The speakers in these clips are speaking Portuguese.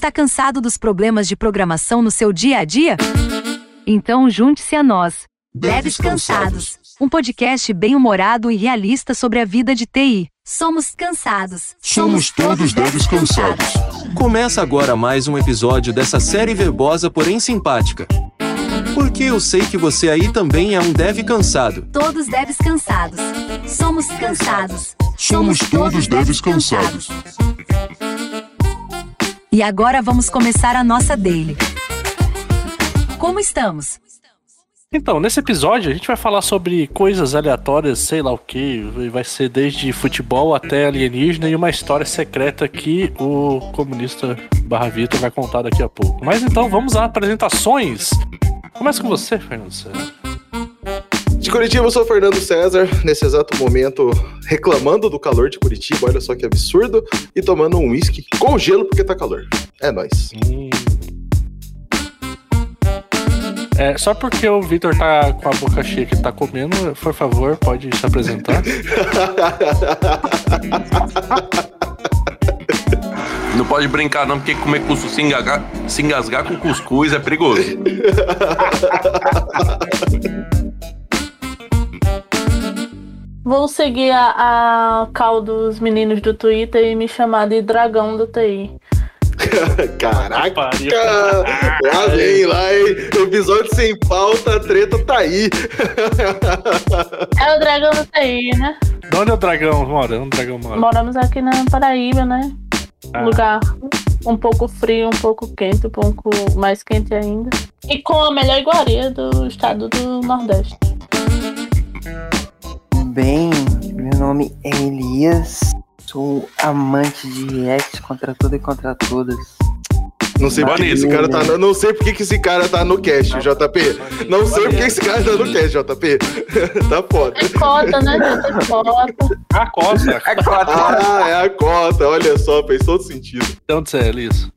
Está cansado dos problemas de programação no seu dia a dia? Então junte-se a nós. Devs Cansados, um podcast bem-humorado e realista sobre a vida de TI. Somos cansados. Somos todos devs cansados. Começa agora mais um episódio dessa série verbosa, porém simpática. Porque eu sei que você aí também é um dev cansado. Todos devs cansados. Somos cansados. Somos todos devs cansados. E agora vamos começar a nossa daily. Como estamos? Então, nesse episódio a gente vai falar sobre coisas aleatórias, sei lá o que. Vai ser desde futebol até alienígena e uma história secreta que o comunista Barra Vitor vai contar daqui a pouco. Mas então vamos às apresentações. Começa com você, Fernando. De Curitiba, eu sou o Fernando César, nesse exato momento reclamando do calor de Curitiba, olha só que absurdo, e tomando um uísque com gelo porque tá calor. É nóis. Hum. É, só porque o Vitor tá com a boca cheia que tá comendo, por favor, pode se apresentar. Não pode brincar não, porque comer cuscuz se engasgar, se engasgar com cuscuz é perigoso. Vou seguir a, a cal dos meninos do Twitter e me chamar de dragão do TI. Caraca! Lá vem, lá, hein? Episódio sem pauta, a treta tá aí. É o dragão do TI, né? De onde é o dragão mora? Onde o dragão mora? Moramos aqui na Paraíba, né? Ah. Lugar um pouco frio, um pouco quente, um pouco mais quente ainda. E com a melhor iguaria do estado do Nordeste. Bem, meu nome é Elias, sou amante de React contra tudo e contra todas. Não sei porque esse cara tá. no- Não sei porque que esse cara tá no cast, JP. Não sei porque esse cara tá no cast, JP. Tá foda. É cota, né, gente? É cota. A costa. Ah, é a cota, olha só, fez todo sentido. Onde você é, Liz?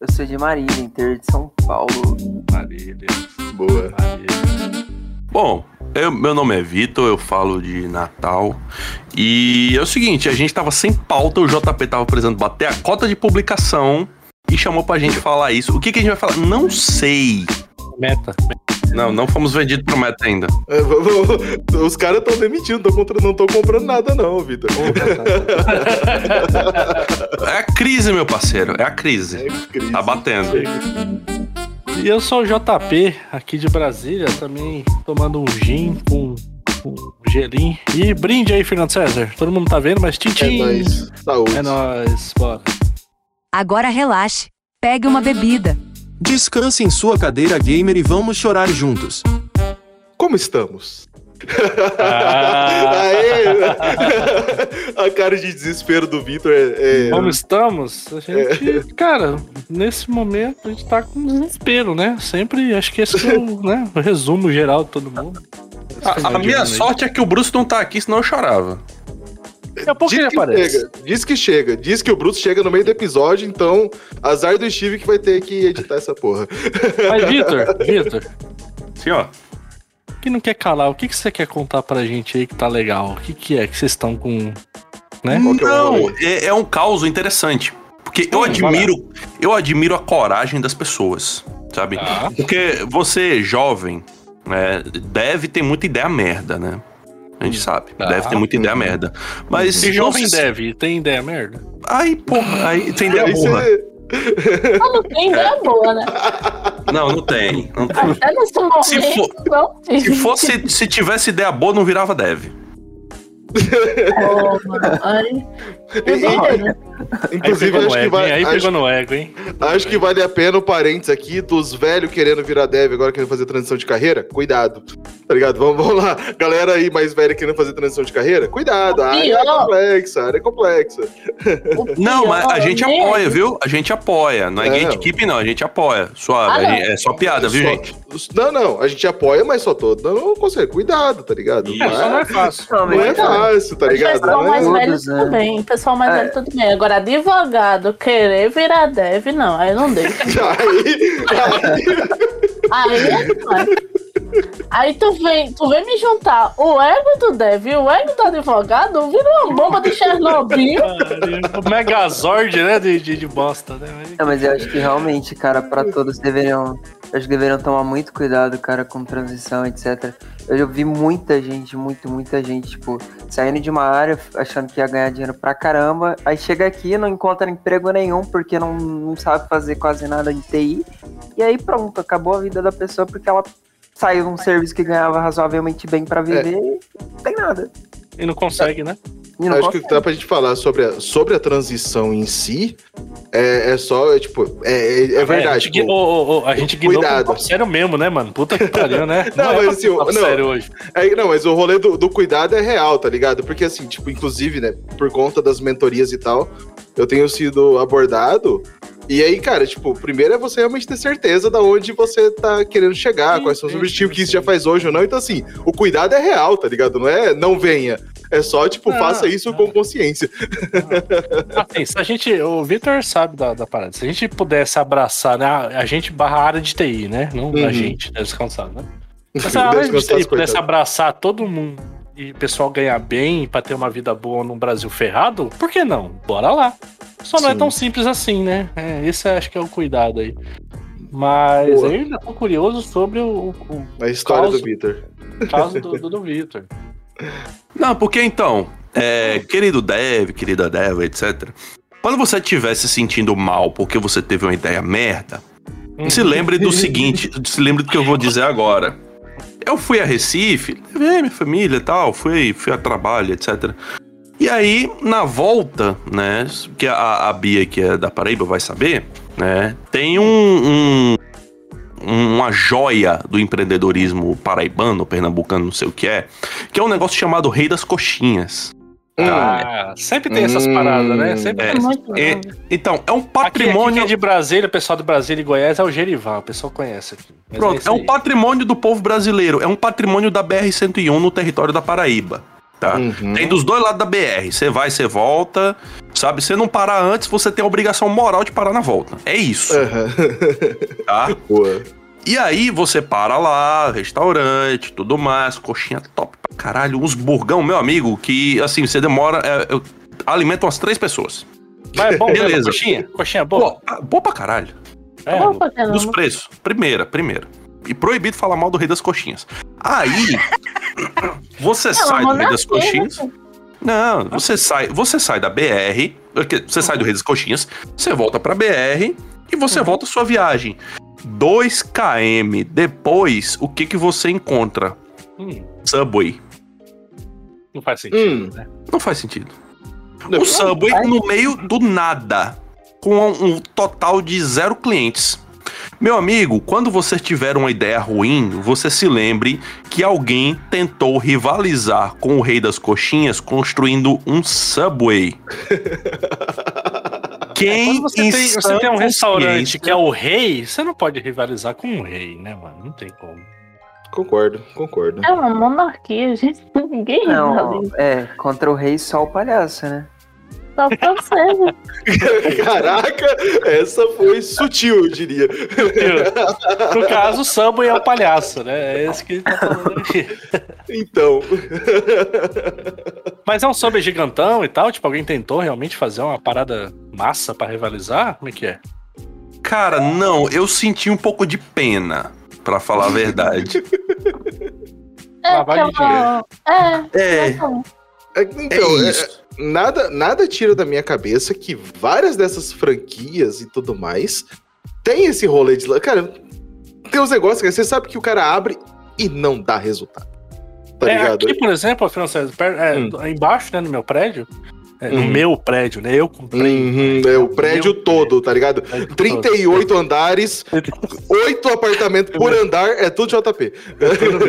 Eu sou de Marília, interior de São Paulo. Marília. Boa. Marília. Bom, eu- meu nome é Vitor, eu falo de Natal. E é o seguinte, a gente tava sem pauta, o JP tava precisando bater a cota de publicação e chamou pra gente falar isso. O que, que a gente vai falar? Não sei. Meta. Não, não fomos vendidos pro meta ainda. É, Os caras estão demitindo, não estão comprando nada, não, Vitor. É a crise, meu parceiro, é a crise. É crise. Tá batendo. E eu sou o JP, aqui de Brasília, também tomando um gin com, com gelinho. E brinde aí, Fernando César. Todo mundo tá vendo, mas É tintim. nóis. Saúde. É nóis, bora. Agora relaxe. Pegue uma bebida. Descanse em sua cadeira gamer e vamos chorar juntos. Como estamos? Ah, Aê! a cara de desespero do Vitor é. é- como estamos? A gente, cara, nesse momento a gente tá com desespero, né? Sempre, acho que esse é o, né, o resumo geral de todo mundo. A, a minha sorte é que o Bruce não tá aqui, senão eu chorava. Daqui a pouco Diz ele que aparece. chega, diz que chega, diz que o Bruce chega no meio do episódio, então azar do Steve que vai ter que editar essa porra. Mas, Vitor, Vitor, Sim, ó. Que não quer calar, o que, que você quer contar pra gente aí que tá legal? O que, que é que vocês estão com. Né? É Não, é, é um caos interessante. Porque eu Hum, admiro, eu admiro a coragem das pessoas, sabe? Tá. Porque você, jovem, né, deve ter muita ideia merda, né? A gente sabe. Tá. Deve ter muita ideia merda. Mas. Se jovem não se- deve, tem ideia merda? Aí, porra, aí tem ideia Aí burra. você- Não tem ideia boa, né? Não, não tem. Não tem. Até nesse momento, Se for- não tem. Se fosse, se tivesse ideia boa, não virava dev. Mano, Inclusive, acho que, ego, vai? Aí acho, pegou no ego, hein? acho que vale a pena o parênteses aqui dos velhos querendo virar dev, agora querendo fazer transição de carreira. Cuidado. Tá ligado? Vamos, vamos lá. Galera aí mais velha querendo fazer transição de carreira. Cuidado. A área é complexa, a área é complexa. Não, mas a gente nem apoia, viu? A gente apoia. Não é, É. gatekeep, não. A gente apoia. Suave. Ah, não. é só piada, viu, Só- gente? Não, não. A gente apoia, mas só tô dando um conselho. Cuidado, tá ligado? Isso. Não Só não é, é fácil. não é fácil, tá ligado? Não é- mais Todos, velho, né? Pessoal mais É. velho, tudo bem. Agora, advogado querer virar dev, não. Aí não deixa. Aí, aí, Aí é demais. Aí tu vem, tu vem me juntar o ego do Dev e o ego do advogado, vira uma bomba de Chernobyl. O Megazord, né? De, de, de bosta, né? Não, mas eu acho que realmente, cara, pra todos deveriam. Acho que deveriam tomar muito cuidado, cara, com transição, etc. Eu já vi muita gente, muito, muita gente, tipo, saindo de uma área achando que ia ganhar dinheiro pra caramba. Aí chega aqui não encontra emprego nenhum porque não, não sabe fazer quase nada de TI. E aí pronto, acabou a vida da pessoa porque ela saiu de um serviço que ganhava razoavelmente bem pra viver e não tem nada. E não consegue, né? E não Acho que consegue. dá pra gente falar sobre a, sobre a transição em si. É, é só, é, tipo, é, é, é a verdade. gente, tipo, ô, ô, ô, a gente cuidado. sério mesmo, né, mano? Puta que pariu, né? Não, é mas assim, não. sério hoje. É, não, mas o rolê do, do cuidado é real, tá ligado? Porque assim, tipo, inclusive, né, por conta das mentorias e tal, eu tenho sido abordado. E aí, cara, tipo, primeiro é você realmente ter certeza da onde você tá querendo chegar, Sim, quais são os objetivos que isso já faz hoje ou não. Então, assim, o cuidado é real, tá ligado? Não é não venha. É só, tipo, Não, faça isso não. com consciência. Assim, se a gente. O Vitor sabe da, da parada. Se a gente pudesse abraçar, né? A, a gente barra área de TI, né? Não Uhum. a gente, né? Descansado, né? Se a área de TI pudesse abraçar todo mundo e o pessoal ganhar bem pra ter uma vida boa num Brasil ferrado, por que não? Bora lá. Só não é Sim. tão simples assim, né? É, esse acho que é o cuidado aí. Mas Boa. eu ainda tô curioso sobre o, o- A história Caos. do Vitor. caso do, do, do Vitor. Não, porque então, é, querido Dev, querida Dev, etc. Quando você estiver se sentindo mal porque você teve uma ideia merda, se lembre do seguinte, se lembre do que eu vou dizer agora. Eu fui a Recife, levei minha família e tal, fui, fui a trabalho, etc. E aí, na volta, né, que a, a Bia, que é da Paraíba, vai saber, né, tem um, um- uma joia do empreendedorismo paraibano, pernambucano, não sei o que é, que é um negócio chamado Rei das Coxinhas. Ah, sempre tem essas Hum, paradas, né? Sempre é, tem É, então, é um Aqui, aqui patrimônio. quem é de Brasília, o pessoal de Brasília e Goiás é o Gerivan, o pessoal conhece aqui. Pronto, isso é um patrimônio do povo brasileiro. É um patrimônio da BR-101 no território da Paraíba. Tá? Uhum. Tem dos dois lados da BR. Você vai, você volta. Sabe? Se não parar antes, você tem a obrigação moral de parar na volta. É isso, Aham. tá? Boa. E aí você para lá, restaurante, tudo mais, coxinha top pra caralho, uns burgão, meu amigo, que assim, você demora. É, eu- alimenta umas três pessoas. Mas é bom mesmo, Beleza. coxinha? Coxinha boa? Pô, ah, boa pra caralho. É, Bom pra caramba. Dos preços. Primeira, primeira. E proibido falar mal do Rei das Coxinhas. Aí, você sai do Rei das Coxinhas. né? Não, você sai, você sai da BR, você sai do Rei das Coxinhas, você volta pra BR e você volta a sua viagem. 2 km depois, o que que você encontra? Hum, Subway. não faz sentido, Hum. né? Não faz sentido. Não, O Subway no meio do nada, com um total de zero clientes. Meu amigo, quando você tiver uma ideia ruim, você se lembre que alguém tentou rivalizar com o Rei das Coxinhas construindo um Subway. Quem Quando você em tem, você tem um restaurante que é o rei, você não pode rivalizar com um rei, né, mano? Não tem como. Concordo, concordo. É uma monarquia, gente. Ninguém Não, rivaliza. é, contra o rei só o palhaço, né? Você, né? Caraca, essa foi sutil, eu diria. No caso, o Subway é o palhaço, né? É esse que ele tá falando aqui. Então. Mas é um Subway gigantão e tal? Tipo, alguém tentou realmente fazer uma parada massa pra rivalizar? Como é que é? Cara, não, eu senti um pouco de pena, pra falar a verdade. É, é uma- É, É, então. É, é Então, é- isso. Nada, nada tira da minha cabeça que várias dessas franquias e tudo mais tem esse rolê de. Cara, tem uns negócios que você sabe que o cara abre e não dá resultado. Tá é, ligado? aqui, por exemplo, Afinal, César, per- é, Hum. embaixo, né, no meu prédio, é, no Uhum. meu prédio, né? Eu comprei. Uhum, é o prédio todo, tá ligado? prédio todo. 38 andares, 8 apartamentos por andar, é tudo JP.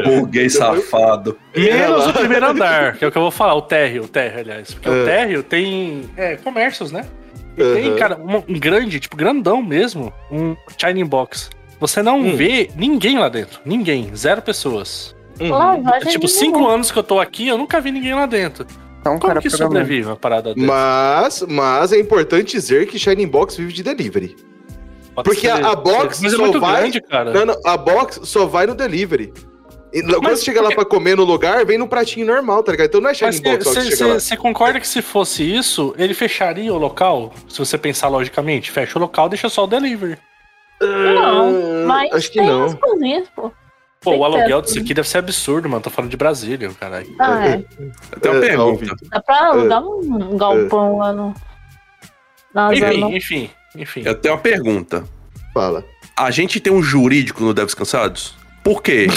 Burguês safado. Menos É, o primeiro andar, que é o que eu vou falar, o térreo, o térreo, aliás. Porque É. o térreo tem é, comércios, né? E tem, Aham. cara, um, um grande, tipo, grandão mesmo, um Shining Box. Você não Hum. vê ninguém lá dentro. Ninguém. Zero pessoas. Uhum. Lavagem É, tipo, cinco anos que eu tô aqui, eu nunca vi ninguém lá dentro. Então, Como cara, que sobrevive uma parada dessa? Mas, mas é importante dizer que Shining Box vive de delivery. Pode porque a- a box Mas é só muito vai- grande, cara. Não, não, a box só vai no delivery. E quando Mas você chega lá pra comer no lugar, vem num pratinho normal, tá ligado? Então não é Mas Shining Box você concorda que se fosse isso, ele fecharia o local? Se você pensar logicamente, fecha o local, deixa só o delivery. Não, mas Acho que tem não. as cozinhas, pô. Pô, o aluguel disso aqui deve ser absurdo, mano. Tô falando de Brasília, caralho. Ah, é. Eu tenho uma É, pergunta. Dá pra alugar um galpão lá no. Na Enfim, enfim, enfim. Eu tenho uma pergunta. Fala. A gente tem um jurídico no Devs Cansados? Por quê?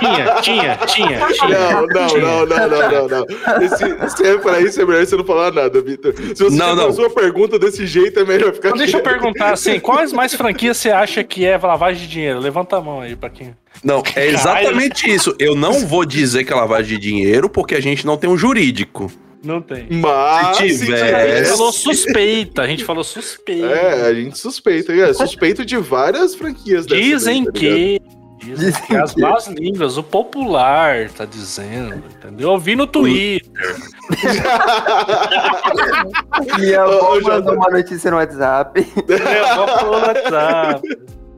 Tinha, tinha, tinha, tinha. Não, não, não, não, não, não, não. Esse, se é pra isso, é melhor você não falar nada, Vitor. Se você Não, não, sua pergunta desse jeito, é melhor ficar Então deixa eu perguntar assim, quais mais franquias você acha que é lavagem de dinheiro? Levanta a mão aí pra quem. Não, é exatamente isso. Eu não vou dizer que é lavagem de dinheiro porque a gente não tem um jurídico. Não tem. Mas, Se tiver- A gente falou suspeita, a gente falou suspeita. É, a gente suspeita. É, suspeito de várias franquias Dizem tá ligado? que. Dizem que as más línguas, o popular tá dizendo, entendeu? Eu vi no Twitter. Minha avó mandou uma notícia no WhatsApp. É, vou pro WhatsApp.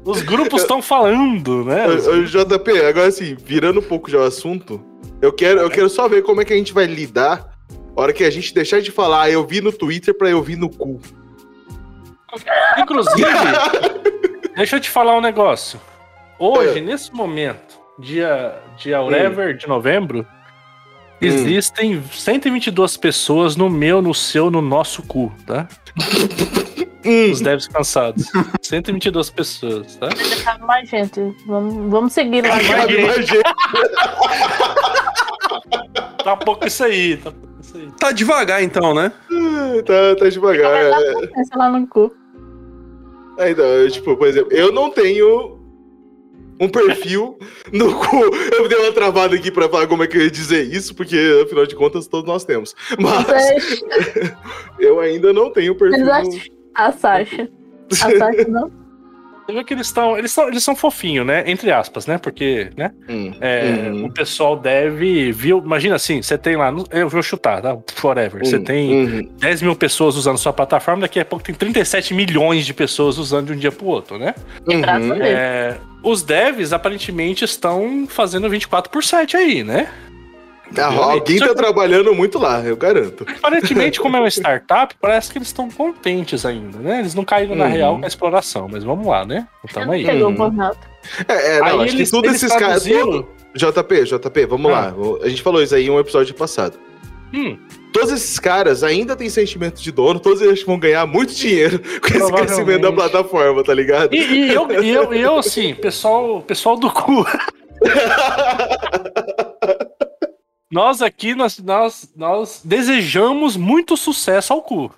Os grupos estão falando, né? JP, agora assim, virando um pouco já o assunto, eu quero, eu quero só ver como é que a gente vai lidar a hora que a gente deixar de falar, ah, eu vi no Twitter pra eu vi no cu. Inclusive, deixa eu te falar um negócio. Hoje, nesse momento, dia, dia whatever de novembro, existem 122 pessoas no meu, no seu, no nosso cu, tá? Hum, Os devs cansados. 122 pessoas, tá? Cabe mais gente. Vamos, vamos seguir lá. cabe mais gente. Tá pouco isso aí, tá pouco isso aí. Tá devagar então, né? tá, tá devagar. é. Pensa lá no cu. Não, eu, tipo, por exemplo, eu não tenho um perfil no cu. Eu dei uma travada aqui pra falar como é que eu ia dizer isso, porque afinal de contas todos nós temos. Mas Vocês, eu ainda não tenho perfil. No- a Sasha. A Sasha não. Você vê que eles estão. Eles são, eles são fofinhos, né? Entre aspas, né? Porque, né? Hum, É, uhum, O pessoal deve. Viu, imagina assim, você tem lá. Eu vou chutar, tá? Forever. Você hum, tem uhum. 10 mil pessoas usando sua plataforma, daqui a pouco tem 37 milhões de pessoas usando de um dia pro outro, né? Uhum. É, os devs aparentemente estão fazendo 24 por 7 aí, né? Alguém tá que- trabalhando muito lá, eu garanto. Aparentemente, como é uma startup, parece que eles estão contentes ainda, né? Eles não caíram na Uhum. real com a exploração, mas vamos lá, né? Tamo aí. Chegou o Uhum. burnout. É, é, não, Aí acho eles- que todos esses caras. JP, JP, vamos Ah. lá. A gente falou isso aí em um episódio passado. Hum, Todos esses caras ainda têm sentimento de dono, todos eles vão ganhar muito dinheiro com esse crescimento da plataforma, tá ligado? E, e eu, eu, eu, assim, pessoal, pessoal do cu. Nós aqui, nós, nós, nós desejamos muito sucesso ao cu.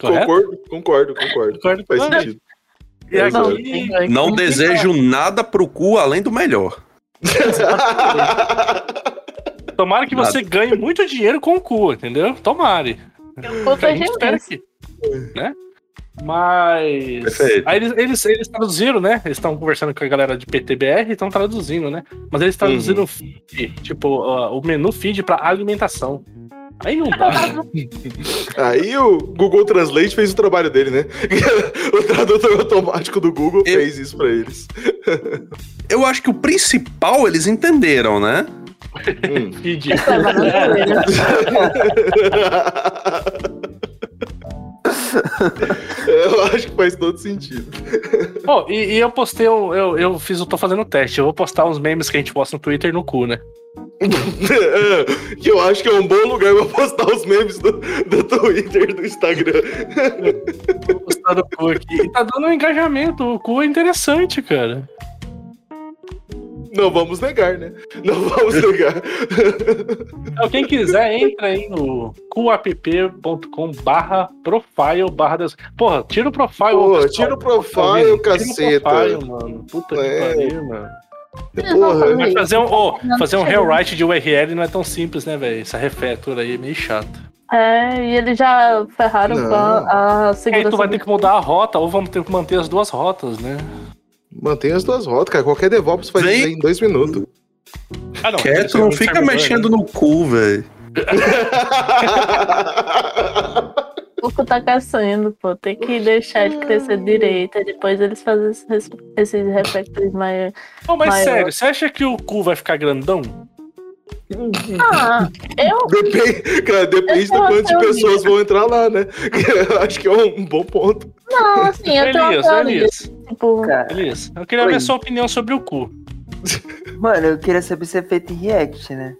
Concordo, concordo, concordo. Concordo. Faz sentido. E Exato. aqui, Não desejo nada pro cu além do melhor. tomara que você ganhe muito dinheiro com o cu, entendeu? Tomare. Gente espera gente. que. Né? Mas. Perfeito. Aí eles, eles, eles traduziram, né? Eles estão conversando com a galera de PTBR e estão traduzindo, né? Mas eles traduziram Uhum. o feed, tipo, ó, o menu feed pra alimentação. Aí não dá. Aí o Google Translate fez o trabalho dele, né? o tradutor automático do Google Eu- fez isso pra eles. Eu acho que o principal eles entenderam, né? Hum. feed. Eu acho que faz todo sentido. Pô, e, e eu postei, um- eu, eu fiz, eu tô fazendo teste. Eu vou postar uns memes que a gente posta no Twitter no cu, né? que eu acho que é um bom lugar pra postar os memes do, do Twitter e do Instagram. Vou postar no cu aqui. E tá dando um engajamento. O cu é interessante, cara. Não vamos negar, né? Não vamos negar. Então, quem quiser, entra aí no cuapp.com barra profile barra das... Porra, tira o profile. Pô, pessoal. tira o profile, ouvindo? caceta. Tira o profile, mano. Puta É. que pariu, mano. Porra, Mas fazer um, Não fazer um rewrite de URL não é tão simples, né, velho? Essa refactor aí é meio chato. É, e eles já ferraram Não. a, Aí segurança. tu vai ter que mudar a rota, ou vamos ter que manter as duas rotas, né? Mantém as duas rotas, cara. Qualquer DevOps faz Vem. isso aí em dois minutos. Ah, não. Quieto, não fica mexendo no cu, velho. O cu tá crescendo, pô. Tem que deixar ele crescer direito. E depois eles fazem esses, esses reflectores mais. Não, mas Maior. sério, você acha que o cu vai ficar grandão? Ah, eu. Depende, cara, depende do quanto de pessoas vão entrar lá, né? Eu acho que é um bom ponto. Não, assim, eu tenho uma Elias, teoria. Elias, Tipo, Cara, Elias, eu queria Oi. ver sua opinião sobre o cu. mano, eu queria saber se é feito em react, né?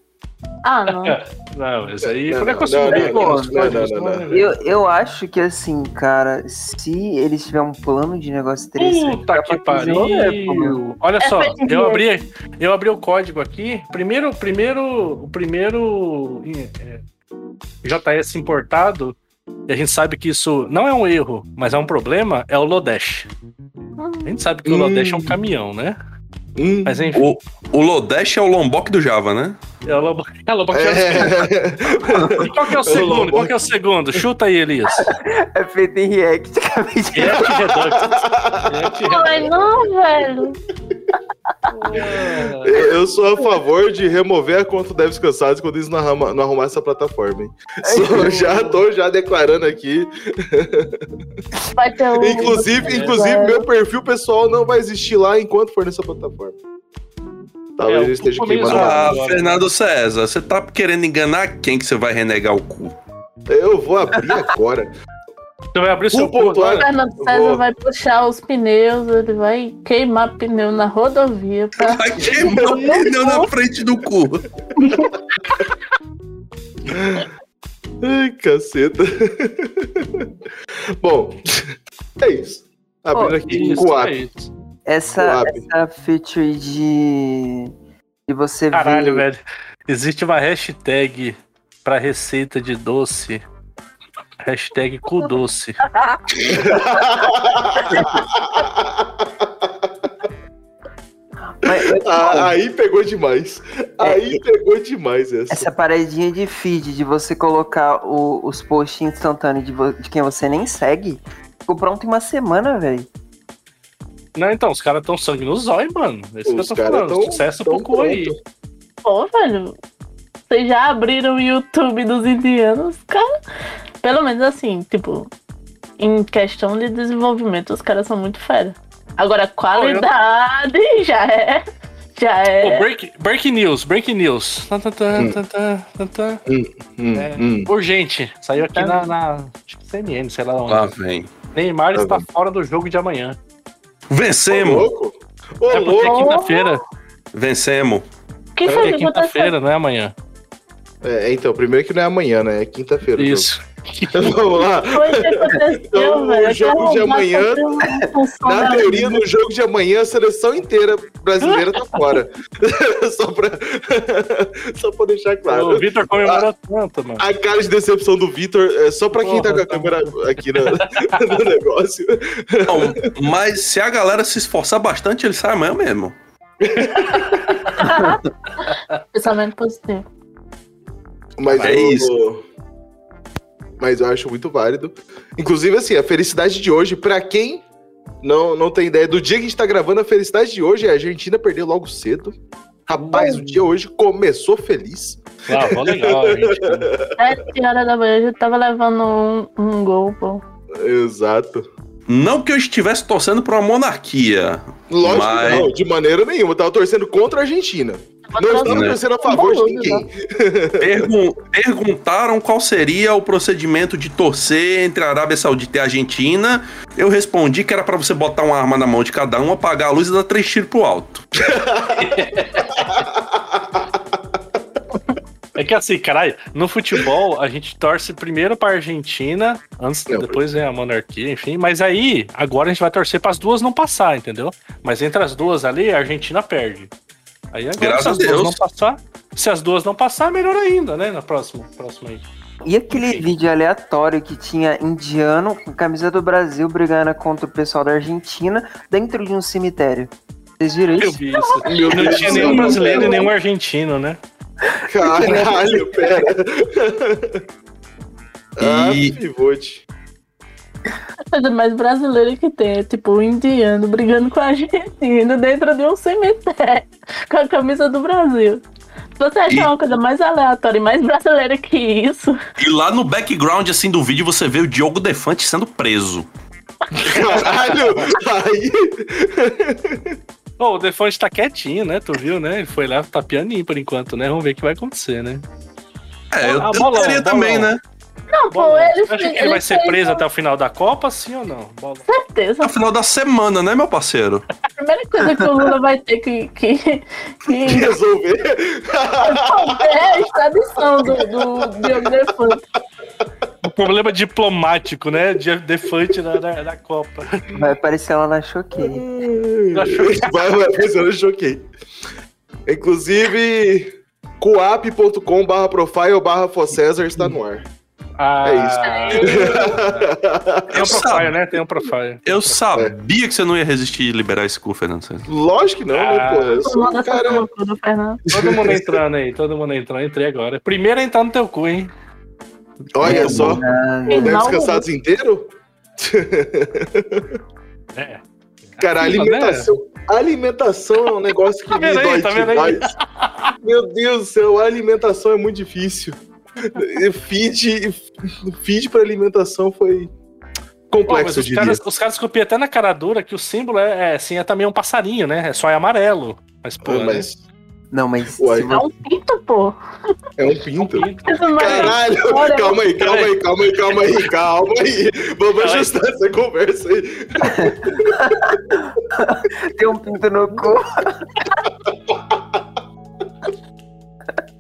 ah, não. Não, mas aí Não, não, não, aqui não, nos não, códigos, não, não, né? não. Eu, eu acho que assim, cara, se eles tiverem um plano de negócio interessante. Puta que pariu. Olha É só, eu abri, eu abri o código aqui. Primeiro, primeiro, o primeiro é, JS importado, e a gente sabe que isso não é um erro, mas é um problema, é o Lodash. A gente sabe que o Hum. Lodash é um caminhão, né? Hum. Mas enfim, O, o Lodash é o Lombok do Java, né? é o Lobo- é o Lobo- É. E qual que é o É o segundo? Lombok. Qual que é o segundo? Chuta aí, Elias. É feito em react, React Redux. React Ai, não, velho. Eu sou a favor de remover a conta do Devs Cansados quando eles não arrumar, não arrumar essa plataforma, hein? Só- já tô já declarando aqui. Vai ter um. Inclusive, É. inclusive meu perfil pessoal não vai existir lá enquanto for nessa plataforma. Talvez É, eu esteja queimando. Ah. Fernando César, você tá querendo enganar quem que você vai renegar o cu? Eu vou abrir agora. Você vai abrir seu ponto, agora? O Fernando César Vou. vai puxar os pneus, ele vai queimar pneu na rodovia pra. Vai queimar o pneu na frente do cu. Ai, caceta. Bom, é isso. Abrindo Oh, aqui Isso, com o é isso. Essa, essa feature de. de você Caralho, ver. velho. Existe uma hashtag pra receita de doce. Hashtag cu doce. Mas, mas, Ah, aí pegou demais. Aí pegou demais essa. essa paradinha de feed, de você colocar o- os posts instantâneos de, de quem você nem segue, ficou pronto em uma semana, velho. Não, então, os caras tão sangue no zóio, mano. É isso Os que eu tô falando. tão- Sucesso tão pro cu aí. pronto. Pô, velho. Vocês já abriram o YouTube dos indianos, cara? Pelo menos assim, tipo, em questão de desenvolvimento, os caras são muito fera. Agora, qualidade já é. Já é. break, break news, break news. Tá, tá, tá, Hum. Hum, É, hum. Urgente. Saiu aqui Tá. na, na que CNN, sei lá onde. Lá vem. Neymar Tá está fora do jogo de amanhã. Ô, Vencemos, louco. Ô, é porque é louco. quinta-feira. vencemos. O que É foi que aconteceu? quinta-feira, não é amanhã. É, então, primeiro que não é amanhã, né? É quinta-feira. Isso. Vamos lá. Então, o jogo de amanhã, Na teoria, no jogo de amanhã, a seleção inteira brasileira tá fora. só, pra... só pra deixar claro. O Vitor comemorou tanto, mano. A cara de decepção do Vitor é só pra quem tá com a câmera aqui na- no negócio. Não, mas se a galera se esforçar bastante, ele sai amanhã mesmo. Pensamento positivo. Mas É eu, isso. Mas eu acho muito válido. Inclusive, assim, a felicidade de hoje, pra quem não, não tem ideia do dia que a gente tá gravando, a felicidade de hoje é a Argentina perder logo cedo. Rapaz, o dia hoje começou feliz. Ah, vou legal, gente. Sete horas da manhã já tava levando um, um gol, pô. Exato. Não que eu estivesse torcendo pra uma monarquia. Lógico Mas- que não, de maneira nenhuma. Eu tava torcendo contra a Argentina. Não estava Né? torcendo a favor de ninguém. Pergun- perguntaram qual seria o procedimento de torcer entre a Arábia Saudita e a Argentina. Eu respondi que era pra você botar uma arma na mão de cada um, apagar a luz e dar três tiros pro alto. É que assim, caralho, no futebol a gente torce primeiro pra Argentina, antes, Não, depois vem a monarquia, enfim. Mas aí, agora a gente vai torcer pras duas não passar, entendeu? Mas entre as duas ali, a Argentina perde. Aí agora, Graças se as duas não passar, se as duas não passar, melhor ainda, né? Na próxima, próxima aí. E aquele vídeo aleatório que tinha indiano com camisa do Brasil brigando contra o pessoal da Argentina dentro de um cemitério. Vocês viram Eu isso? vi isso. Meu Não tinha nenhum brasileiro e nenhum argentino, né? Caralho, pera. Ah, E- pivote. A coisa mais brasileira que tem é tipo o indiano brigando com a Argentina dentro de um cemitério com a camisa do Brasil. você achar E- uma coisa mais aleatória e mais brasileira que isso, E lá no background, assim, do vídeo, você vê o Diogo Defante sendo preso. Caralho! Aí. Ô, o Defante tá quietinho, né? Tu viu, né? Ele foi lá, tá pianinho por enquanto, né? Vamos ver o que vai acontecer, né? É, eu, Ah, eu bolão, também, né? Não, Bom, ele, você acha que ele vai ser preso até o final da Copa, sim ou não? Bola. certeza. No final da semana, né, meu parceiro? A primeira coisa que o Lula vai ter que, que, que Resolver. é a extradição do, do Diogo Defante. O problema diplomático, né? De Defante na, na, na Copa. Vai aparecer lá na Choquei. vai, vai, mas eu choquei. Inclusive, coap.com barra profile barra Focésar está no ar. Ah, É isso. Tem um profile, né? Tem um profile. Eu sabia que você não ia resistir e liberar esse cu, Fernando Santos. Lógico que não, né, Ah. pô? Eu sou um cara... loucura do Fernando. Todo mundo entrando aí, todo mundo entrando. Entrei agora. Primeiro a entrar no teu cu, hein? Olha só. Deve Final descansados inteiro? É. Cara, a Aquilo, alimentação, a alimentação é um negócio que Tá me vendo aí? dói Tá vendo aí? demais. Meu Deus do céu, a alimentação é muito difícil. Feed, feed para alimentação foi complexo, eu os diria. caras, os caras copiam até na cara dura que o símbolo é, é, assim, é também um passarinho, né? É só é amarelo. Mas, pô, Ah, Mas Não, mas Uai. É um pinto, pô. é um né? pinto. É- Caralho, calma aí, calma aí, calma aí, calma aí, calma aí. Vamos Calma aí. ajustar essa conversa aí. tem um pinto no cu.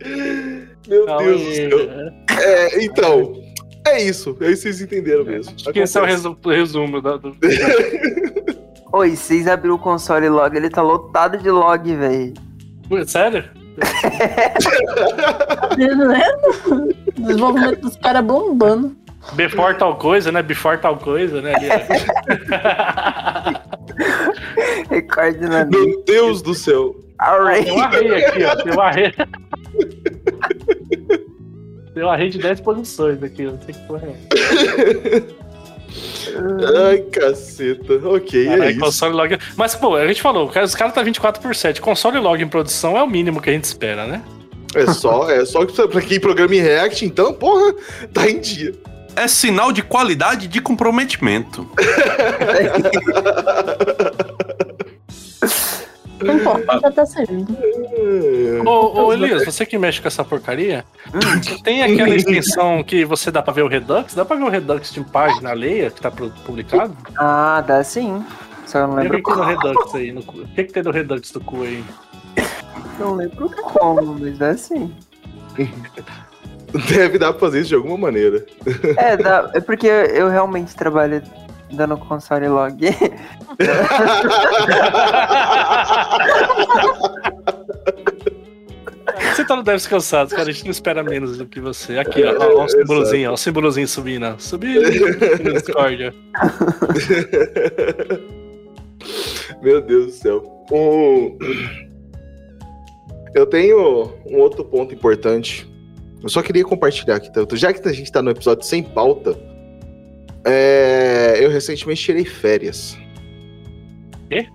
Meu Calma Deus do céu. É, então, é isso. É isso que vocês entenderam mesmo. Acho que esse é o resu- resumo da- do. Oi, vocês abriram o console log, ele tá lotado de log, velho. Pô, Sério? Desenvolvimento dos caras bombando. Before tal coisa, né? Before tal coisa, né? Recorde na Meu Deus do céu. Tem um array aqui, ó. Tem um Tem um array de 10 posições aqui, não sei que porra é. Ai, caceta. Ok, é Caralho, isso. console log. Mas, pô, a gente falou, os caras tá 24 por 7. Console log em produção é o mínimo que a gente espera, né? É só, é só que pra quem programa em React, então, porra, tá em dia. É sinal de qualidade de comprometimento. O importante é tá servindo. Ô, ô Elias, você que mexe com essa porcaria, você tem aquela extensão que você dá pra ver o Redux? Dá pra ver o Redux de página alheia que tá publicado? Ah, dá sim. Só eu não E o lembro que, que tem no como. Redux aí? No cu? O que, que tem no Redux do cu aí? Não lembro como, mas dá sim. Deve dar pra fazer isso de alguma maneira. É, dá, é porque eu realmente trabalho dando console log. Você tá no Devs Cansados, cara. A gente não espera menos do que você. Aqui, ó. ó, ó o símbolozinho, ó. O símbolozinho subindo. Subindo no Discord. Meu Deus do céu. Um... Eu tenho um outro ponto importante. Eu só queria compartilhar aqui tanto. Já que a gente tá no episódio sem pauta, é, eu recentemente tirei férias. Quê?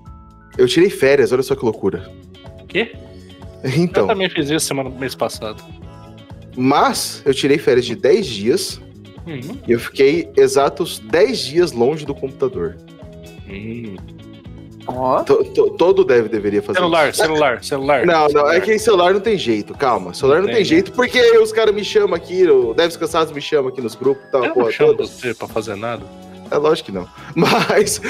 Eu tirei férias, olha só que loucura. Quê? Eu Então, também fiz isso semana, mês passado. mas eu tirei férias de 10 dias Hum, e eu fiquei exatos 10 dias longe do computador. hum. Ó, To- to- todo dev deveria fazer Celular, isso. celular, celular. Não, não, é Celular. que em celular não tem jeito, calma. Celular não, tem, tem, jeito, porque os caras me chamam aqui, o Devs Cansados me chama aqui nos grupos e tal, Eu porra não chamo toda. você pra fazer nada. É lógico que não. Mas,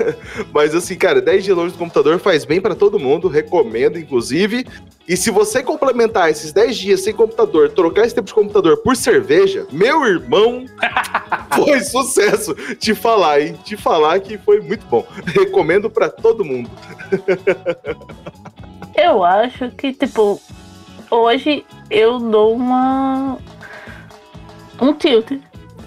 mas assim, cara, 10 dias longe do computador faz bem pra todo mundo, recomendo, inclusive. E se você complementar esses 10 dias sem computador, trocar esse tempo de computador por cerveja, meu irmão, foi sucesso. Te falar, hein? Te falar que foi muito bom. Recomendo pra todo mundo. Eu acho que, tipo, hoje eu dou uma. Um tilt.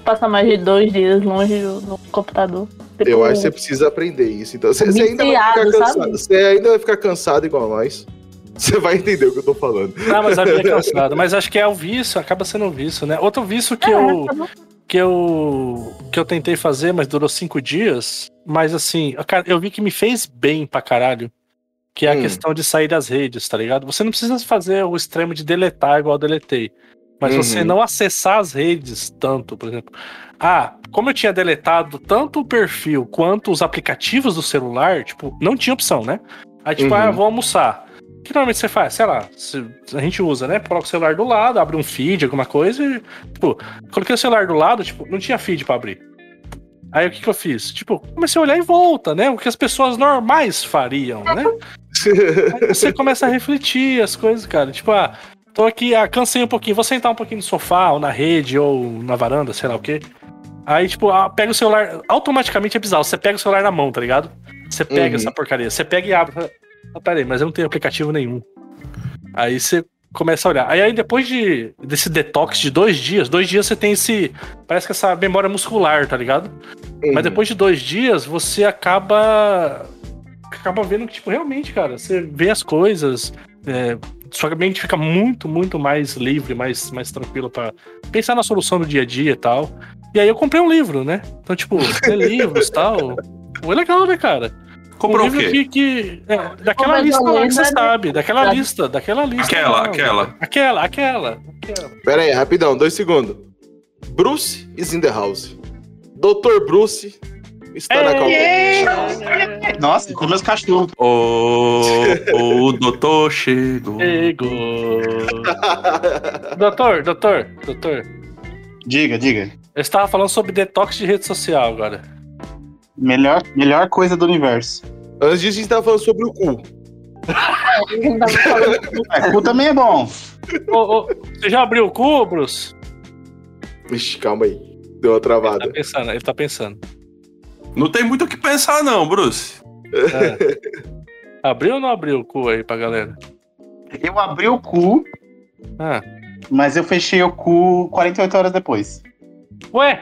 Passar mais de dois dias longe do, do computador. Tipo, Eu acho que você precisa aprender isso. Então, você, você ainda vai ficar cansado. sabe? Você ainda vai ficar cansado igual nós. Você vai entender o que eu tô falando. Não, mas a vida é cansada. Mas acho que é o vício, acaba sendo um vício, né? Outro vício que É, eu. tá que eu que eu tentei fazer, mas durou cinco dias. Mas assim, eu vi que me fez bem pra caralho. Que é a Hum. questão de sair das redes, tá ligado? Você não precisa fazer o extremo de deletar igual eu deletei. Mas você Uhum. não acessar as redes tanto, por exemplo. Ah, como eu tinha deletado tanto o perfil quanto os aplicativos do celular, tipo, não tinha opção, né? Aí, tipo, Uhum. ah, vou almoçar. O que normalmente você faz? Sei lá, a gente usa, né? Coloca o celular do lado, abre um feed, alguma coisa e, tipo, coloquei o celular do lado, tipo, não tinha feed pra abrir. Aí o que que eu fiz? Tipo, comecei a olhar em volta, né? O que as pessoas normais fariam, né? Aí você começa a refletir as coisas, cara. Tipo, ah, tô aqui, ah, cansei um pouquinho, vou sentar um pouquinho no sofá, ou na rede, ou na varanda, sei lá o quê. Aí, tipo, ah, pega o celular. Automaticamente é bizarro. Você pega o celular na mão, tá ligado? Você pega Uhum. essa porcaria. Você pega e abre. Ah, peraí, mas eu não tenho aplicativo nenhum. Aí você começa a olhar. Aí, aí depois de, desse detox de dois dias, dois dias você tem esse. Parece que essa memória muscular, tá ligado? Mas depois de dois dias, você acaba. Acaba vendo que, tipo, realmente, cara, você vê as coisas. É, sua mente fica muito, muito mais livre, mais, mais tranquila pra pensar na solução do dia a dia e tal. E aí eu comprei um livro, né? Então, tipo, ler livros e tal. Foi legal, né, cara? Comprou um o livro quê? que. que é, daquela lista lá que você né? sabe. Daquela Da- lista, daquela lista. Aquela, lá, aquela. Aquela, aquela. aquela. Pera aí, rapidão, dois segundos. Bruce is in the house. Dr. Bruce está na calma. Nossa, com meus cachorros. O, o doutor chegou. Chegou. doutor, doutor, doutor. Diga, diga. Eu estava falando sobre detox de rede social agora. Melhor, melhor coisa do universo. Antes disso, a gente tava falando sobre o cu. É, cu também é bom. Ô, ô, você já abriu o cu, Bruce? Vixe, calma aí. Deu uma Ele tá travada. pensando, ele tá pensando. Não tem muito o que pensar, não, Bruce. É. Abriu ou não abriu o cu aí pra galera? Eu abri o cu, Ah. mas eu fechei o cu 48 horas depois. Ué,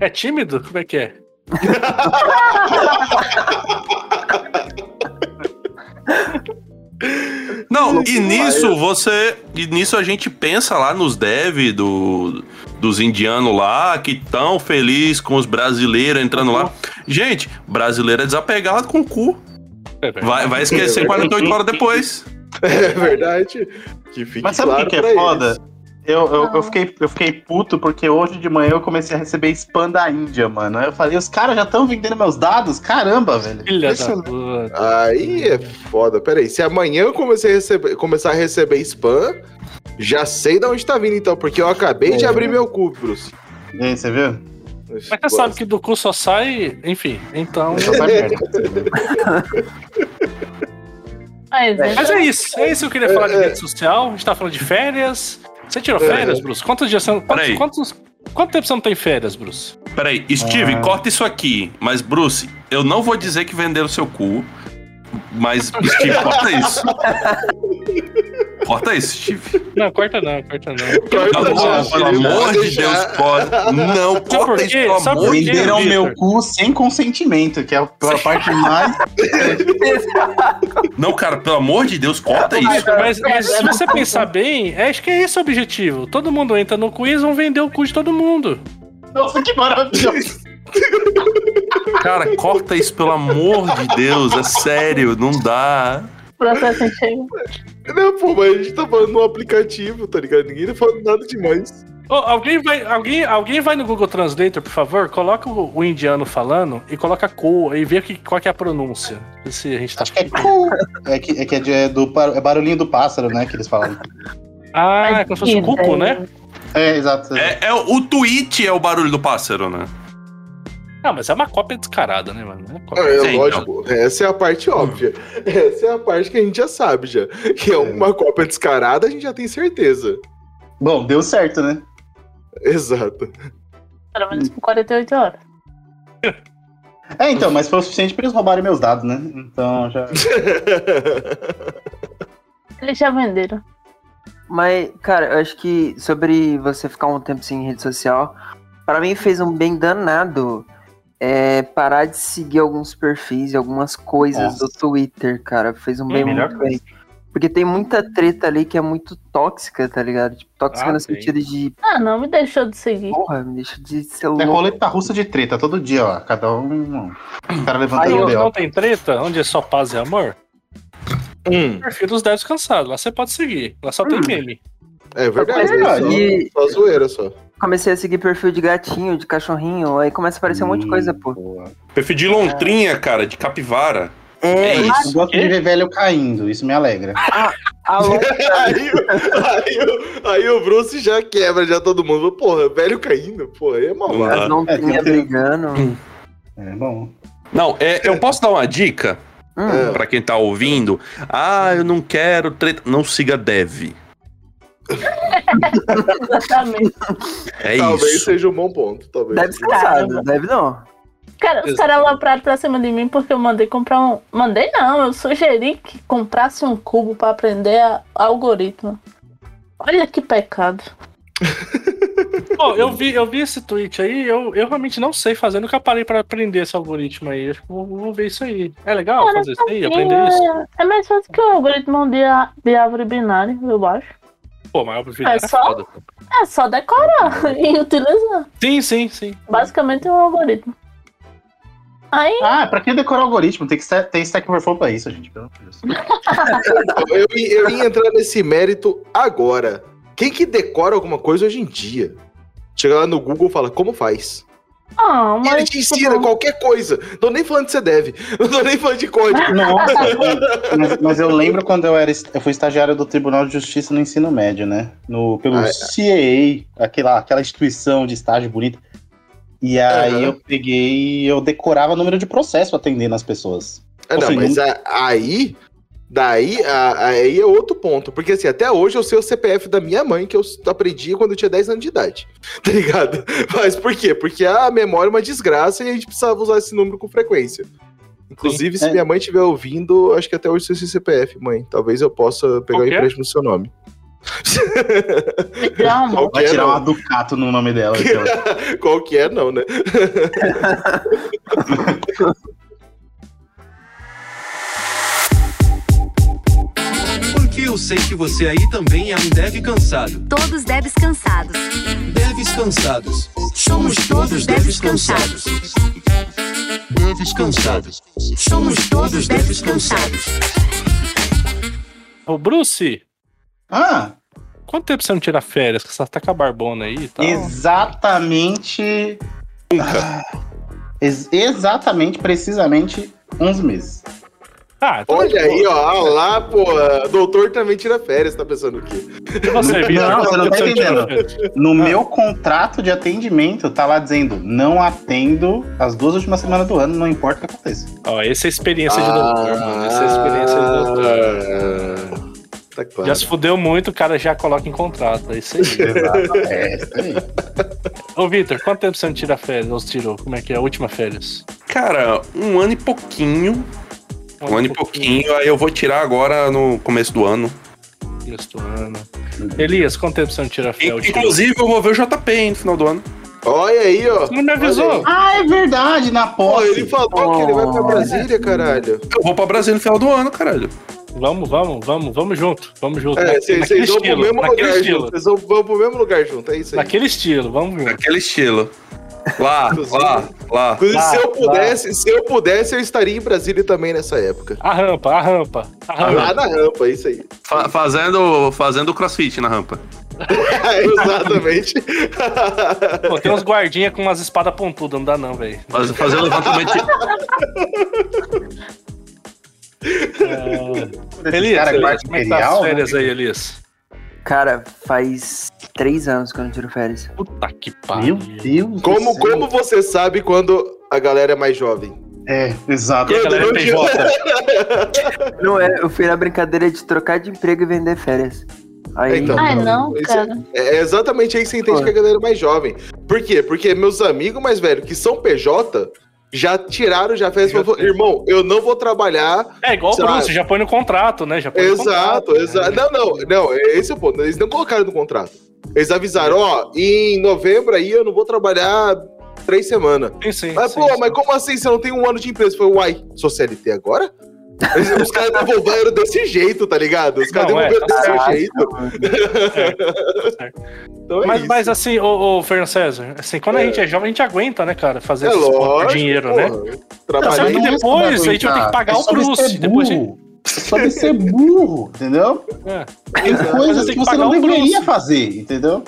é tímido? Como é que é? Não, e nisso você. E nisso a gente pensa lá nos dev do, dos indianos lá, que tão feliz com os brasileiros entrando lá. Gente, brasileiro é desapegado com o cu. É. Vai, vai esquecer 48 horas depois. É verdade. Que fique Mas sabe o claro que, é foda? eles. Eu, eu, eu, fiquei, eu fiquei puto porque hoje de manhã eu comecei a receber spam da Índia, mano. Aí eu falei, os caras já estão vendendo meus dados? Caramba, velho. Filha da puta. Aí é foda. Pera aí, se amanhã eu comecei a receber, começar a receber spam, já sei de onde tá vindo então, porque eu acabei de É. abrir meu cu, Bruce. E aí, você viu? Mas você sabe que do cu só sai. Enfim, então. Só sai merda. Mas, é, Mas é isso, é isso que eu queria falar de rede social. A gente tá falando de férias. Você tirou férias, Bruce? Quantos dias você. Peraí. Quantos, quantos, quanto tempo você não tem férias, Bruce? Peraí, Steve, Ah. corta isso aqui. Mas, Bruce, eu não vou dizer que venderam seu cu. Mas, Steve, corta isso. Corta isso, Steve. Não, corta não, corta não. Corta Não, já, pelo amor de. Deus, corta. Não, por corta isso, quê? pelo Sabe amor de? Deus. Venderam meu cu sem consentimento, que é a parte mais. Não, cara, pelo amor de Deus, corta isso. Mas, mas se você pensar bem, é, acho que é esse o objetivo. Todo mundo entra no cu e eles vão vender o cu de todo mundo. Nossa, que maravilhoso. Cara, corta isso, pelo amor de Deus. É sério, não dá. processo. Não, pô, mas a gente tá falando no aplicativo, tá ligado? Ninguém tá falando nada demais. Ô, alguém, vai, alguém, alguém vai no Google Translator, por favor? Coloca o, o indiano falando e coloca cu e vê que, qual que é a pronúncia. Vê se a gente tá. Acho que é. É que é, que é, de- é do é barulhinho do pássaro, né? Que eles falam. Ah, é como se fosse um cuco, ideia. né? É, exato. É, é o o tweet é o barulho do pássaro, né? Ah, mas é uma cópia descarada, né, mano? É Ah, cópia. é Sim, lógico, essa é a parte óbvia. Essa é a parte que a gente já sabe já. Que é uma cópia descarada, a gente já tem certeza. Bom, deu certo, né? Exato. Pelo menos por 48 horas. É, então, mas foi o suficiente pra eles roubarem meus dados, né? Então já. Eles já venderam. Mas, cara, eu acho que sobre você ficar um tempo sem rede social, pra mim fez um bem danado é, parar de seguir alguns perfis e algumas coisas Nossa. do Twitter, cara. Fez um bem É, melhor muito bem. Porque tem muita treta ali que é muito tóxica, tá ligado? Tipo, tóxica Ah, no tem. sentido de, Ah, não me deixou de seguir. porra, me deixa de ser É louco. roleta russa de treta todo dia, ó. Cada um. O cara levantando o Não tem treta? Onde é só paz e amor? Hum, perfil dos devs cansados. Lá você pode seguir. Lá só tem meme. é verdade. É é só, verdade. só zoeira só. Comecei a seguir perfil de gatinho, de cachorrinho, aí começa a aparecer um monte de coisa, pô. Boa. Perfil de lontrinha, cara, de capivara. É, É isso. Eu gosto de ver velho caindo, isso me alegra. Alô, aí, o- aí, o- aí o Bruce já quebra, já todo mundo. Porra, velho caindo, porra, aí é malvado. as lontrinhas É, tem- brigando. É bom. Não, é, eu posso dar uma dica Hum, pra quem tá ouvindo? Ah, eu não quero treta. Não siga dev. Exatamente. É Talvez isso. seja um bom ponto. Talvez. deve ser cansado, deve não. Cara, os caras alopraram pra cima de mim porque eu mandei comprar um. Mandei não, eu sugeri que comprasse um cubo pra aprender a- algoritmo. Olha que pecado. Pô, eu vi, eu vi esse tweet aí, eu, eu realmente não sei fazer, nunca parei pra aprender esse algoritmo aí. Que vou, vou ver isso aí. É legal Cara, fazer isso aí, aprender isso? É, é mais fácil que o algoritmo de, de árvore binária, eu acho. Pô, mas eu É é só? foda. É só decorar e utilizar. Sim, sim, sim. Basicamente é um algoritmo. Aí, Ah, pra que decorar o algoritmo? Tem que ser- ter Stack Overflow pra isso, gente. Pelo amor de Deus. Eu, ia- eu ia entrar nesse mérito agora. Quem que decora alguma coisa hoje em dia? Chega lá no Google e fala, como faz? Ah, E ele mas. te ensina tipo, qualquer coisa. Tô nem falando que você deve. Não tô nem falando de código. Nossa, mas, mas eu lembro quando eu era eu fui estagiário do Tribunal de Justiça no ensino médio, né? No, pelo Ah, é. CAA, aquela, aquela instituição de estágio bonita. E aí Aham. eu peguei e eu decorava o número de processo atendendo as pessoas. Ah, não, mas a- aí. Daí a- aí é outro ponto. Porque assim, até hoje eu sei o CPF da minha mãe, que eu aprendi quando eu tinha 10 anos de idade. Tá ligado? Mas por quê? Porque a memória é uma desgraça e a gente precisava usar esse número com frequência. Inclusive, se É. minha mãe estiver ouvindo, acho que até hoje eu sei seu CPF, mãe. Talvez eu possa pegar o é? empréstimo no seu nome. Qual que Vai é, tirar uma Ducato no nome dela. então. Qual que é, não, né? Porque eu sei que você aí também é um dev cansado. Todos devs cansados. Devs cansados. Somos todos devs cansados. Devs cansados. Somos todos devs cansados. Ô, Bruce, Ah, quanto tempo você não tira férias? Que você tá com a barbona aí e tal? exatamente. Ah, ex- exatamente, precisamente, 11 meses. Ah, então Olha tá de aí, ó. Ah lá, pô. Doutor também tira férias, tá pensando o quê? Você, Vitor? Não, você não tá entendendo. No meu contrato de atendimento, tá lá dizendo: não atendo as duas últimas semanas do ano, não importa o que aconteça. Ó, essa é a experiência de Ah, doutor, mano. Essa é a experiência de doutor. Ah, Tá claro. Já se fudeu muito, o cara já coloca em contrato. É isso aí. Exato. É, isso aí. Ô, Vitor, quanto tempo você não tira férias? Ou você tirou? Como é que é? A última férias? Cara, um ano e pouquinho. Um ano e pouquinho, aí eu vou tirar agora no começo do ano. Começo do ano. Elias, quanto tempo você não tira férias? Inclusive, eu vou ver o JP hein, no final do ano. Olha aí, ó. Você não me avisou. Ah, é verdade, na posse. ele falou que ele vai pra Brasília, caralho. Eu vou pra Brasília no final do ano, caralho. Vamos, vamos, vamos, vamos junto. Vamos junto. É, vocês naquele vão pro estilo, mesmo naquele lugar estilo. junto. Vocês vão, pro mesmo lugar junto, é isso aí. Naquele estilo, vamos junto. Aquele estilo. Lá, lá, lá. Inclusive, Lá, se eu lá. pudesse, se eu pudesse, eu estaria em Brasília também nessa época. A rampa, a rampa. A rampa. Lá na rampa, isso aí. Fa- fazendo, fazendo crossfit na rampa. Exatamente. Pô, tem uns guardinha com umas espadas pontudas, não dá não, velho. Faz, fazer levantamento. É... Esses Elias, Elias, como é que tá as imperial, né? férias aí, Elias? Cara, faz três anos que eu não tiro férias. Puta que Meu pariu. Deus. Como, do céu. como você sabe quando a galera é mais jovem? É, exato. E a galera é PJ? Não é, eu fui na brincadeira de trocar de emprego e vender férias. Aí, Então. Ai, não, Isso cara. É exatamente aí que você entende Pô. que a galera é mais jovem. Por quê? Porque meus amigos mais velhos, que são PJ, já tiraram, já fez. Já. Irmão, eu não vou trabalhar. É igual o. Bruce, já põe no contrato, né? Já põe Exato, exato. né? Não, não, não. Esse é o ponto. Eles não colocaram no contrato. Eles avisaram, ó, em novembro aí eu não vou trabalhar três semanas. Sim, sim. Mas, sim, pô, sim. mas como assim? Você não tem um ano de empresa? Foi, uai, sou CLT agora? Os caras devolveram desse jeito, tá ligado? Os caras Não, é, devolveram tá desse certo. jeito. certo. Então é Mas, isso. mas assim, ô, ô Fernando César, assim, quando a É. gente é jovem, a gente aguenta, né, cara? Fazer é por lógico, dinheiro, porra. né? Trabalhar Só que não é depois a gente vai ter que pagar é o ser depois a burro. sobre ser burro, entendeu? É. Tem coisas que que você não deveria fazer, entendeu?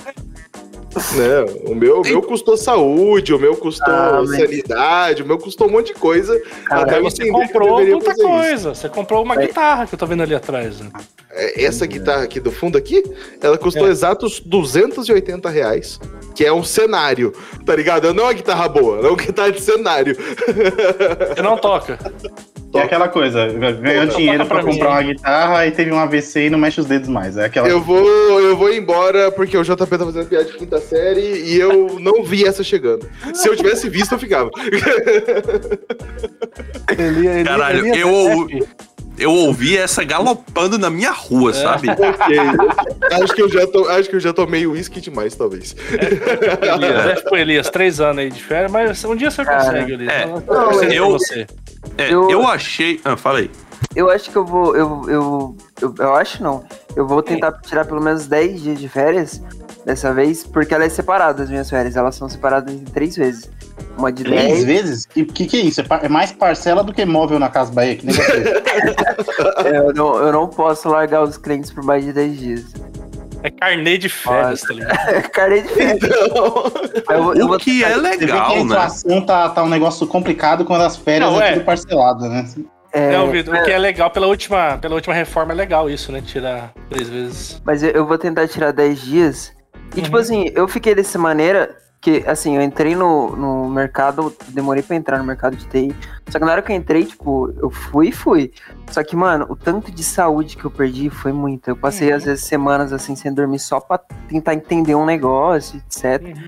Né? O meu, o meu custou saúde, o meu custou Ah, sanidade, o meu custou um monte de coisa. Cara, até Você entender que eu comprou muita fazer isso. coisa. Você comprou uma Mas- guitarra que eu tô vendo ali atrás. né? É, Essa guitarra aqui do fundo aqui, ela custou É. exatos 280 reais. Que é um cenário, tá ligado? Não é uma guitarra boa, é uma guitarra de cenário. Você não toca. É aquela coisa, ganhou dinheiro pra pra comprar uma guitarra e teve um AVC e não mexe os dedos mais. É aquela Eu vou, eu vou embora porque o JP tá fazendo piada de quinta série e eu não vi essa chegando. Se eu tivesse visto, eu ficava. Ele, ele, Caralho, ele eu- Zep. Eu ouvi essa galopando na minha rua, sabe? ok. acho, que eu já tô, acho que eu já tomei uísque demais, talvez. Elias, Zep com Elias, três anos aí de férias, mas um dia você Cara, consegue, Elias. é, não, eu- você. É, Eu- eu achei. Ah, falei. Eu acho que eu vou. Eu, eu, eu, eu acho não. Eu vou tentar tirar pelo menos 10 dias de férias dessa vez, porque ela é separada, as minhas férias. Elas são separadas em três vezes. Uma de Três 10. vezes? Que, que que é isso? É É mais parcela do que móvel na Casa Bahia? Que negócio é? É, eu, não, eu não posso largar os clientes por mais de 10 dias. É carnê de férias, tá ligado? Cara de férias. Então, Eu, vou- eu O vou que é Você vê que a legal, né? inflação tá, tá um negócio complicado quando as férias Não, é, é. tudo parcelado, né? é, Não, Vitor, o que é legal pela última, pela última reforma é legal isso, né? Tirar três vezes. Mas eu, eu vou tentar tirar 10 dias. E, tipo Uhum. assim, eu fiquei dessa maneira que, assim, eu entrei no, no mercado, demorei pra entrar no mercado de TI. Só que na hora que eu entrei, tipo, eu fui e fui. Só que, mano, o tanto de saúde que eu perdi foi muito. Eu passei, Uhum. às vezes, semanas, assim, sem dormir só pra tentar entender um negócio, etc. Uhum.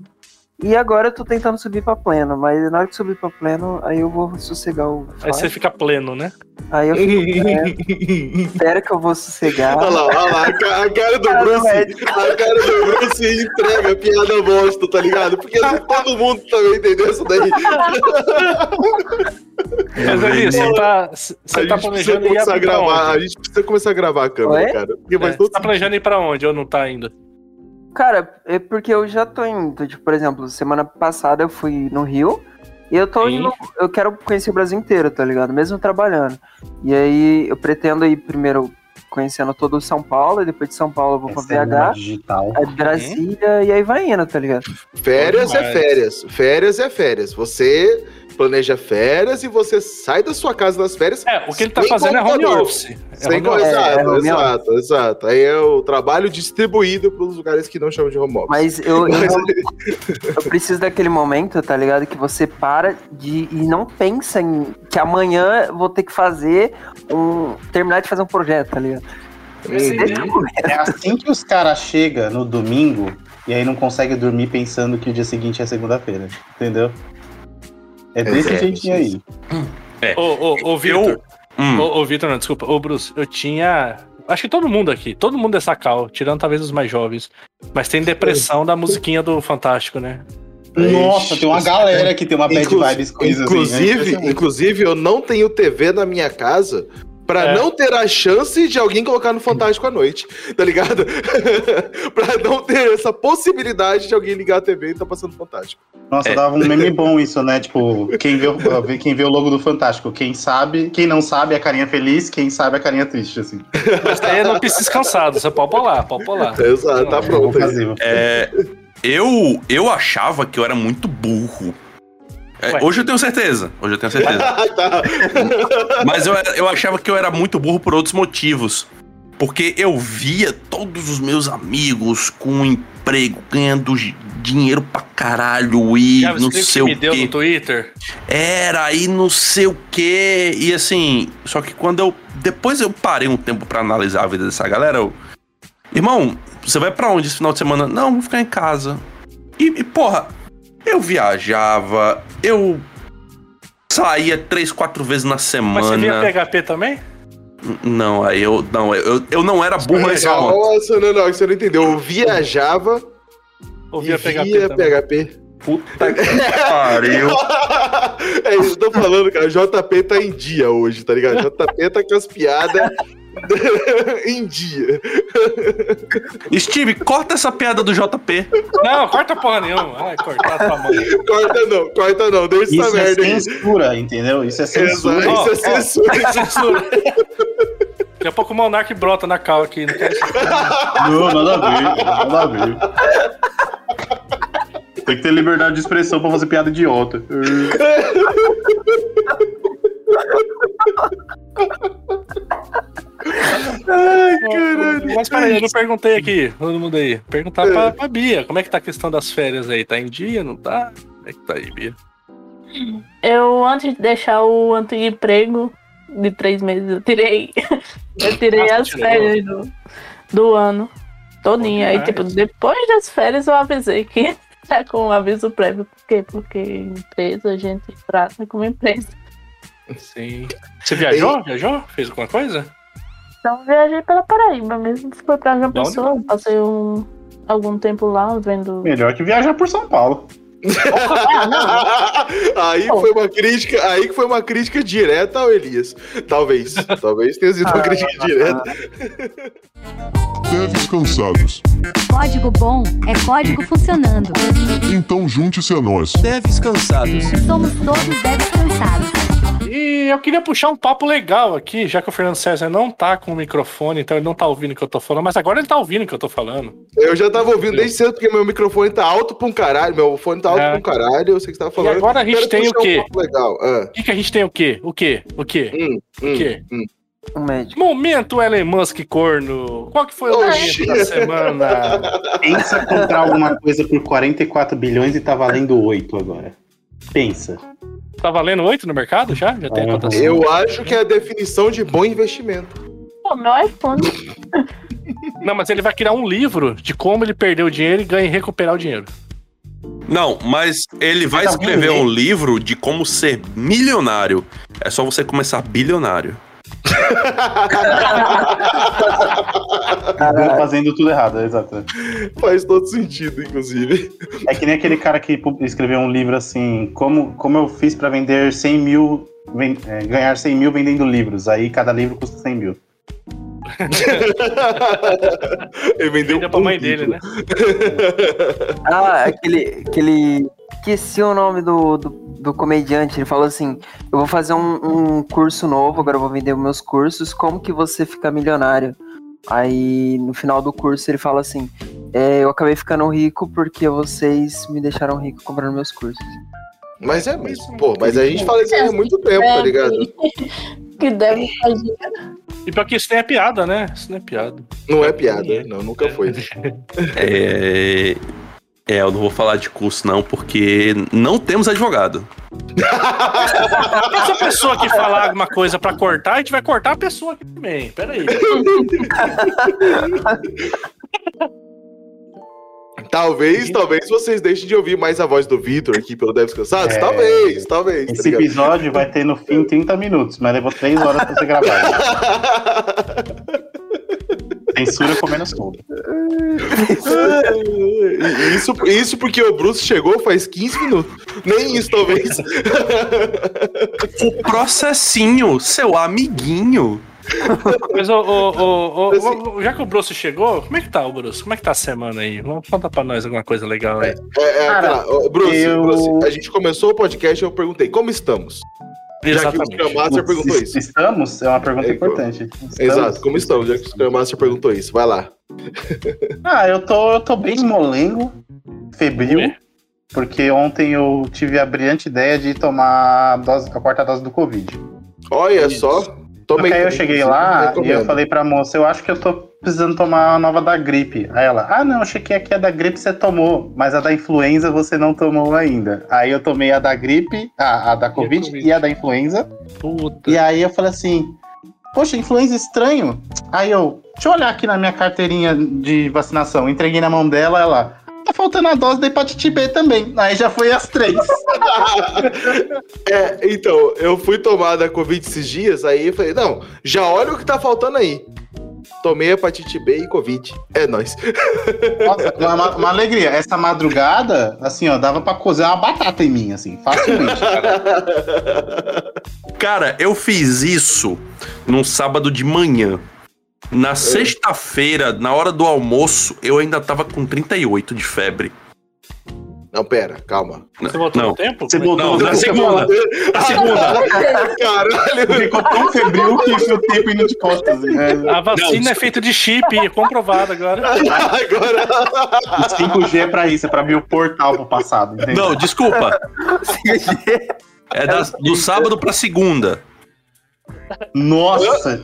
E agora eu tô tentando subir pra pleno, mas na hora que subir pra pleno, aí eu vou sossegar o. Aí você fica pleno, né? Aí eu fico pleno. Espera que eu vou sossegar. Olha lá, olha lá, a ca- a cara do Bruce, a cara do Bruce entrega a piada bosta, tá ligado? Porque assim, todo mundo também entendeu isso daí. Mas você tá, você a tá gente precisa planejando ir a pra gravar, a onde? gente precisa começar a gravar a câmera, Oi? cara. Porque É, faz você tá planejando ir pra onde ou não tá ainda? Cara, é porque eu já tô indo. Tipo, por exemplo, semana passada eu fui no Rio e eu tô indo. Eu quero conhecer o Brasil inteiro, tá ligado? Mesmo trabalhando. E aí eu pretendo ir primeiro conhecendo todo São Paulo, e depois de São Paulo eu vou Essa pra é BH, digital. aí Brasília, e aí vai indo, tá ligado? Férias é Demais. férias. Férias é férias. Você planeja férias e você sai da sua casa nas férias. É, o que ele tá fazendo é home computador. office. É Sem home office. É, exato, é home exato, exato. Aí é o trabalho distribuído para os lugares que não chamam de home office. Mas eu, eu, eu preciso daquele momento, tá ligado? Que você para de e não pensa em que amanhã eu vou ter que fazer um. terminar de fazer um projeto, tá ligado? Comer. É assim que os caras chegam no domingo e aí não conseguem dormir pensando que o dia seguinte é segunda-feira. Entendeu? É desse É, jeitinho aí. Ô, ô, ô, Vitor. Hum, Ô, ô, Vitor, não, desculpa. Ô, Bruce, eu tinha. Acho que todo mundo aqui, todo mundo dessa cal, tirando talvez os mais jovens. Mas tem depressão da musiquinha do Fantástico, né? Nossa, Ixi, tem uma galera que tem uma bad Inclu- vibes com isso assim. né? inclusive, inclusive, eu não tenho TV na minha casa pra É. não ter a chance de alguém colocar no Fantástico à noite, tá ligado? pra não ter essa possibilidade de alguém ligar a TV e tá passando Fantástico. Nossa, É. dava um meme bom isso, né? Tipo, quem vê, o- quem vê o logo do Fantástico, quem sabe, quem não sabe é a carinha feliz, quem sabe é a carinha triste, assim. Mas daí não precisa cansado, você pode pular, pode pular. Exato, tá pronto aí. Ocasivo. é, eu, eu achava que eu era muito burro. É, hoje eu tenho certeza. Hoje eu tenho certeza. Ah, tá. Mas eu, eu achava que eu era muito burro por outros motivos. Porque eu via todos os meus amigos com emprego, ganhando dinheiro pra caralho e Já não sei que o me deu no Twitter? Era e não sei o quê. E assim, só que quando eu. Depois eu parei um tempo pra analisar a vida dessa galera, eu. Irmão, você vai pra onde esse final de semana? Não, vou ficar em casa. E, e, porra, eu viajava, eu saía três, quatro vezes na Mas você via semana. PHP também? Não, aí eu. Não, eu, eu não era burro nesse ponto. Nossa, não, não, você não entendeu. Eu viajava Ou e via PHP via? PHP. Puta que pariu. é isso que eu tô falando, cara. JP tá em dia hoje, tá ligado? JP tá com as piadas em dia. Steve, corta essa piada do JP. Não, corta porra nenhuma. Ai, cortar tua mão. Corta não, corta não. Deixa essa Isso é merda aí. censura, entendeu? Isso é Exato, censura. Ó, isso é censura. Censura. Daqui a pouco o Monark brota na cal aqui. Não isso. Não, nada a ver, nada a ver. Tem que ter liberdade de expressão pra fazer piada idiota. Mas peraí, eu não perguntei aqui, todo mundo aí. Perguntar pra, pra Bia, como é que tá a questão das férias aí? Tá em dia, não tá? Como é que tá aí, Bia? Eu, antes de deixar o antigo emprego de três meses, eu tirei. eu tirei Ah, as férias do, do ano. Todinha. Aí, tipo, depois das férias eu avisei que tá com um aviso prévio. Por quê? Porque empresa, a gente trata como empresa. Sim. Você viajou? Viajou? Fez alguma coisa? Então viajei pela Paraíba mesmo. Fui pra João? Pessoa, passei um, algum tempo lá vendo. Melhor que viajar por São Paulo. aí foi uma crítica, aí que foi uma crítica direta ao Elias. Talvez, talvez tenha sido uma crítica direta. Devs cansados. Código bom é código funcionando. Então junte-se a nós. Devs cansados. Somos todos devs cansados. E eu queria puxar um papo legal aqui, já que o Fernando César não tá com o microfone, então ele não tá ouvindo o que eu tô falando, mas agora ele tá ouvindo o que eu tô falando. Eu já tava ouvindo desde cedo porque meu microfone tá alto pra um caralho. Meu fone tá alto É. pra um caralho. Eu sei que você tava falando. agora a gente tem o quê? Um legal. Ah, O que, que a gente tem o quê? O quê? O quê? hum, O hum, quê? hum. Um médico. Momento Elon Musk corno. Qual que foi o momento da semana? Pensa comprar alguma coisa por 44 bilhões e tá valendo 8 agora. Pensa. Tá valendo 8 no mercado já? Já tem a Uhum. Eu acho que é a definição de bom investimento. Pô, meu iPhone. Não, mas ele vai criar um livro de como ele perdeu o dinheiro e ganha e recuperar o dinheiro. Não, mas ele vai tá escrever um livro de como ser milionário. É só você começar bilionário. Fazendo tudo errado, exato. Faz todo sentido, inclusive. É que nem aquele cara que escreveu um livro assim, como, como eu fiz pra vender 100 mil, é, ganhar 100 mil vendendo livros. Aí cada livro custa 100 mil. Ele vendeu pra um mãe dele, livro. né? Ah, aquele. aquele esqueci o nome do, do, do comediante. Ele falou assim: Eu vou fazer um, um curso novo, agora eu vou vender os meus cursos. Como que você fica milionário? Aí no final do curso ele fala assim: "É, Eu acabei ficando rico porque vocês me deixaram rico comprando meus cursos. Mas é mesmo. Pô, mas a gente fala isso aí há muito tempo, tá ligado? que deve fazer. E pior que isso nem é piada, né? Isso não é piada. Não é piada. Não, nunca foi. É... é, eu não vou falar de curso não, porque não temos advogado. Essa pessoa que falar alguma coisa pra cortar, a gente vai cortar a pessoa aqui também. Pera aí. Talvez, talvez vocês deixem de ouvir mais a voz do Vitor aqui pelo Deves Cansados. É. Talvez, talvez. tá Esse ligado? episódio vai ter no fim 30 minutos, mas levou 3 horas pra ser gravado. Censura comendo solda. E isso, isso porque o Bruce chegou faz 15 minutos. Nem isso, talvez. Processinho, seu amiguinho. Mas, ô, ô, Assim- ô, já que o Bruce chegou, como é que tá o Bruce? Como é que tá a semana aí? Vamos contar pra nós alguma coisa legal aí. É, é, Cara, aquela- ô, Bruce, eu- Bruce, a gente começou o podcast e eu perguntei, como estamos? Já que o Scrum Master perguntou isso. Estamos? É uma pergunta É, importante. Estamos? Exato, como estamos? Já que o Scrum Master perguntou isso. Vai lá. Ah, eu tô, eu tô bem molengo, febril, porque ontem eu tive a brilhante ideia de tomar a, dose, a quarta dose do Covid. Olha só. Tomei Porque aí eu cheguei inclusive, lá e eu falei pra moça, eu acho que eu tô precisando tomar a nova da gripe. Aí ela, ah não, achei que aqui a da gripe você tomou, mas a da influenza você não tomou ainda. Aí eu tomei a da gripe, a, a da Covid Covid. e a da influenza. Puta. E aí eu falei assim, poxa, influenza estranho. Aí eu, deixa eu olhar aqui na minha carteirinha de vacinação. Entreguei na mão dela, ela, tá faltando a dose da hepatite B também. Aí já foi as três. É, então, eu fui tomar da Covid esses dias, aí eu falei, não, já olha o que tá faltando aí. Tomei hepatite B e Covid. É nóis. Nossa, uma, uma alegria. Essa madrugada, assim, ó, dava pra cozer uma batata em mim, assim, facilmente. cara. Cara, eu fiz isso num sábado de manhã. Na sexta-feira, na hora do almoço, eu ainda tava com 38 de febre. Não, pera, calma. Você voltou Não. no tempo? Você é voltou Não, na segunda. Na segunda. Caralho. Ficou tão febril que foi o tempo indo de costas. né? A vacina é feita de chip, é comprovado agora. Agora. O 5G é pra isso, é pra abrir o portal pro passado. entendeu? Não, desculpa. É da- do sábado pra segunda. Nossa,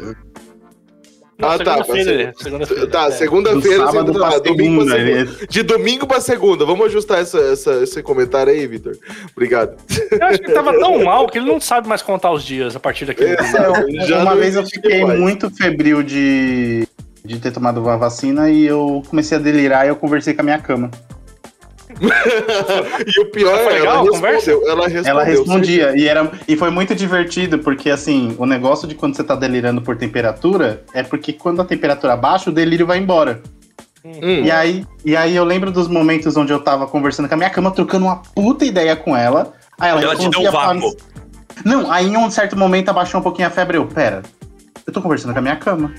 Não, Ah, tá, segunda-feira, mas- segunda-feira. Tá, É. do segunda-feira, sábado segunda, pra ah, domingo pra segunda. segunda. ele- De domingo pra segunda. Vamos ajustar essa, essa- esse comentário aí, Vitor. Obrigado. Eu acho que ele tava tão mal que ele não sabe mais contar os dias a partir daquele É. Já uma vez eu fiquei mais. muito febril de, de ter tomado uma vacina e eu comecei a delirar e eu conversei com a minha cama. E o pior Foi é, legal ela conversa? respondeu. Ela respondeu. Ela respondia e, era, e foi muito divertido, porque assim, o negócio de quando você tá delirando por temperatura é porque quando a temperatura baixa, o delírio vai embora. Hum. E aí, e aí eu lembro dos momentos onde eu tava conversando com a minha cama, trocando uma puta ideia com ela. Aí ela, Ela te respondia deu um vácuo. Não, aí em um certo momento abaixou um pouquinho a febre. Eu, pera, eu tô conversando com a minha cama.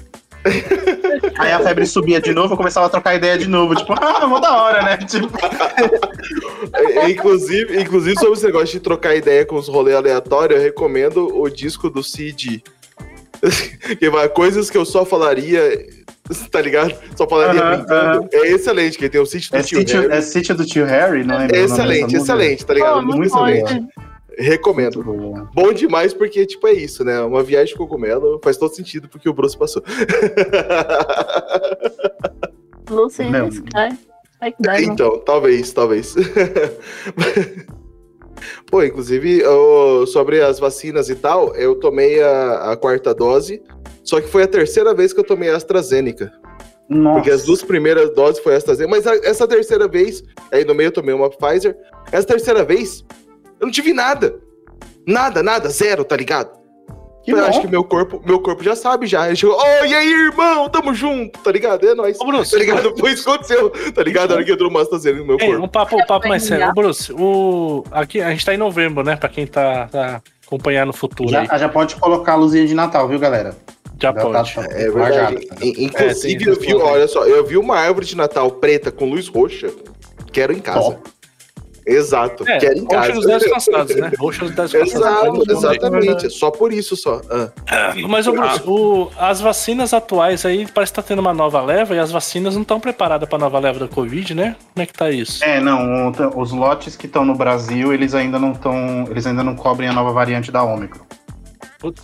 aí a febre subia de novo, eu começava a trocar ideia de novo. Tipo, ah, mó da hora, né? Tipo, É, inclusive, inclusive, sobre esse negócio de trocar ideia com os rolês aleatórios, eu recomendo o disco do Cid. que vai, coisas que eu só falaria. Tá ligado? Só falaria Aham, brincando. É excelente, que tem o sítio do é tio sítio, Harry. é sítio do tio Harry, não. É nome excelente, excelente, tá ligado? Pô, muito muito bom excelente. esse- Recomendo. Boa. Bom demais porque, tipo, é isso, né? Uma viagem de cogumelo faz todo sentido porque o Bruce passou. Lucy in Sky. Então, talvez, talvez. Pô, inclusive, ô, sobre as vacinas e tal, eu tomei a, a quarta dose, só que foi a terceira vez que eu tomei a AstraZeneca. Nossa. Porque as duas primeiras doses foi a AstraZeneca, mas a- essa terceira vez, aí no meio eu tomei uma Pfizer, essa terceira vez, eu não tive nada. Nada, nada, zero, tá ligado? Que eu bom. acho que meu corpo, meu corpo já sabe já. Ele chegou, oh, e aí, irmão, tamo junto, tá ligado? É nóis. Ô, Bruce, Tá ligado? Foi isso que aconteceu, tá ligado? A hora que entrou uma AstraZeneca no meu Ei, corpo. um papo, um papo mais sério. Ô, Bruce, o... aqui a gente tá em novembro, né? Pra quem tá, tá acompanhando o futuro aí. Já, já pode colocar a luzinha de Natal, viu, galera? Já Já pode. tá- É largado. verdade. In- Inclusive, É, eu vi, olha só, eu vi uma árvore de Natal preta com luz roxa. Quero em casa. Top. Exato, É, quero em roxa casa. nos 10 cansados, né? Roxa nos 10 cansados. Exato, exatamente. É só por isso só. Ah. Mas, ô, Bruce, o- as vacinas atuais aí, parece que tá tendo uma nova leva e as vacinas não estão preparadas pra nova leva da Covid, né? Como é que tá isso? É, não, os lotes que estão no Brasil, eles ainda não estão. Eles ainda não cobrem a nova variante da Ômicron. Putz.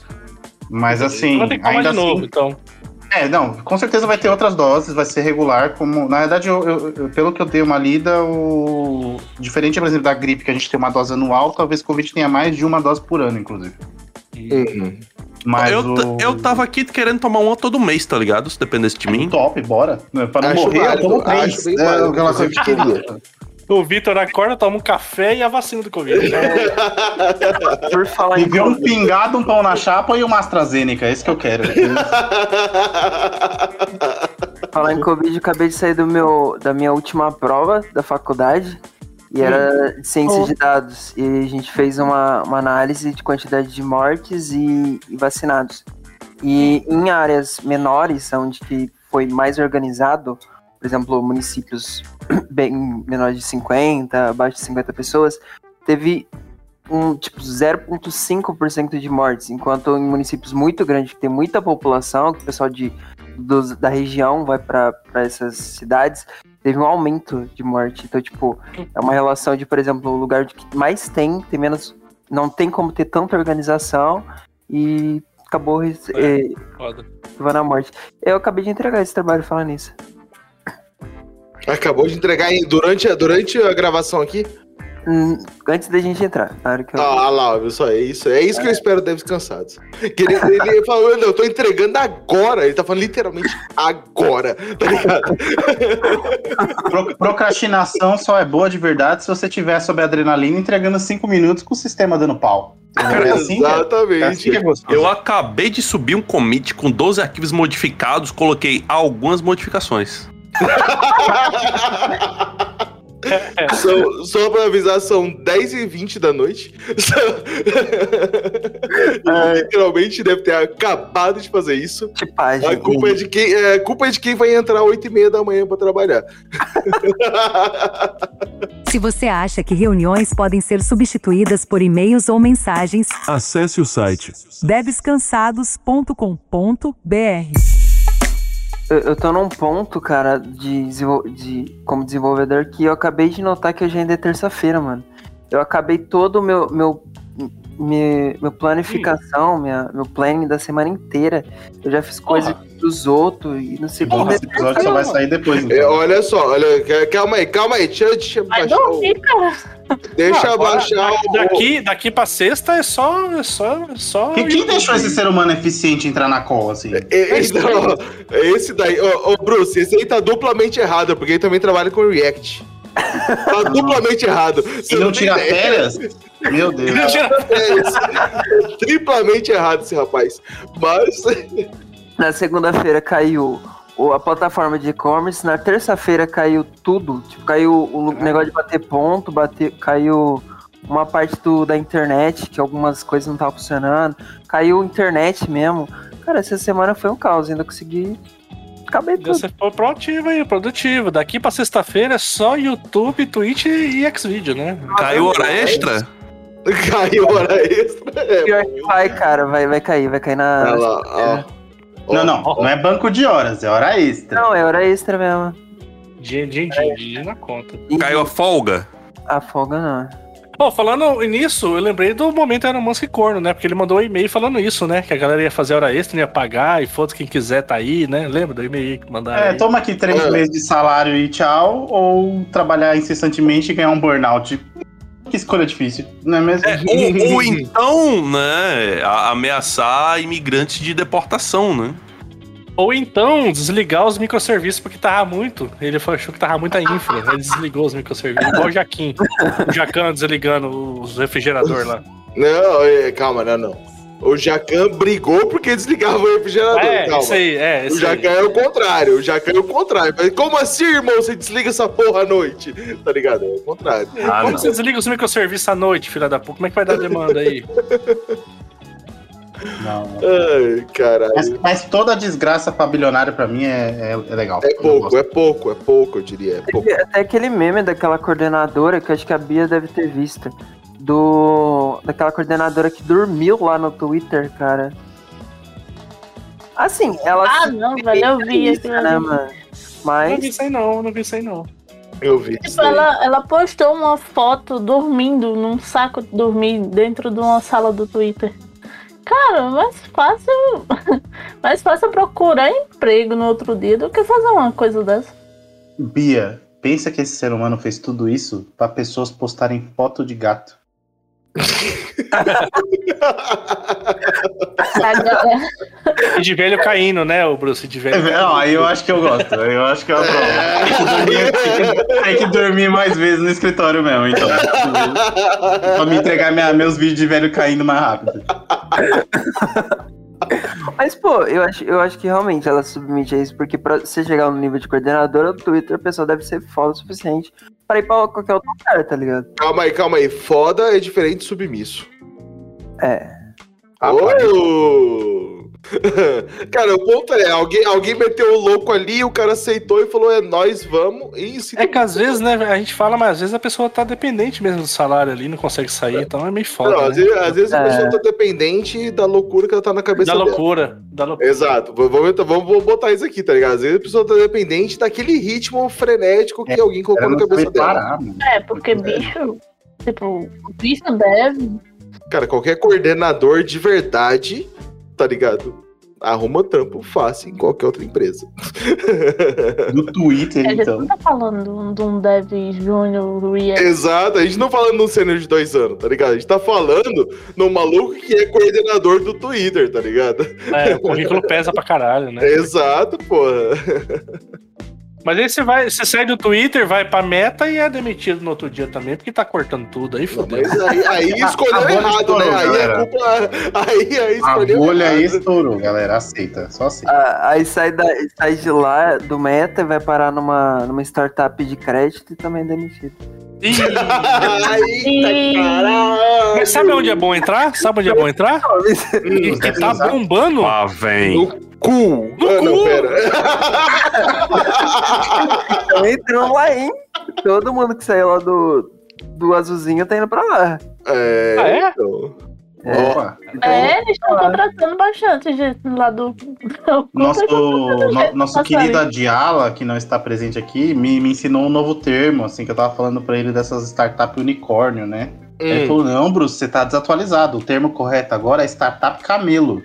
Mas assim, Vai ter que tomar ainda de novo, assim. então. É, não, com certeza vai ter outras doses, vai ser regular, como. Na verdade, eu- eu- eu- pelo que eu dei uma lida, o. Diferente, por exemplo, da gripe, que a gente tem uma dose anual, talvez Covid tenha mais de uma dose por ano, inclusive. Uhum. Mas eu, o... eu tava aqui querendo tomar uma todo mês, tá ligado? Se dependesse de mim. Top, bora. Pra não Acho morrer, válido, eu tomo três. acho bem É, válido, que inclusive, queria. O Vitor acorda, toma um café e a vacina do Covid. Por falar Me em vê um pingado, um pão na chapa e uma AstraZeneca, é isso que eu quero. falar em Covid, eu acabei de sair do meu, da minha última prova da faculdade. E era de ciência Oh. de dados. E a gente fez uma, uma análise de quantidade de mortes e, e vacinados. E em áreas menores, onde que foi mais organizado, por exemplo, municípios bem menores de 50, abaixo de 50 pessoas, teve um tipo 0,5% de mortes, enquanto em municípios muito grandes, que tem muita população, que o pessoal de, da região vai para essas cidades, teve um aumento de morte. Então, tipo, é uma relação de, por exemplo, o lugar que mais tem, tem menos. Não tem como ter tanta organização e acabou É. Foda. levando a morte. Eu acabei de entregar esse trabalho falando nisso. Acabou de entregar durante, a- durante a gravação aqui. Hum, Antes da gente entrar, hora que eu. Ah lá, viu só, é isso. É isso que eu espero deves cansados. Que ele, ele falou, não, eu tô entregando agora. Ele tá falando literalmente agora, tá ligado? Pro- procrastinação só é boa de verdade se você tiver sob adrenalina entregando cinco minutos com o sistema dando pau. É assim que é, é, assim Exatamente. que é. Eu acabei de subir um commit com 12 arquivos modificados, coloquei algumas modificações. São- só pra avisar, são 10 e 20 da noite. Ele Literalmente deve ter acabado de fazer isso. Tipagem. A culpa é de quem, é, a culpa é de quem vai entrar 8 e meia da manhã pra trabalhar. Se você acha que reuniões podem ser substituídas por e-mails ou mensagens, Acesse o site devescansados.com.br. Eu, tô num ponto, cara, de, de como desenvolvedor que eu acabei de notar que hoje ainda é terça-feira, mano. Eu acabei todo o meu, meu, me- meu planificação, minha, meu planning da semana inteira. Eu já fiz coisas dos outros e no segundo Esse episódio só vai sair depois. É, Então. olha só, olha, calma aí, calma aí, deixa, deixa baixar o- dormir, cara. Deixa eu Agora, baixar o. Daqui, daqui pra sexta é só. É só, é só Quem, quem deixou esse ser humano eficiente entrar na cola, assim? E- Esse, não, esse daí, ô, ô, Bruce, esse aí tá duplamente errado, porque ele também trabalha com React. Tá duplamente errado. Você E não tem tira ideia. férias? Meu Deus. Férias. Triplamente errado esse rapaz. Mas. Na segunda-feira caiu o- a plataforma de e-commerce, na terça-feira caiu tudo. Tipo, caiu o negócio de bater ponto, bater, caiu uma parte do, da internet, que algumas coisas não estavam funcionando. Caiu a internet mesmo. Cara, essa semana foi um caos, ainda consegui. Acabei tudo. Você foi proativo aí, produtivo. Daqui pra sexta-feira é só YouTube, Twitch e Xvideo, né? Caiu hora extra? Caiu hora extra. É, Pior que vai, cara, vai, vai cair, vai cair na. Olha lá, ó. Ó, Não, não, não é banco de horas, é hora extra. Não, é hora extra mesmo. Dia, dia, dia, dia na conta. Caiu a folga? a folga não. Bom, falando nisso, eu lembrei do momento Elon Musk corno, né? Porque ele mandou um e-mail falando isso, né? Que a galera ia fazer hora extra, ia pagar, e foda quem quiser tá aí, né? Lembra do e-mail que mandaram? É, aí? toma aqui três É. meses de salário e tchau, ou trabalhar incessantemente e ganhar um burnout. Que escolha difícil, não é mesmo? É, ou, ou então, né, a- ameaçar imigrantes de deportação, né? Ou então desligar os microserviços porque tava muito. Ele achou que tava muita infra. Ele desligou os microserviços. Igual o Jaquim. O Jacan desligando os refrigeradores lá. Não, calma, não, não. O Jacan brigou porque desligava o refrigerador. É, calma. isso aí, é. O Isso aí. Jacan é o contrário, o Jacan é o contrário. Mas Como assim, irmão? Você desliga essa porra à noite? Tá ligado? É o contrário. Ah, Como não. você desliga os microserviços à noite, filha da puta? Como é que vai dar demanda aí? Não. Ai, caralho. Mas, mas toda desgraça pra bilionário pra mim é, é, é legal. É pouco, é pouco, é pouco, eu diria. É pouco. Até aquele meme daquela coordenadora que eu acho que a Bia deve ter visto. Do. Daquela coordenadora que dormiu lá no Twitter, cara. Assim, ela. Ah, não, velho, eu vi isso, aquilo né, mano? Não vi Mas. isso aí não, não vi isso aí não. Eu vi. isso Tipo, aí. ela, ela postou uma foto dormindo num saco de dormir dentro de uma sala do Twitter. Cara, mais fácil. mais fácil procurar emprego no outro dia do que fazer uma coisa dessa. Bia, pensa que esse ser humano fez tudo isso pra pessoas postarem foto de gato. E de velho caindo, né, o Bruce? De É, velho. Não, aí eu acho que eu gosto. Eu acho que eu aprovo. Tem que dormir- tem que- Tem que dormir mais vezes no escritório mesmo, então. pra me entregar minha- meus vídeos de velho caindo mais rápido. Mas, pô, eu acho, eu acho que realmente ela submite a isso, porque pra você chegar no nível de coordenadora do Twitter, a pessoa deve ser foda o suficiente pra ir pra qualquer outro lugar, tá ligado? Calma aí, calma aí. Foda é diferente de submisso. É. Ô! Cara, o ponto é, alguém, alguém meteu o louco ali, o cara aceitou e falou, é nós, vamos. E se É que às vezes, né, a gente fala, mas às vezes a pessoa tá dependente mesmo do salário ali, não consegue sair, então é meio foda. Não, né? às vezes, às vezes a É. pessoa tá dependente da loucura que ela tá na cabeça Da dela. loucura, da loucura. Exato, vamos, vamos, vamos botar isso aqui, tá ligado? Às vezes a pessoa tá dependente daquele ritmo frenético que alguém colocou na cabeça dela. mano. É, porque bicho. Tipo, o bicho deve. Cara, qualquer coordenador de verdade, tá ligado? Arruma trampo fácil em qualquer outra empresa. No Twitter, A gente então. não tá falando de um dev júnior React. Exato, a gente não falando num sênior de dois anos, tá ligado? A gente tá falando num maluco que é coordenador do Twitter, tá ligado? É, o currículo pesa pra caralho, né? Exato, porra. Mas aí você vai, você sai do Twitter, vai pra meta e é demitido no outro dia também, porque tá cortando tudo aí, fodeu. Mas aí, aí escolheu errado, né? estourou, Aí galera. a culpa. Aí, aí A escolheu bolha errado. aí estourou, galera. Aceita, só aceita. Ah, aí sai, da, sai de lá, do meta, e vai parar numa, numa startup de crédito e também é demitido. Ih, mas sabe onde é bom entrar? Sabe onde é bom entrar? Que, que tá bombando. Lá vem. No cu! No ah, não, cu! pera. Então entrou lá, hein? Todo mundo que saiu lá do, do azulzinho tá indo pra lá. É, Ah, é? então. Opa. É, eles estão contratando bastante gente lá do. Nosso, no- jeito nosso passarinho. querido Adiala, que não está presente aqui, me, me ensinou um novo termo, assim, que eu tava falando pra ele dessas startup unicórnio, né? Ele Hum. falou, não, Bruce, você tá desatualizado. O termo correto agora é startup camelo.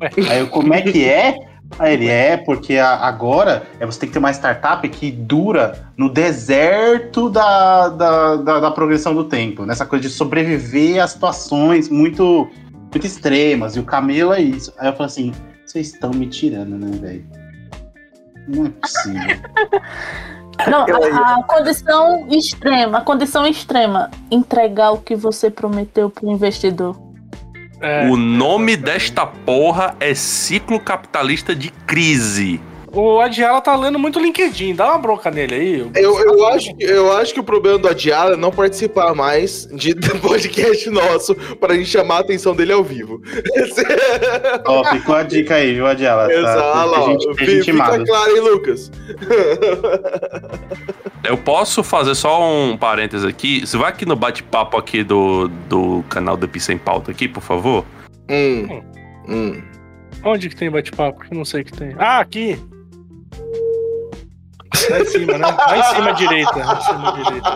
Aí eu, como é que é? Aí ele, é, porque a- agora é, você tem que ter uma startup que dura no deserto da, da, da, da progressão do tempo. Nessa coisa de sobreviver a situações muito, muito extremas. E o camelo é isso. Aí eu falei assim, vocês estão me tirando, né, velho? Não é possível. Não, a, a condição extrema, a condição extrema, entregar o que você prometeu pro investidor. É, O nome desta porra é ciclo capitalista de crise. O Adiala tá lendo muito LinkedIn, dá uma bronca nele aí. Eu, eu, acho, que- eu acho que o problema do Adiala é não participar mais de do podcast nosso pra gente chamar a atenção dele ao vivo. Ó, ficou a dica aí, viu, Adiala? Tá? Exato, Tem ó, gente, gente fica mala. claro, hein, Lucas? Eu posso fazer só um parênteses aqui? Você vai aqui no bate-papo aqui do, do canal do Pisa em Pauta aqui, por favor? Hum. Hum. Onde que tem bate-papo? Eu não sei que tem. Ah, aqui! Lá em cima, né? Lá em cima à direita. Lá em cima à direita.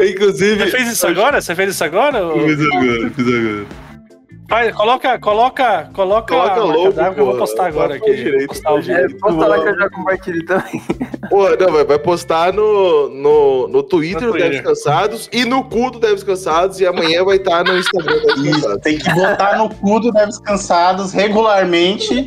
Inclusive. Você fez isso agora? Você fez isso agora? ô? Fiz agora, fiz agora. Vai, coloca, coloca, coloca, Coloca logo, eu vou postar agora aqui. direita, Vou postar. É, posta lá que eu já compartilhei também. Porra, não, vai, vai postar no, no, no Twitter do Deves. Cansados e no cu do Deves Cansados e amanhã vai estar no Instagram do Deves Isso, Cansados. tem que botar no cu do Deves Cansados regularmente.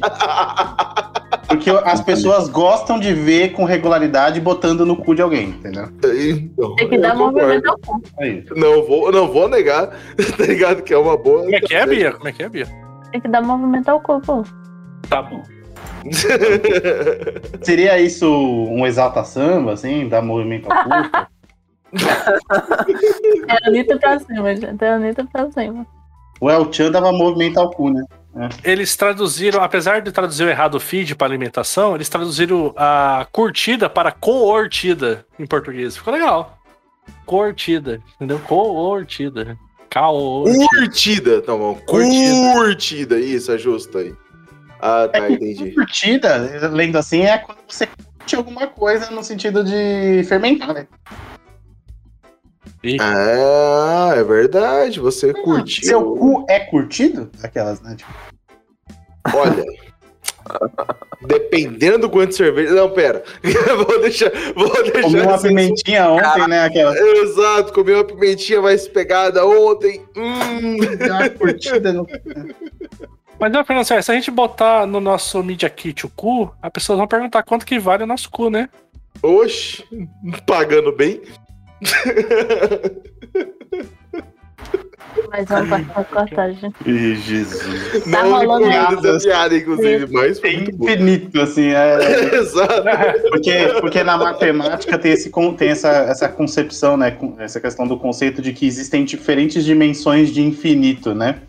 Porque as pessoas gostam de ver com regularidade botando no cu de alguém, entendeu? Então, Tem que dar movimento ao cu. Aí. Não vou, não vou negar, tá ligado? Que é uma boa. Como é que é, Bia? Como é que é, Bia? Tem que dar movimento ao cu, pô. Tá bom. Seria isso um exalta samba, assim, dar movimento ao cu? É Anitta pra cima, gente. É Anitta pra cima. o El Chan dava movimento ao cu, né? Eles traduziram, apesar de traduzir errado o feed para alimentação, eles traduziram a curtida para coortida em português. Ficou legal. Coortida, entendeu? Coortida. Caortida. Curtida, tá bom. Curtida. Curtida, isso, ajusta aí. Ah, tá, entendi. Curtida, lendo assim, é quando você curte alguma coisa no sentido de fermentar, né? Ah, é verdade, você curtiu. Seu cu é curtido? Aquelas, né? Tipo, Olha. Dependendo do quanto de cerveja. Não, pera. vou deixar. Vou deixar. comeu uma essa- pimentinha ontem, né? Aquela. Exato, comi uma pimentinha mais pegada ontem. Hum. Deu uma curtida no. Mas não, Fernando, sério, se a gente botar no nosso Media Kit o cu, as pessoas vão perguntar quanto que vale o nosso cu, né? Oxi, pagando bem. Mas vamos passar cortar, gente. Ih, Jesus. Tá Não rolando essa piada, inclusive, mas foi É muito bom. infinito, assim. É... Exato. Porque, porque na matemática tem, esse, tem essa, essa concepção, né? Essa questão do conceito de que existem diferentes dimensões de infinito, né?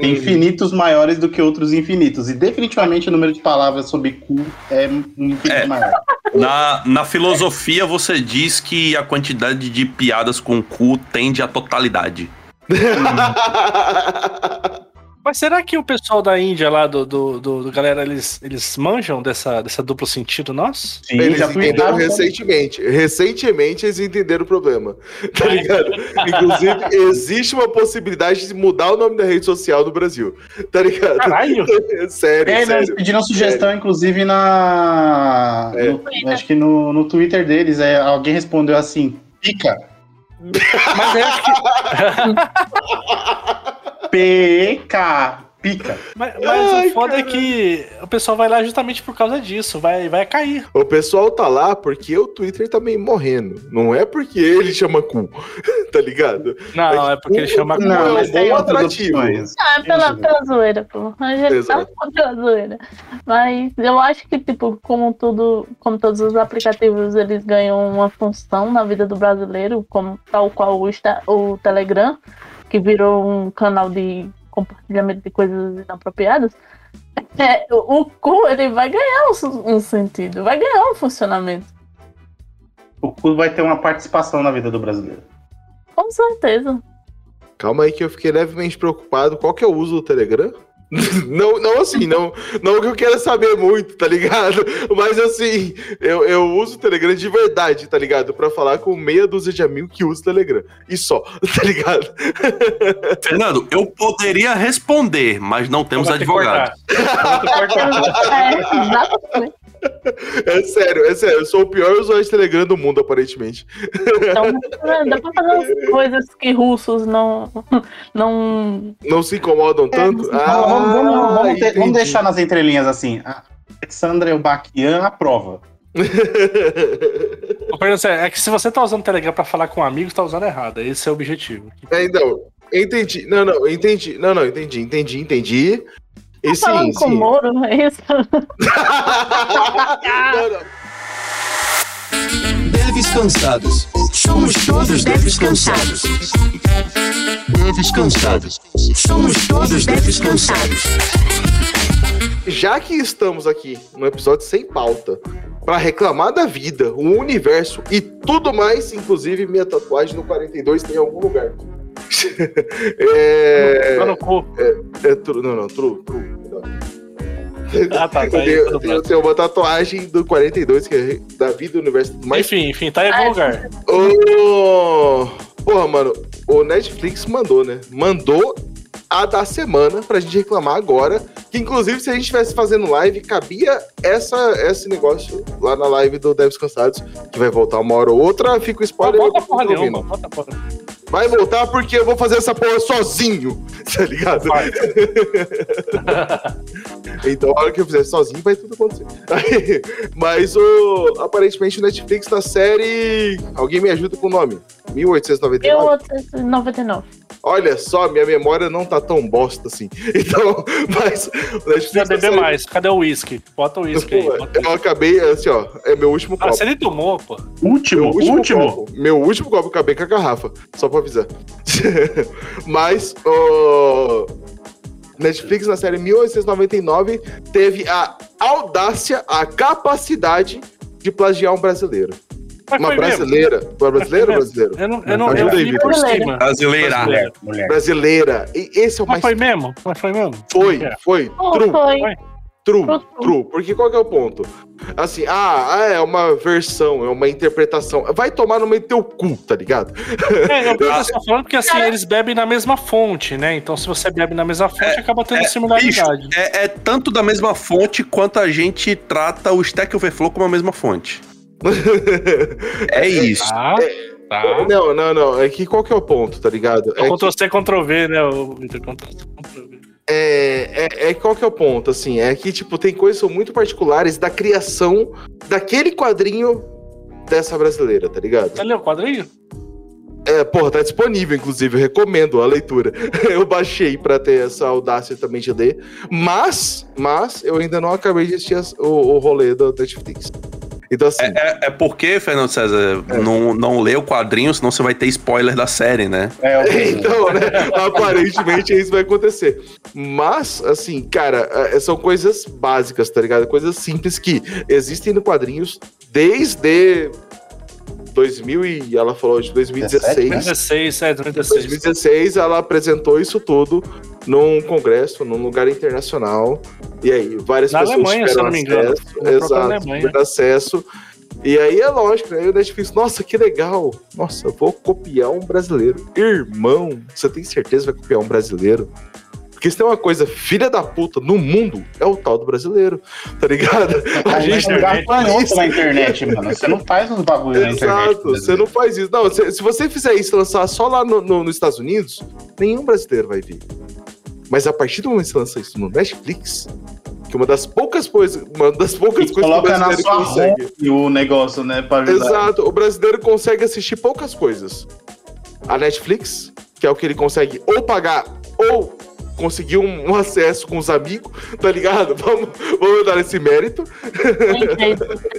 Tem infinitos maiores do que outros infinitos. E definitivamente o número de palavras sobre cu é um infinito É. maior. Na, na filosofia, você diz que a quantidade de piadas com cu tende à totalidade. Mas será que o pessoal da Índia lá, do, do, do, do galera, eles, eles manjam dessa, dessa duplo sentido nosso? Sim, Eles entenderam recentemente. Recentemente eles entenderam o problema. Tá ligado? Inclusive, existe uma possibilidade de mudar o nome da rede social do Brasil. Tá ligado? Caralho! sério, É, né, eles sério. pediram sugestão, inclusive, na. É. no- acho que no, no Twitter deles. É, alguém respondeu assim: pica. Mas é que, P-E-K. Pica. mas, mas Ai, o foda é que o pessoal vai lá justamente por causa disso, vai, vai cair. O pessoal tá lá porque o Twitter tá meio morrendo. Não é porque ele chama cu. tá ligado? Não, é porque ele chama Não, Não, é mas um bom outras atrativo. Ah, é pela, pela zoeira, pô. A gente tá pela zoeira. Mas eu acho que, tipo, como tudo, como todos os aplicativos, eles ganham uma função na vida do brasileiro, como tal qual o, Insta- o Telegram, que virou um canal de compartilhamento de coisas inapropriadas. é, o, o cu ele vai ganhar um, um sentido, vai ganhar um funcionamento. O cu vai ter uma participação na vida do brasileiro. Com certeza. Calma aí que eu fiquei levemente preocupado. Qual que é o uso do Telegram? Não, não assim, não, não que eu queira saber muito, tá ligado? Mas assim, eu, eu uso o Telegram de verdade, tá ligado? Pra falar com meia dúzia de amigos que usam o Telegram. E só, tá ligado? Fernando, eu poderia responder, mas não temos advogado. É, exatamente. É sério, é sério. Eu sou o pior usuário de Telegram do mundo, aparentemente. Então, dá pra fazer umas coisas que russos não. não Não se incomodam tanto? Ah, vamos, vamos- vamos- vamos ter- vamos deixar nas entrelinhas assim. A Alexandra Elbaquian aprova. Ô, É que se você tá usando Telegram pra falar com amigos, tá usando errado. Esse é o objetivo. É, então, entendi. Não, não, entendi. Não, não, entendi, entendi, entendi. E sim, falando com o sim. Moro, não é isso? Não, não. Deves cansados. Somos todos devs cansados. Deves cansados. Somos todos devs cansados. Já que estamos aqui no episódio sem pauta, pra reclamar da vida, o universo e tudo mais, inclusive minha tatuagem no 42 tem em algum lugar. É, Tá no cu. é tru, não, não, true, true. não. Ah, tá, tá Eu aí, tenho, tá eu braço. tenho uma tatuagem do 42, que é da vida, do universo mais. Enfim, enfim, tá em algum Ah, lugar. Ô, Porra, mano, o Netflix mandou, né? Mandou a da semana pra gente reclamar agora. Que inclusive, se a gente estivesse fazendo live, cabia essa, esse negócio lá na live do Devs Cansados, que vai voltar uma hora ou outra. Fica o Não spoiler. bota eu tô porra nenhuma. Bota porra. Vai voltar porque eu vou fazer essa porra sozinho, tá ligado? Então, a hora que eu fizer sozinho, vai tudo acontecer. Aí, mas o, aparentemente o Netflix na série. Alguém me ajuda com o nome? 1899? 1899. Olha só, minha memória não tá tão bosta assim. Então, mas o Netflix. Na beber série- mais. Cadê o uísque? Bota o uísque aí. Bota eu acabei, assim, ó, é meu último Ah, copo. você nem tomou, pô. Último, Meu último. copo. Meu último copo, eu acabei com a garrafa. Só pra avisar. Mas, o Netflix na série 1899 teve a audácia, a capacidade de plagiar um brasileiro. Mas Uma mesmo. brasileira. Uma brasileira ou Mas foi brasileiro? Eu não, eu não Ajuda eu aí, vi Vitor. Brasileira. Brasileira. Brasileira. E esse é o Mas mais. foi mesmo? Mas foi mesmo? Foi, É. foi. Oh, foi. True, True. Porque qual que é o ponto? Assim, ah, ah, é uma versão, é uma interpretação. Vai tomar no meio do teu cu, tá ligado? É, eu tô só falando porque assim, eles bebem na mesma fonte, né? Então se você bebe na mesma fonte, acaba tendo Bicho, similaridade. é, é tanto da mesma fonte quanto a gente trata o Stack Overflow como a mesma fonte. É isso. Tá, tá. Não, não, não. É que qual que é o ponto, tá ligado? É É, Ctrl C, Ctrl V, né, o Victor? Ctrl C, Ctrl V. é, é, é qual que é o ponto, assim? É que, tipo, tem coisas muito particulares da criação daquele quadrinho dessa brasileira, tá ligado? Leu o quadrinho? É, porra, tá disponível, inclusive, eu recomendo a leitura. Eu baixei pra ter essa audácia também de ler. Mas, mas, eu ainda não acabei de assistir as- o, o rolê da Netflix. Então, assim, É, é porque, Fernando César, não, não lê o quadrinho, senão você vai ter spoiler da série, né? É, Então, né? Aparentemente isso vai acontecer. Mas, assim, cara, é, são coisas básicas, tá ligado? Coisas simples que existem no quadrinhos desde 2000 e ela falou de 2016. 2016, é, 2016. 2016 ela apresentou isso tudo num congresso, num lugar internacional. E aí, várias Na pessoas Alemanha, se eu não me engano. acesso. Na própria Exato, Alemanha. tiveram acesso. E aí é lógico, né? E o Netflix, nossa, que legal. Nossa, vou copiar um brasileiro. Irmão, você tem certeza que vai copiar um brasileiro? Porque se tem uma coisa filha da puta no mundo, é o tal do brasileiro, tá ligado? A gente não internet, gafanhoto isso. na internet, mano. Você não faz uns bagulho na internet. Exato, você não faz isso. Não, se, se você fizer isso e lançar só lá no- no- nos Estados Unidos, nenhum brasileiro vai vir. Mas a partir do momento que você lança isso no Netflix, que é uma das poucas coisas, uma das poucas E coisas que o coloca na brasileiro sua consegue. o negócio, né? Pra ajudar. Exato, o brasileiro consegue assistir poucas coisas. A Netflix, que é o que ele consegue ou pagar ou conseguir um, um acesso com os amigos, tá ligado? Vamos, vamos dar esse mérito.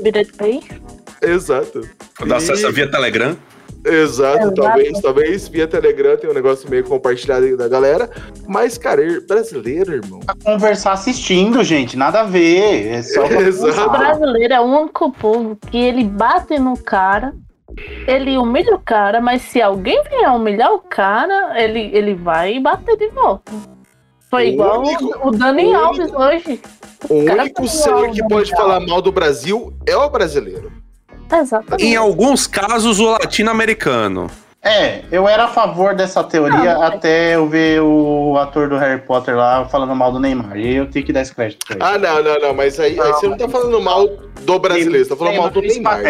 Exato. Dá E- acesso via Telegram. Exato, Exato. talvez, talvez via Telegram tem um negócio meio compartilhado aí da galera. Mas, cara, brasileiro, irmão. Pra conversar assistindo, gente, nada a ver. É só Exato. O brasileiro é o único povo que ele bate no cara, ele humilha o cara, mas se alguém vier humilhar o cara, ele, ele vai bater de volta. Foi O igual único- o, o Dani o Alves hoje. O cara único ser que pode falar mal do Brasil é o brasileiro. Exatamente. Em alguns casos, o latino-americano. É, eu era a favor dessa teoria Não, mas- até eu ver o ator do Harry Potter lá falando mal do Neymar. E aí eu tenho que dar esse crédito pra ele. Ah, não, não, não, mas aí, aí você não tá falando mal do brasileiro, você tá falando mal do Chris Neymar.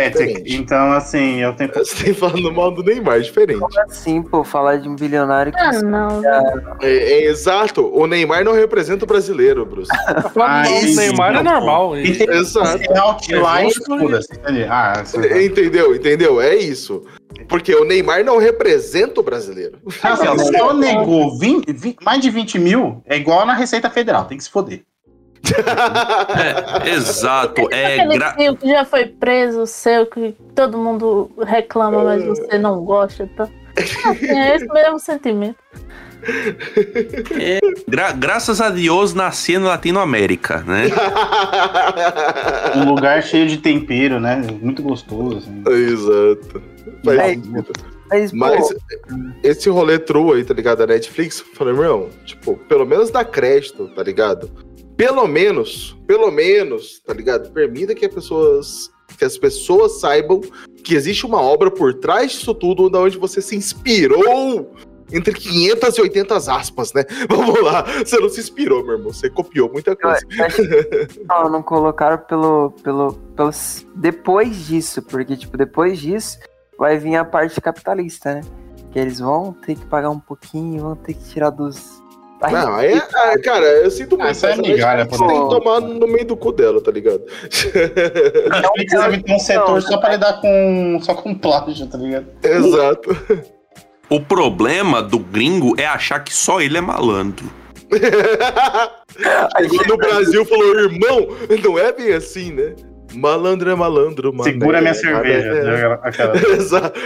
Então, assim, eu tenho Você tá falando mal do Neymar, diferente. Assim, pô, falar de um bilionário que Ah, não. É, é exato, o Neymar não representa o brasileiro, Bruce. Ah, o Neymar não, é normal. E tem Exato. é outline, É entendeu? Ah, Entendeu? Entendeu? É isso. Porque o Neymar não representa o brasileiro. Ó, se eu negou 20 vi- mais de 20 mil, é igual na Receita Federal, tem que se foder. É, exato. É gra- que já foi preso, seu, que todo mundo reclama, mas você não gosta. Tá? Assim, é esse mesmo sentimento. gra- graças a Deus nasci na Latinoamérica, né? Um lugar cheio de tempero, né? Muito gostoso. Assim. Exato. Faz sentido. Mas, Mas esse rolê true aí, tá ligado? Da Netflix, eu falei, meu, tipo, pelo menos dá crédito, tá ligado? Pelo menos, pelo menos, tá ligado? Permita que as pessoas, que as pessoas saibam que existe uma obra por trás disso tudo, da onde você se inspirou entre 500 e 800 aspas, né? Vamos lá, você não se inspirou, meu irmão, você copiou muita coisa. não, não colocaram pelo, pelo, pelo. Depois disso, porque, tipo, depois disso vai vir a parte capitalista, né? Que eles vão ter que pagar um pouquinho, vão ter que tirar dos. Não, aí, é- ah, cara, eu sinto muito. isso é essa migalha, pô. tem que tomar no meio do cu dela, tá ligado? A Netflix deve ter um setor só pra lidar com. só com plágio, tá ligado? Exato. O problema do gringo é achar que só ele é malandro. Chegou no Brasil e falou, irmão, não é bem assim, né? Malandro é malandro, mano. Segura minha cerveja. É. Exato.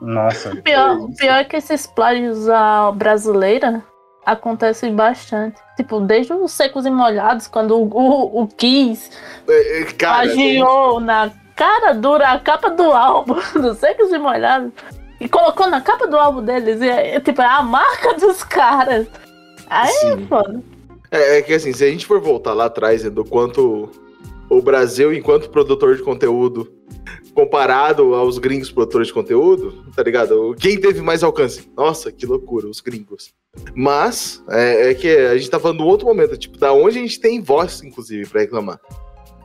Nossa. O pior, o pior é que esses plágios à brasileira acontecem bastante. Tipo, desde os secos e molhados, quando o, o, o Kiss É, é, Cara, plagiou na cara dura a capa do álbum dos secos e molhados e colocou na capa do álbum deles. E, é, tipo, é a marca dos caras. Aí é Sim. foda. é, é que assim, se a gente for voltar lá atrás né, do quanto o Brasil, enquanto produtor de conteúdo, comparado aos gringos produtores de conteúdo, tá ligado? Quem teve mais alcance? Nossa, que loucura, os gringos. Mas, é, é que a gente tá falando de outro momento, tipo, da onde a gente tem voz, inclusive, pra reclamar.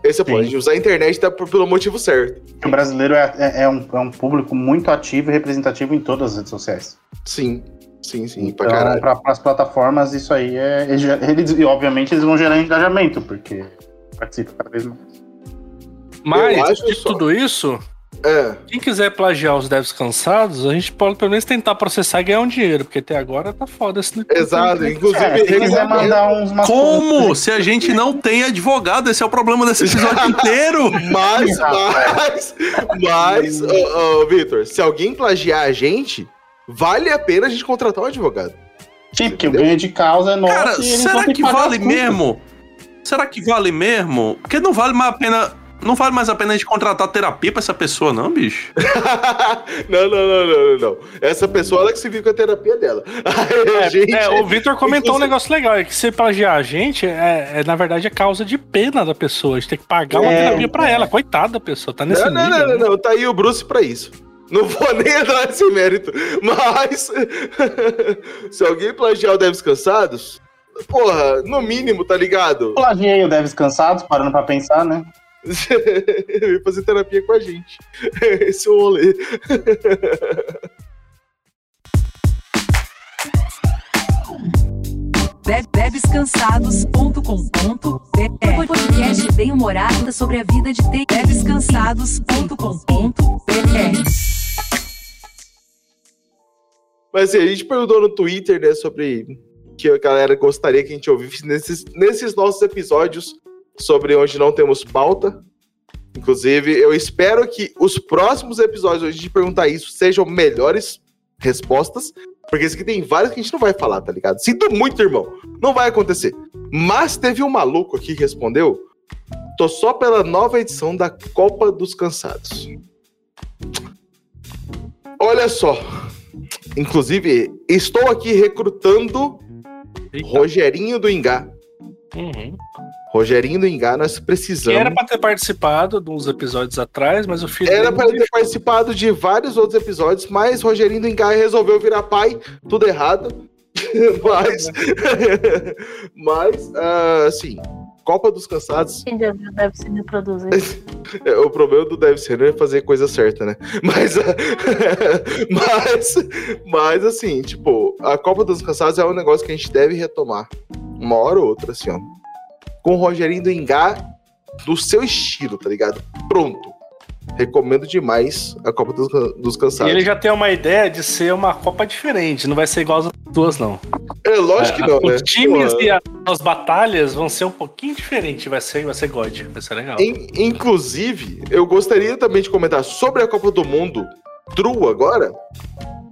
Esse é o ponto, a gente usar a internet tá pelo motivo certo. O brasileiro é, é- é um, é um público muito ativo e representativo em todas as redes sociais. Sim, sim, sim, pra Então, caralho. para as plataformas, isso aí é. Eles, e obviamente eles vão gerar engajamento, porque participa cada vez mais. Mas, de só- tudo isso, É, quem quiser plagiar os devs cansados, a gente pode pelo menos tentar processar e ganhar um dinheiro, porque até agora tá foda esse exato. Inclusive, É, se quiser mandar uns Como? Se a gente não tem advogado, esse é o problema desse episódio inteiro. Mas, mas, mas, ô, ô, Vitor, se alguém plagiar a gente, vale a pena a gente contratar um advogado. Sim, porque o ganho de causa é nosso. Cara, e será que vale mesmo? Será que vale mesmo? Porque não vale mais a pena. Não vale mais a pena a gente contratar terapia pra essa pessoa, não, bicho? não, não, não, não, não, não. Essa pessoa ela que se vive com a terapia dela. A gente, É, o Victor comentou um negócio legal, é que se plagiar a gente, é, é, na verdade é causa de pena da pessoa. A gente tem que pagar uma É, terapia pra ela. Coitada da pessoa, tá nesse Não, não, nível. não, né? não, não, tá aí o Bruce pra isso. Não vou nem entrar nesse mérito. Mas, se alguém plagiar o Devs Cansados, porra, no mínimo, tá ligado? Plagiei o Deves Cansados, parando pra pensar, né? Ele ia fazer terapia com a gente. Esse é o rolê. Um podcast bem humorado sobre a vida de TI. Bebescansados.com.br Mas assim, a gente perguntou no Twitter, né, sobre que a galera gostaria que a gente ouvisse nesses, nesses nossos episódios sobre onde não temos pauta. Inclusive, eu espero que os próximos episódios, onde a gente perguntar isso, sejam melhores respostas. Porque esse aqui tem vários que a gente não vai falar, tá ligado? Sinto muito, irmão. Não vai acontecer. Mas teve um maluco aqui que respondeu. Tô só pela nova edição da Copa dos Cansados. Olha só. Inclusive, estou aqui recrutando Eita. Rogerinho do Ingá. Uhum. Rogerinho do Ingá, nós Que precisamos. era pra ter participado de uns episódios atrás, mas o filho Era para ter participado de vários outros episódios, mas Rogerinho do Engai resolveu virar pai, tudo errado. mas, mas ah, assim, Copa dos Cansados, Quem já viu deve se reproduzir. é, o problema do Deve Ser é fazer coisa certa, né? Mas, mas, mas assim, tipo, a Copa dos Cansados é um negócio que a gente deve retomar, uma hora ou outra, assim, ó. Com o Rogerinho do Engá do seu estilo, tá ligado? Pronto. Recomendo demais a Copa dos, dos E Cansados. ele já tem uma ideia de ser uma Copa diferente, não vai ser igual as duas, não. É lógico que É, não, Os né? times Pô, e a- as batalhas vão ser um pouquinho diferentes, vai ser, vai ser God, vai ser legal. in- inclusive, eu gostaria também de comentar sobre a Copa do Mundo True agora.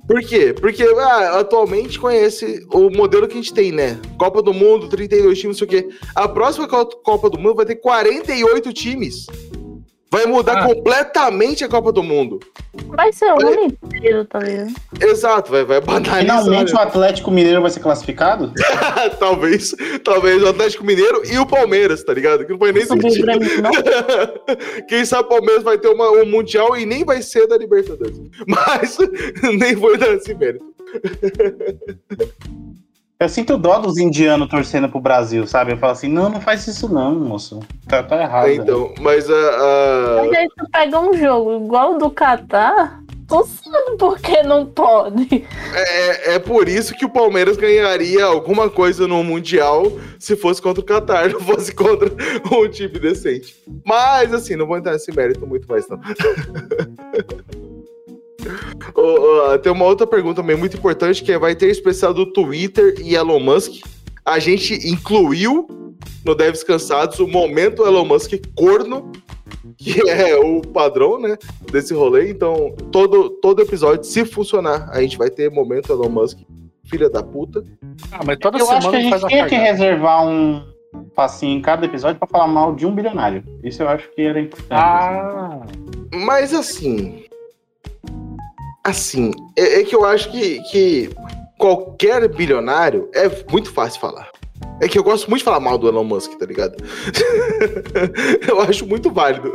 Por quê? Porque ah, atualmente conhece o modelo que a gente tem, né? Copa do Mundo, 32 times, não sei o quê. A próxima Co- Copa do Mundo vai ter 48 times. Vai mudar Ah. completamente a Copa do Mundo. Vai ser o mundo inteiro, tá ligado? Exato, vai, vai banalizar. Finalmente o né? Atlético Mineiro vai ser classificado? talvez, talvez o Atlético Mineiro e o Palmeiras, tá ligado? Que não foi nem não? Quem sabe o Palmeiras vai ter uma- um Mundial e nem vai ser da Libertadores. Mas nem vou dar esse mérito. Eu sinto dó dos indianos torcendo pro Brasil, sabe? Eu falo assim, não, não faz isso não, moço. Tá, tá errado. Então, mas a. a- Mas aí tu pega um jogo igual o do Catar, tu sabe por que não pode. É, é por isso que o Palmeiras ganharia alguma coisa no Mundial se fosse contra o Qatar, não fosse contra um time decente. Mas, assim, não vou entrar nesse mérito muito mais, não. Ô, ô, tem uma outra pergunta também muito importante, que é, vai ter especial do Twitter e Elon Musk. A gente incluiu no Devs Cansados o momento Elon Musk corno, que é o padrão, né, desse rolê. Então, todo, todo episódio, se funcionar, a gente vai ter momento Elon Musk, filha da puta. Ah, mas toda Eu semana acho que a gente tinha que reservar um facinho em cada episódio pra falar mal de um bilionário. Isso eu acho que era importante. Ah, Mas assim. Assim, é, é que eu acho que, que qualquer bilionário é muito fácil falar. É que eu gosto muito de falar mal do Elon Musk, tá ligado? eu acho muito válido.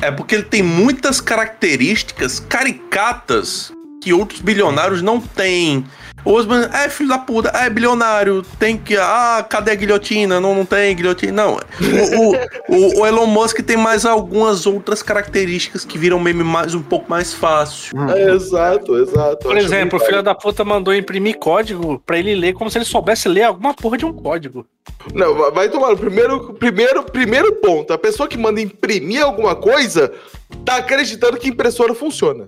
É porque ele tem muitas características caricatas que outros bilionários não têm. Os bilhon- é filho da puta, é bilionário, tem que. Ah, cadê a guilhotina? Não, não tem guilhotina. Não. O, o- o- o Elon Musk tem mais algumas outras características que viram meme mais um pouco mais fácil. É, exato, exato. por exemplo, o filho da puta mandou imprimir código pra ele ler como se ele soubesse ler alguma porra de um código. Não, vai- vai tomar. Primeiro, primeiro, primeiro ponto: a pessoa que manda imprimir alguma coisa tá acreditando que impressora funciona.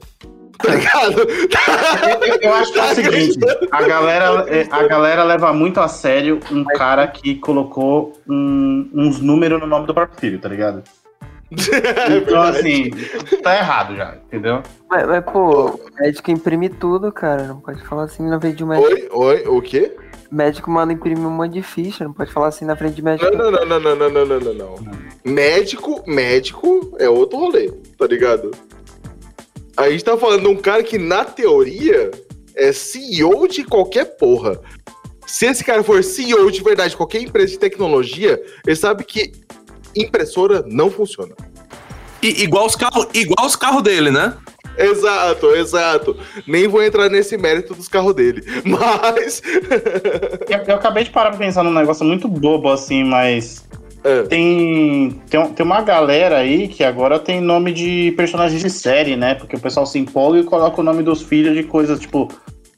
Tá ligado? Eu, eu acho que é o seguinte, a galera, é, a galera leva muito a sério um cara que colocou um- uns números no nome do próprio filho, tá ligado? É Então, assim, tá errado já, entendeu? Mas, mas, pô, o médico imprime tudo, cara. Não pode falar assim na frente de um médico. Oi, oi, o quê? Médico manda imprimir um monte de ficha. Não pode falar assim na frente de médico. Não, não, não, não, não, não, não, não, não. Médico, médico é outro rolê, tá ligado? A gente tá falando de um cara que, na teoria, é CEO de qualquer porra. Se esse cara for CEO de verdade de qualquer empresa de tecnologia, ele sabe que impressora não funciona. E, igual os carros igual os carros dele, né? Exato, exato. Nem vou entrar nesse mérito dos carros dele. Mas. Eu, eu acabei de parar pra pensar num negócio muito bobo, assim, mas É. tem, tem, tem uma galera aí que agora tem nome de personagens de série, né? Porque o pessoal se empolga e coloca o nome dos filhos de coisas tipo.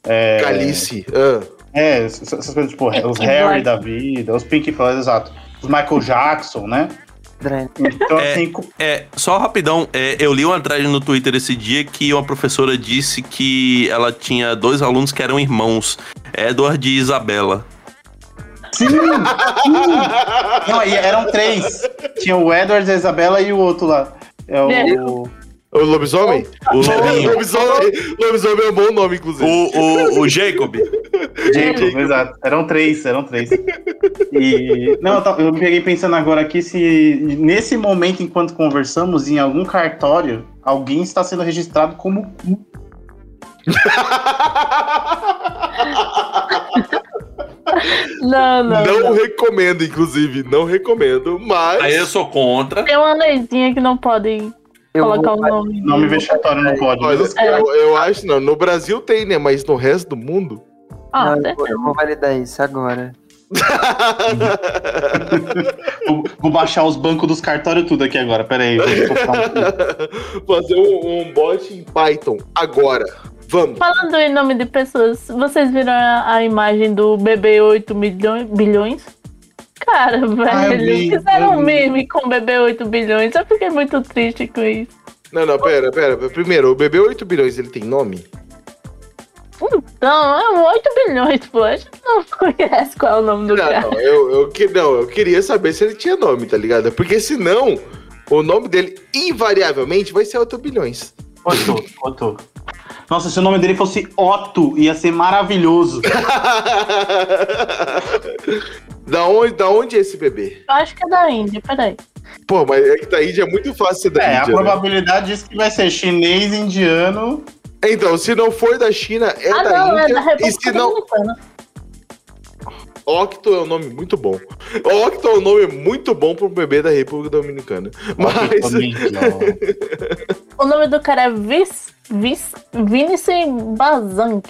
É, Calice. ah. É, essas coisas tipo Pink os Harry Floyd. da vida, os Pink Floyd, exato. Os Michael Jackson, né? Então, É. assim, É, só rapidão, é, eu li uma thread no Twitter esse dia que uma professora disse que ela tinha dois alunos que eram irmãos, Edward e Isabela. Sim! sim. Não, e eram três. Tinha o Edward, a Isabela e o outro lá. É o. O lobisomem? O Lobinho. lobisomem, lobisomem é um bom nome, inclusive. O, o, o Jacob. Jacob, exato. Eram três, eram três. E. Não, eu eu me peguei pensando agora aqui se nesse momento, enquanto conversamos, em algum cartório, alguém está sendo registrado como. Não, não. Não não. recomendo, inclusive. Não recomendo, mas. Aí eu sou contra. Tem uma leizinha que não pode Eu colocar vou- o nome. Nome vexatório não pode. Viu? É. eu, eu acho não. No Brasil tem, né? Mas no resto do mundo. Ah, Não, eu, eu vou validar isso agora. Vou, vou baixar os bancos dos cartórios tudo aqui agora. Pera aí. Fazer um, um bot em Python agora. Vamos. Falando em nome de pessoas, vocês viram a, a imagem do bebê 8 milhões, bilhões? Cara, velho, fizeram um meme com o bebê 8 bilhões. Eu fiquei muito triste com isso. Não, não, pera, pera. Primeiro, o bebê 8 bilhões, ele tem nome? Então, é um 8 bilhões, pô. A gente não conhece qual é o nome do Não, cara. não, eu, eu, que- não, eu queria saber se ele tinha nome, tá ligado? Porque senão, o nome dele, invariavelmente, vai ser 8 bilhões. Otto, Otto. Nossa, se o nome dele fosse Otto, ia ser maravilhoso. da, onde, da onde é esse bebê? Eu acho que é da Índia, peraí. Pô, mas é que da Índia é muito fácil ser da É, a Índia. né? probabilidade diz que vai ser chinês, indiano. Então, se não for da China, é ah, da não, Índia. é da e República se não. Dominicana. Octo é um nome muito bom. Octo é um nome muito bom para um bebê da República Dominicana. Mas. O nome do cara é Vis, Vis, Vinicius Bazank.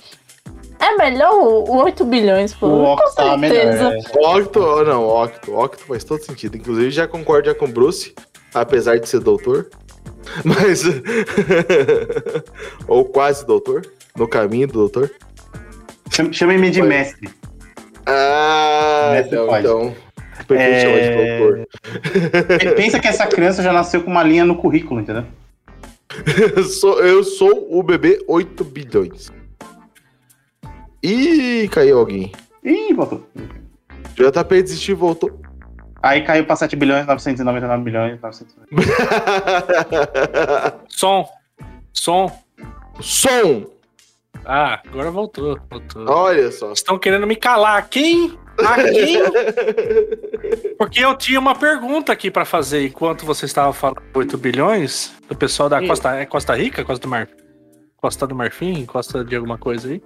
É melhor o, o 8 bilhões, pô. O com Octo tá certeza. melhor. é. Octo, oh, não, Octo. Octo faz todo sentido. Inclusive, já concordo já com o Bruce, apesar de ser doutor. Mas. Ou quase doutor. No caminho do doutor. Cham- Chamem-me de mestre. Ah, então. pode. então prefiro É. de Pensa que essa criança já nasceu com uma linha no currículo, entendeu? Eu sou, eu sou o bebê 8 bilhões. Ih, caiu alguém. Ih, voltou. JP desistiu e voltou. Aí caiu pra 7 bilhões, 999 milhões, 900 Som. Som. Som! Ah, agora voltou. voltou. Olha só. Estão querendo me calar. Quem? A quem? Porque eu tinha uma pergunta aqui pra fazer enquanto você estava falando 8 bilhões do pessoal da Sim. Costa, é Costa Rica, Costa do Mar, Costa do Marfim, Costa de alguma coisa aí.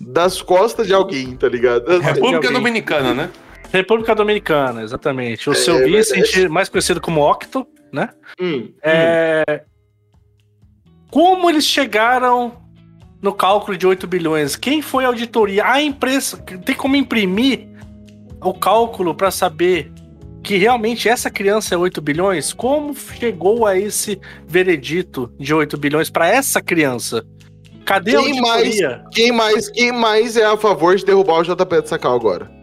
Das costas de alguém, tá ligado? República. Dominicana, né? República Dominicana, exatamente. O É, seu é Vicente, mais conhecido como Octo, né? Hum, É... Como eles chegaram no cálculo de 8 bilhões? Quem foi a auditoria? A empresa tem como imprimir o cálculo para saber que realmente essa criança é 8 bilhões? Como chegou a esse veredito de 8 bilhões para essa criança? Cadê a Quem auditoria? Quem mais, quem mais é a favor de derrubar o JP de Sacal agora?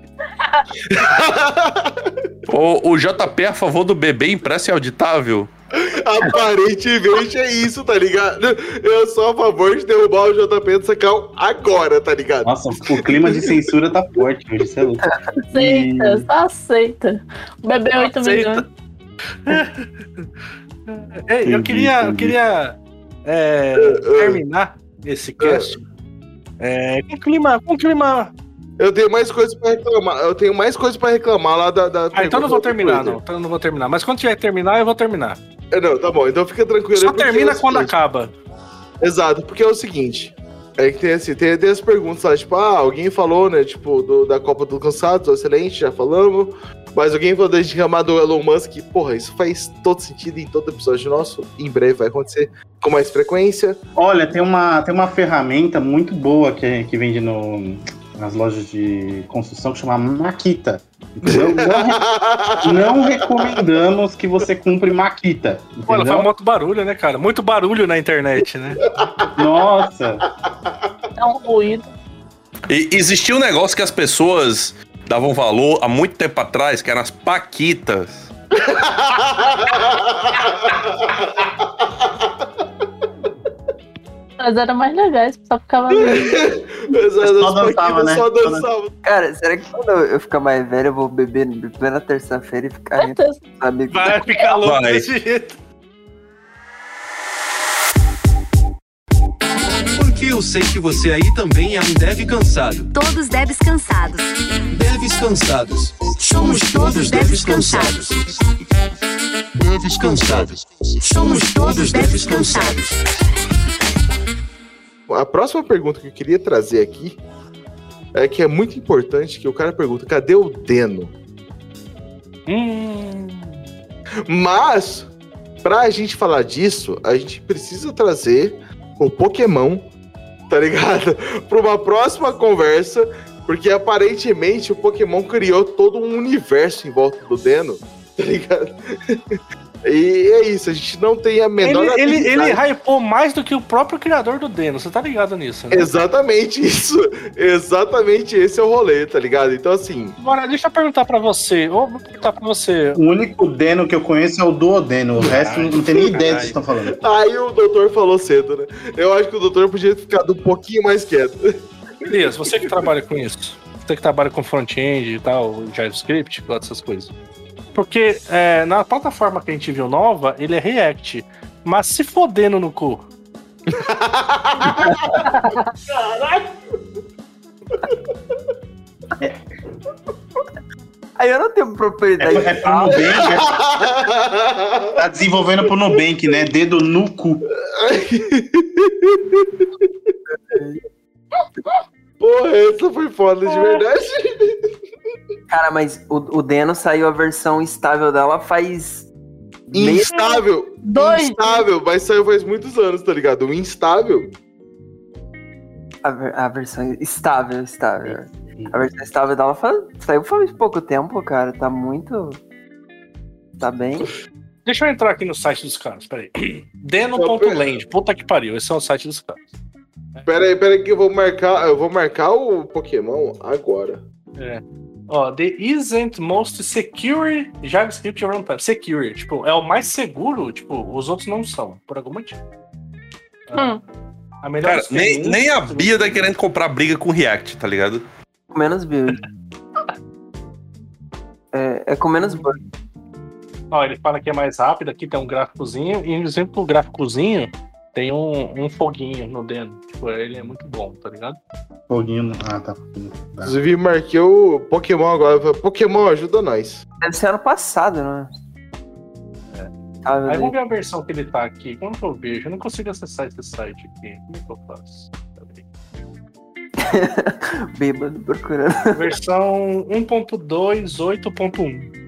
O, o JP é a favor do bebê impresso e auditável. Aparentemente é isso, tá ligado? Eu sou a favor de derrubar o JP de Sacal agora, tá ligado? Nossa, o clima de censura tá forte hoje, isso é louco. Aceita, só aceita. O bebê 8 Aceita. milhões. Ei, eu queria, eu queria é, terminar esse cast é, com clima, com clima Eu tenho mais coisas pra reclamar. Eu tenho mais coisas pra reclamar lá da. da Ah, então eu não vou do terminar, Twitter. não. Então eu não vou terminar. Mas quando tiver que terminar, eu vou terminar. É, Não, tá bom. Então fica tranquilo. Só termina é quando acaba. Exato, porque é o seguinte. É que tem assim, tem, tem as perguntas lá, tipo, ah, alguém falou, né, tipo, do- da Copa do Cansado, excelente, já falamos. Mas alguém falou de reclamar do Elon Musk, porra, isso faz todo sentido em todo episódio nosso. Em breve vai acontecer com mais frequência. Olha, tem uma, tem uma ferramenta muito boa que, que vende no, nas lojas de construção que chama Maquita. Entendeu? Não, não recomendamos que você compre Maquita. Pô, ela Entendeu? faz muito barulho, né, cara? Muito barulho na internet, né? Nossa, É um ruído. E existia um negócio que as pessoas davam valor há muito tempo atrás, que eram as paquitas. Mas era mais legais, só ficava. só dançava, né? Só dançava. Cara, será que quando eu ficar mais velho eu vou beber na terça-feira e ficar? Vai ficar louco desse jeito. Porque eu sei que você aí também é um dev cansado. Todos devs cansados. Devs cansados. Somos todos devs cansados. Devs cansados. Somos todos devs cansados. A próxima pergunta que eu queria trazer aqui é que é muito importante que o cara pergunta, cadê o Deno? Hum. Mas, pra gente falar disso, a gente precisa trazer o Pokémon, tá ligado? Pra uma próxima conversa, porque aparentemente o Pokémon criou todo um universo em volta do Deno, tá ligado? E é isso, a gente não tem a menor Ele, ele, ele hypou mais do que o próprio criador do Deno, você tá ligado nisso, né? Exatamente isso. Exatamente esse é o rolê, tá ligado? Então, assim, Agora, deixa eu perguntar pra você, ou vou perguntar pra você. O único Deno que eu conheço é o Duodeno. O resto não tem nem ideia do que vocês estão falando. aí o doutor falou cedo, né? Eu acho que o doutor podia ter ficado um pouquinho mais quieto. Elias, você que trabalha com isso, você que trabalha com front-end e tal, JavaScript, todas essas coisas. Porque é, na plataforma que a gente viu nova, ele é React. Mas se fodendo no cu. Aí eu não tenho É, propriedade. é pro Nubank, né? Tá desenvolvendo pro Nubank, né? Dedo no cu. Porra, essa foi foda de verdade. Cara, mas o, o Deno saiu a versão estável dela faz. Instável. Dois. Instável, mas saiu faz muitos anos, tá ligado? O instável. A, ver- a versão estável, estável. A versão estável dela fa- saiu faz pouco tempo, cara. Tá muito. Tá bem. Deixa eu entrar aqui no site dos caras, peraí. Deno.land, puta que pariu, esse é o site dos caras. Pera aí, pera aí que eu vou marcar, eu vou marcar o Pokémon agora. Ó, the isn't most secure JavaScript runtime. Secure, tipo, é o mais seguro, tipo, os outros não são, por algum motivo. Hum. A melhor Cara, nem, nem a Bia tá querendo comprar briga com React, tá ligado? Com menos build. É, é com menos bug. Ó, ele fala que é mais rápido, aqui tem um gráficozinho, e exemplo do gráficozinho tem um, um foguinho no Deno. Tipo, ele é muito bom, tá ligado? Foguinho. Ah, tá. Tá. Inclusive, marquei o Pokémon agora. Falei, Pokémon, ajuda nós. Deve ser ano passado, né? Ah, meu Aí vamos ver a versão que ele tá aqui. Como que eu vejo? Eu não consigo acessar esse site aqui. Como é que eu faço? Bêbado procurando. Versão 1.2, 8.1.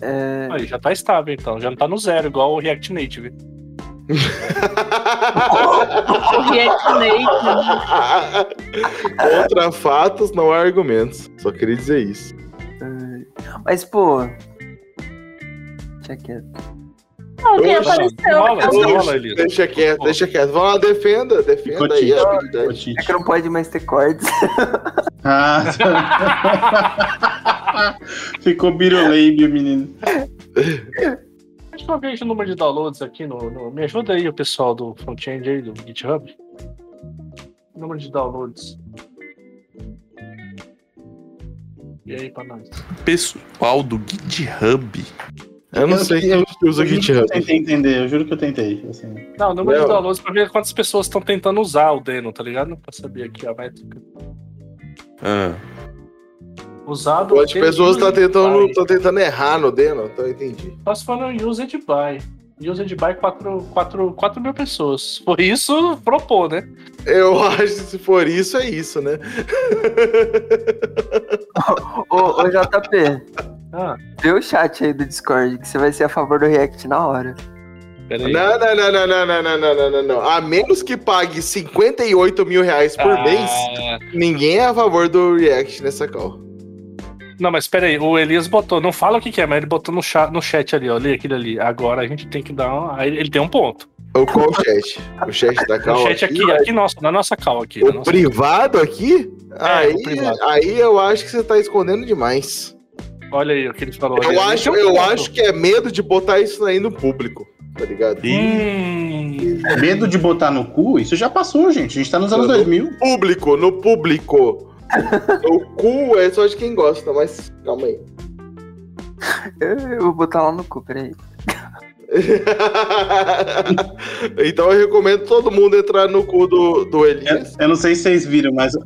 É, Aí já tá estável então, já não tá no zero, igual o React Native. Contra fatos, não há argumentos. Só queria dizer isso. Mas, pô. Deixa quieto. Que Oxe, apareceu? enrola, Elias. Deixa quieto, deixa quieto. Vamos lá, defenda, defenda Ficou aí a habilidade. É que não pode mais ter cortes. Ah, Ficou biruleibe, menino. Que eu vejo o número de downloads aqui no, no- Me ajuda aí o pessoal do front-end aí, do GitHub. Número de downloads. E aí pra nós? Pessoal do GitHub. Eu não sei quem eu, usa eu que GitHub. eu tentei entender, eu juro que eu tentei. Assim. Não, número Não. de downloads pra ver quantas pessoas estão tentando usar o Deno, tá ligado? Pra saber aqui a métrica. Ah, Usado. Quantas pelo pessoas tá used tentando, tá tentando errar no Deno? Então eu entendi. Só se for no Used By. Used By 4, 4, 4 mil pessoas. Por isso, propor, né? Eu acho que se for isso, é isso, né? ô, ô, JP, Ah, vê o chat aí do Discord, que você vai ser a favor do React na hora. peraí. Não, não, não, não, não, não, não, não, não, não. A menos que pague 58 mil reais por Ah, mês, ninguém é a favor do React nessa call. Não, mas peraí, o Elias botou, não fala o que, que é, mas ele botou no chat, no chat ali, ó, lê aquele ali. Agora a gente tem que dar um. Aí ele tem um ponto. O qual chat? O chat da No call chat aqui, aqui nosso, na nossa cal aqui. O nossa- privado aqui? aí, o privado. aí eu acho que você tá escondendo demais. Olha aí o que ele falou. Eu acho, eu acho que é medo de botar isso aí no público, tá ligado? Hum, Medo de botar no cu, isso já passou, gente. A gente tá nos anos Uhum. 2000. Público, no público. O cu é só de quem gosta, mas calma aí. Eu, eu vou botar lá no cu, peraí. então eu recomendo todo mundo entrar no cu do, do Elias. Eu, eu não sei se vocês viram, mas eu,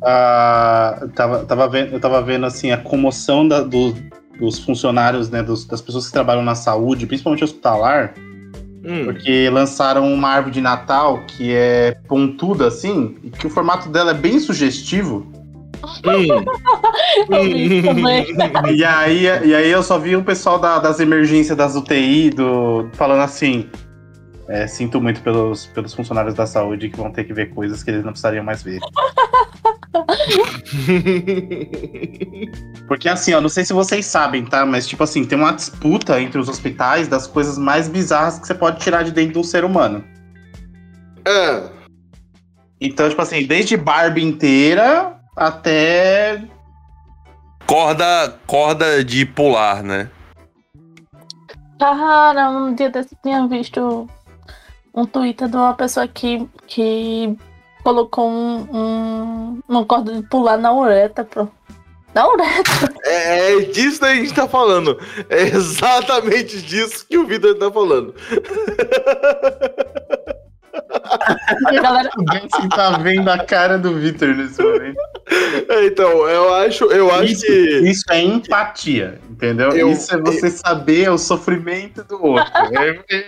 tava, tava vendo, eu tava vendo assim, a comoção da- do- dos funcionários, né? dos- das pessoas que trabalham na saúde, principalmente hospitalar, Hum. porque lançaram uma árvore de Natal que é pontuda assim, e que o formato dela é bem sugestivo. Hum. E aí, e aí eu só vi o pessoal da- das emergências das UTI do, falando assim. é, sinto muito pelos, pelos funcionários da saúde que vão ter que ver coisas que eles não precisariam mais ver. Porque assim, ó, não sei se vocês sabem, tá? Mas tipo assim, tem uma disputa entre os hospitais das coisas mais bizarras que você pode tirar de dentro de um ser humano. É. Então, tipo assim, desde Barbie inteira até. Corda, corda de pular, né? Cara, um dia desse eu tinha visto um Twitter de uma pessoa que, que colocou um, um, uma corda de pular na ureta, pô. Na ureta. É, é disso que a gente tá falando. É exatamente disso que o Vitor tá falando. A galera, Alguém tá vendo a cara do Victor nesse momento. É, Então, eu acho, eu acho Isso, que. isso é empatia, entendeu? Eu- isso é você saber o sofrimento do outro. É-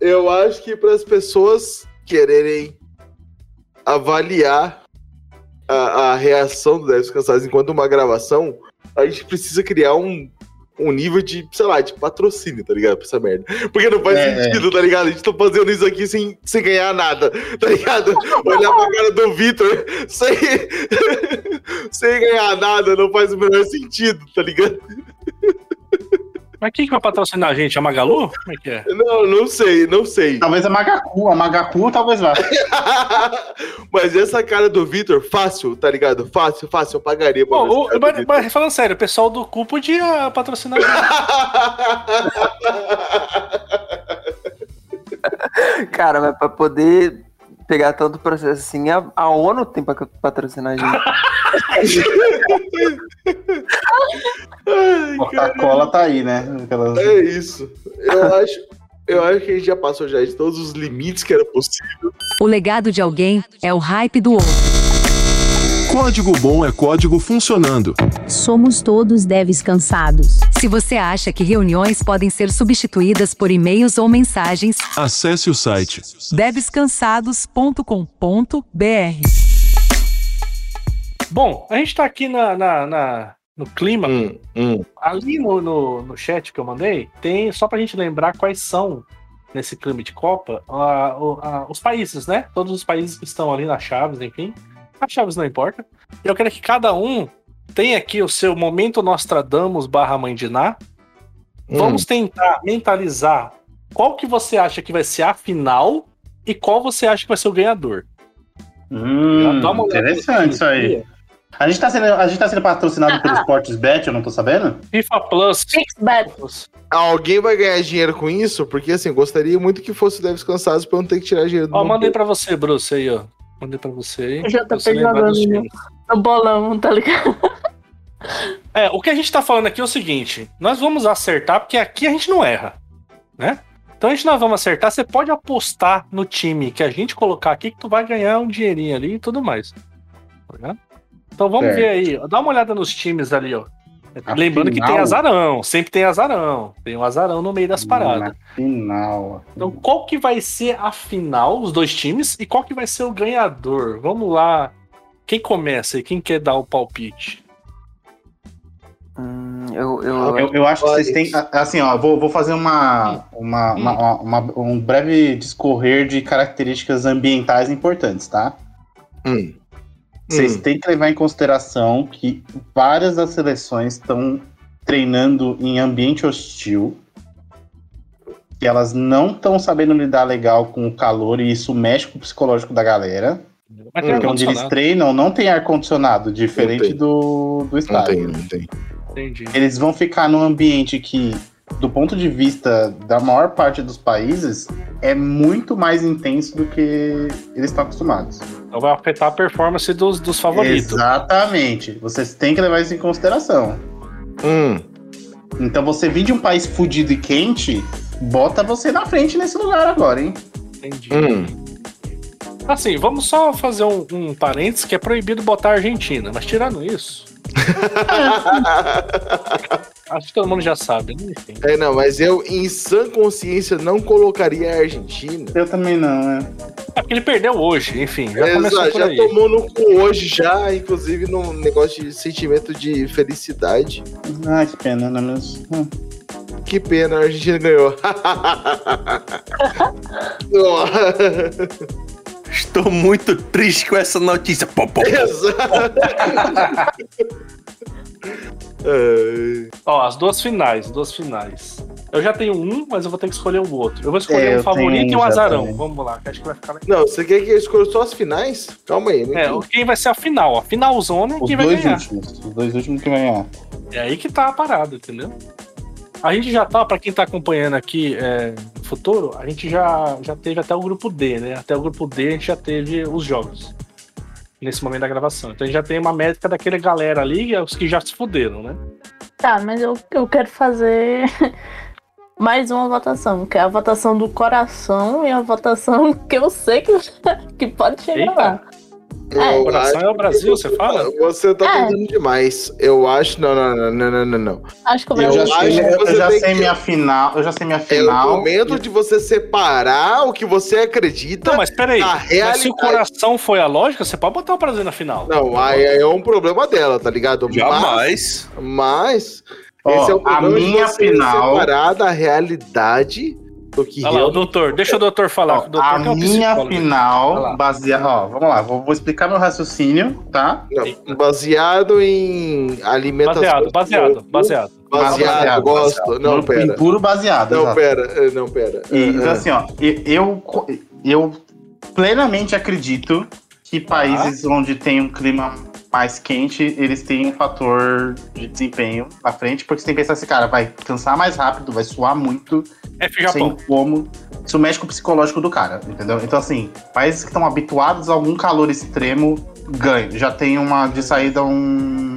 Eu acho que para as pessoas quererem avaliar a, a reação do Deves Cansados enquanto uma gravação, a gente precisa criar um, um nível de, sei lá, de patrocínio, tá ligado? Pra essa merda. Porque não faz É, sentido, tá ligado? A gente tá fazendo isso aqui sem, sem ganhar nada, tá ligado? Olhar pra cara do Vitor sem, sem ganhar nada não faz o menor sentido, tá ligado? Mas quem que vai patrocinar a gente? A Magalu? Como é que é? Não, não sei, não sei. Talvez a Magaku, a Magaku talvez vá. Mas essa cara do Vitor, fácil, tá ligado? Fácil, fácil, eu pagaria pra essa o- mas, mas falando sério, o pessoal do cu podia patrocinar a gente. Cara, mas pra poder pegar tanto processo assim, a, a ONU tem pra patrocinar a gente. Coca-Cola tá aí, né? Aquelas- é isso. Eu acho, eu acho que a gente já passou já de todos os limites que era possível. O legado de alguém é o hype do outro. Código bom é código funcionando. Somos todos devs cansados. Se você acha que reuniões podem ser substituídas por e-mails ou mensagens, Acesse o site. devscansados.com.br. Bom, a gente tá aqui na, na- na- no clima. Hum, hum. Ali no, no, no chat que eu mandei, tem só pra gente lembrar quais são, nesse clima de Copa, a- a- os países, né? Todos os países que estão ali nas chaves, enfim. As chaves não importa. Eu quero que cada um tenha aqui o seu momento Nostradamus barra Mãe de Ná. Vamos tentar mentalizar qual que você acha que vai ser a final e qual você acha que vai ser o ganhador. Hum, interessante isso aí. A gente, tá sendo, a gente tá sendo patrocinado pelo Sportsbet, eu não tô sabendo? FIFA Plus. Pixbet. Alguém vai ganhar dinheiro com isso? Porque assim, gostaria muito que fosse o Deves Cansados pra eu não ter que tirar dinheiro do Ó, mandei pra você, Bruce, aí, ó. Mandei pra você. O lembrar dos jogando, times. No bolão, tá ligado? É, o que a gente tá falando aqui é o seguinte: nós vamos acertar, porque aqui a gente não erra, né? Então a gente nós vamos acertar. Você pode apostar no time que a gente colocar aqui que tu vai ganhar um dinheirinho ali e tudo mais. Tá ligado? Então vamos Certo. ver aí. ó. Dá uma olhada nos times ali, ó. Lembrando que tem Afinal- azarão, sempre tem azarão. Tem um azarão no meio das paradas. Na final. Então, qual que vai ser a final, os dois times, e qual que vai ser o ganhador? Vamos lá. Quem começa aí? Quem quer dar o palpite? Hum, eu, eu, Eu, eu acho que vocês têm. Assim, ó, vou, vou fazer uma, uma, uma- uma- um breve discorrer de características ambientais importantes, tá? Hum. Vocês Hum. têm que levar em consideração que várias das seleções estão treinando em ambiente hostil, que elas não estão sabendo lidar legal com o calor e isso mexe com o psicológico da galera. Mas tem Porque onde eles treinam não tem ar-condicionado, diferente tem. do, do Não estádio. tem, não tem. Entendi. Eles vão ficar num ambiente que, do ponto de vista da maior parte dos países, é muito mais intenso do que eles estão acostumados. Então vai afetar a performance dos, dos favoritos. Exatamente. Vocês têm que levar isso em consideração. Hum. Então você vir de um país fudido e quente bota você na frente nesse lugar agora, hein? Entendi. Hum. Assim, vamos só fazer um, um parênteses que é proibido botar a Argentina, mas tirando isso. acho que todo mundo já sabe, né? Enfim. É, não, mas eu, em sã consciência, não colocaria a Argentina. Eu também não, é. É porque ele perdeu hoje, enfim, já começou Exato, por já aí. tomou no cu hoje, já, inclusive num negócio de sentimento de felicidade. Ah, que pena, não é mesmo? Hum. Que pena, a Argentina ganhou. Estou muito triste com essa notícia. Pô, pô, pô. Exato. Ó, as duas finais, duas finais. Eu já tenho um, mas eu vou ter que escolher o outro. Eu vou escolher É, um favorito tenho e um azarão. também. Vamos lá, que acho que vai ficar legal. Não, você quer que eu escolha só as finais? Calma aí, né? É, o- quem vai ser a final, a finalzona Os quem vai dois ganhar. últimos. Os dois últimos que vai ganhar. É aí que tá a parada, entendeu? A gente já tá, pra quem tá acompanhando aqui é, no futuro, a gente já, já teve até o grupo D, né? Até o grupo D a gente já teve os jogos. Nesse momento da gravação. Então a gente já tem uma métrica daquele galera ali, é os que já se fuderam, né? Tá, mas eu, eu quero fazer mais uma votação, que é a votação do coração e a votação que eu sei que, que pode chegar Eita. lá. É. Eu Coração é o Brasil, você fala? Você tá É. tentando demais. Eu acho. Não, não, não, não, não, não, não. Acho que o Eu Eu já Brasil. acho sei, que eu você já sei que- minha final. Eu já sei minha É o final. momento de você separar o que você acredita. Não, mas peraí. A Mas se o coração foi a lógica, você pode botar o Brasil na final. Não, aí é um problema dela, tá ligado? Jamais. Mas, mas Ó, esse é o a problema de minha você final- separar da realidade do que Olha lá, o doutor. Deixa o doutor falar. Ó, o doutor a que é minha final, baseada. Ó, vamos lá, vou, vou explicar meu raciocínio, tá? Não, baseado em alimentação. Baseado, baseado, baseado. Baseado, Baseado, gosto. baseado. Não, Em pera. puro baseado. Não, exato. pera. eh, Não, pera. E, Eh, então, eh. assim, ó, eu, eu plenamente acredito que países onde tem um clima mais quente, eles têm um fator de desempenho à frente, porque você tem que pensar assim, cara, vai cansar mais rápido, vai suar muito, F sem como. Isso mexe com o psicológico do cara, entendeu? Então, assim, países que estão habituados a algum calor extremo ganham. Já tem uma de saída um.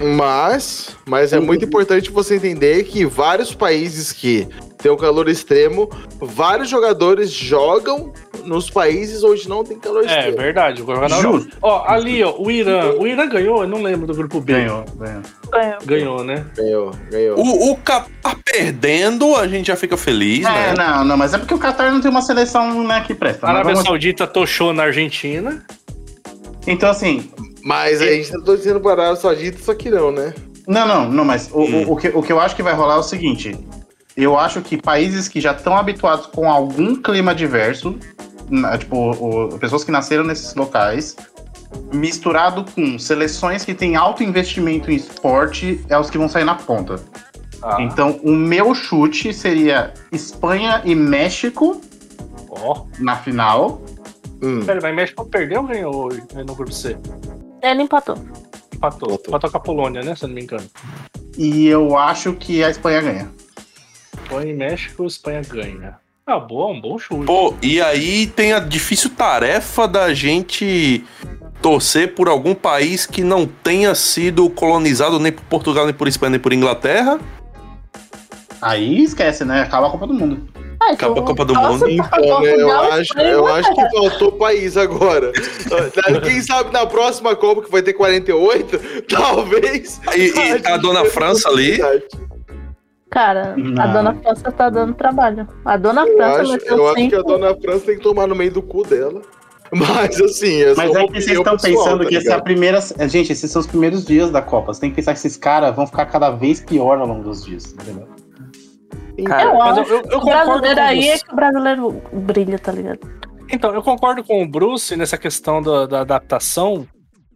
Mas, mas é muito importante você entender que vários países que têm um calor extremo, vários jogadores jogam nos países onde não tem calor É, extremo. verdade. na Europa. Justo. Ó, ali, ó, o Irã. O Irã ganhou? Eu não lembro do grupo B. Ganhou, ganhou. Ganhou. Ganhou, né? Ganhou, ganhou. O, o Qatar perdendo, a gente já fica feliz, É, né? não, não, mas é porque o Qatar não tem uma seleção né, que presta. A mas Arábia vamos- Saudita tochou na Argentina. Então, assim, Mas a gente tá torcendo para a Arábia Saudita, só que não, né? Não, não, não, mas o, Hum. o, o que, o que eu acho que vai rolar é o seguinte: eu acho que países que já estão habituados com algum clima diverso, na- tipo, o- pessoas que nasceram nesses locais, misturado com seleções que têm alto investimento em esporte, é os que vão sair na ponta. Ah, Então, o meu chute seria Espanha e México ó. na final. Hum. Pera, mas México perdeu ou ganhou hoje né, no grupo C? Ele empatou. Empatou. Empatou. Empatou com a Polônia, né? Se eu não me engano. E eu acho que a Espanha ganha. Põe México, Espanha ganha. Ah, boa, um bom chute. Pô, e aí tem a difícil tarefa da gente torcer por algum país que não tenha sido colonizado nem por Portugal, nem por Espanha, nem por Inglaterra. Aí esquece, né? Acaba a Copa do Mundo. Acabou então, a Copa do Mundo. Então, né, eu acho, eu acho que faltou país agora. Quem sabe na próxima Copa, que vai ter 48, talvez. E, e a dona França ali. Cara, a Não. dona França tá dando trabalho. A dona Eu França acho, vai ser eu acho que a dona França tem que tomar no meio do cu dela. Mas assim, é Mas é que vocês estão pessoal, pensando tá que essa é a primeira. Gente, esses são os primeiros dias da Copa. Você tem que pensar que esses caras vão ficar cada vez pior ao longo dos dias, entendeu? Cara, Eu Mas acho eu- eu- o brasileiro aí é que o brasileiro brilha, tá ligado? Então, eu concordo com o Bruce nessa questão da, da adaptação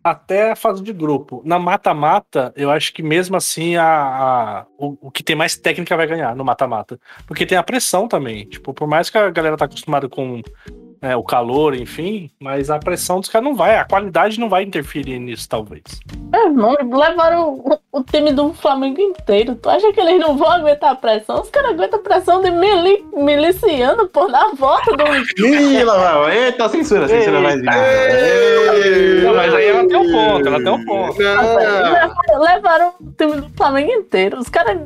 até a fase de grupo. Na mata-mata, eu acho que mesmo assim a, a- o, o que tem mais técnica vai ganhar no mata-mata. Porque tem a pressão também. Tipo, por mais que a galera tá acostumada com é, o calor, enfim, mas a pressão dos caras não vai, a qualidade não vai interferir nisso, talvez. Meu irmão, levaram o, o time do Flamengo inteiro. Tu acha que eles não vão aguentar a pressão? Os caras aguentam a pressão de mili, miliciano, pô, na volta do. Ih, lá vai. Eita, censura, censura. Ei! Não, mas aí ela tem um ponto, ela tem um ponto. Não, Levaram o time do Flamengo inteiro. Os caras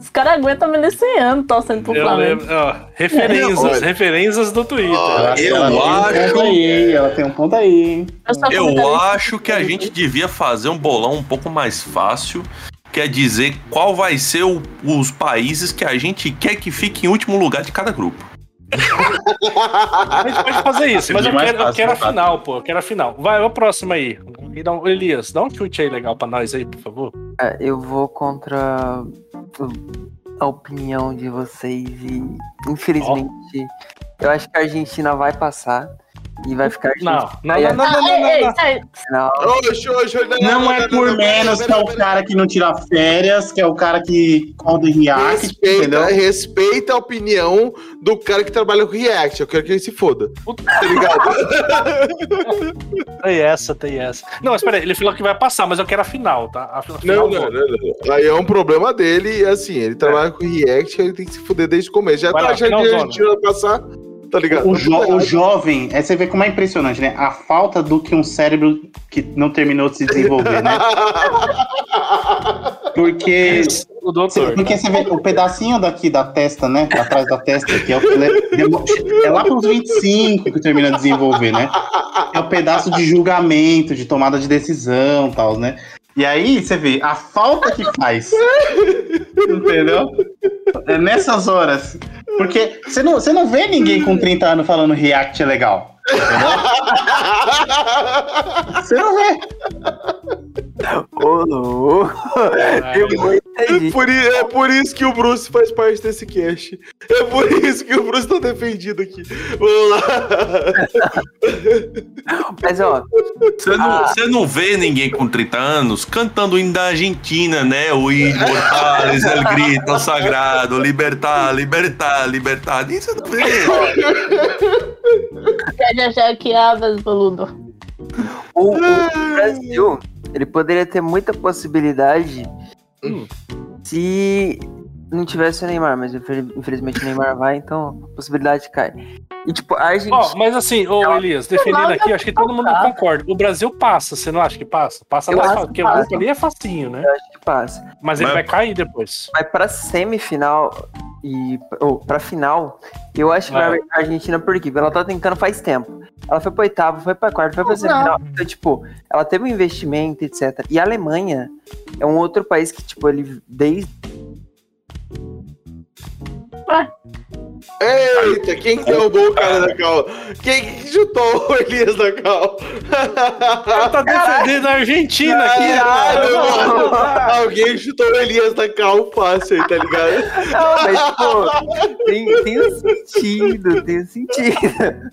Os caras aguentam menos 100 anos torcendo pro Eu Flamengo. lembro, ó, referências, referências do Twitter. Ela- Eu um acho- ponto aí, ela tem um ponto aí, hein? Eu, Eu acho que a gente devia fazer um bolão um pouco mais fácil, quer dizer qual vai ser o- os países que a gente quer que fique em último lugar de cada grupo. A gente pode fazer isso, mas eu quero, eu fácil, quero a final, pô. Eu quero a final. Vai, o próximo aí. E dá um- Elias, dá um chute aí legal pra nós aí, por favor. É, eu vou contra a opinião de vocês e, infelizmente, eu acho que a Argentina vai passar e vai ficar Não, não, não, não, não, não, não. oxe, Não é por menos que é o cara que não tira férias, que é o cara que corda em react, Respeita, respeita a opinião do cara que trabalha com React. Eu quero que ele se foda. Tá ligado? Tem essa, tem essa. Não, espera aí, ele falou que vai passar, mas eu quero a final, tá? A final Não, vou. não, não, não. Aí é um problema dele e assim, ele trabalha com React, ele tem que se fuder desde o começo. Já Vai tá lá, achando que a finalzona. gente vai passar, tá ligado? O, jo- o jovem, é, você vê como é impressionante, né? A falta do que um cérebro que não terminou de se desenvolver, né? Porque, O doutor. porque você vê o pedacinho daqui da testa, né? Atrás da testa, que é o que demo- é lá pros 25 que termina de desenvolver, né? É o pedaço de julgamento, de tomada de decisão e tal, né? E aí você vê a falta que faz. Entendeu? É nessas horas. Porque você não, você não vê ninguém com 30 anos falando React é legal. Entendeu? Você não vê. Ô, louco. É por, é por isso que o Bruce faz parte desse cast. É por isso que o Bruce tá defendido aqui. Vamos lá. Mas, ó, Você não, você não vê ninguém com 30 anos cantando o hino da Argentina, né? O Imortales, El Grito Sagrado, Libertar, Libertar, Libertar. Isso você não vê. Já já que abas, boludo. o, o Brasil, ele poderia ter muita possibilidade Hum. se não tivesse o Neymar, mas infel- infelizmente o Neymar vai, então a possibilidade cai. E tipo, a Argentina. Ó, mas assim, ô Elias, defendendo aqui, acho que todo mundo passar. concorda. O Brasil passa, você não acha que passa? Passa fácil, porque que o grupo ali é facinho, né? Eu acho que passa. Mas ele Mas- vai cair depois. Mas pra semifinal e ou pra final, eu acho que Vai. vai a Argentina por quê? Ela tá tentando faz tempo. Ela foi pra oitava, foi pra quarta, foi pra Não. semifinal. Então, tipo, ela teve um investimento, etc. E a Alemanha é um outro país que, tipo, ele desde. Eita, quem que derrubou o cara da cal? Quem que chutou o Elias da cal? Tá defendendo a Argentina aqui, Caralho, mano. Alguém chutou o Elias da cal fácil aí, tá ligado? Mas, tipo, tem, tem um sentido, tem um sentido.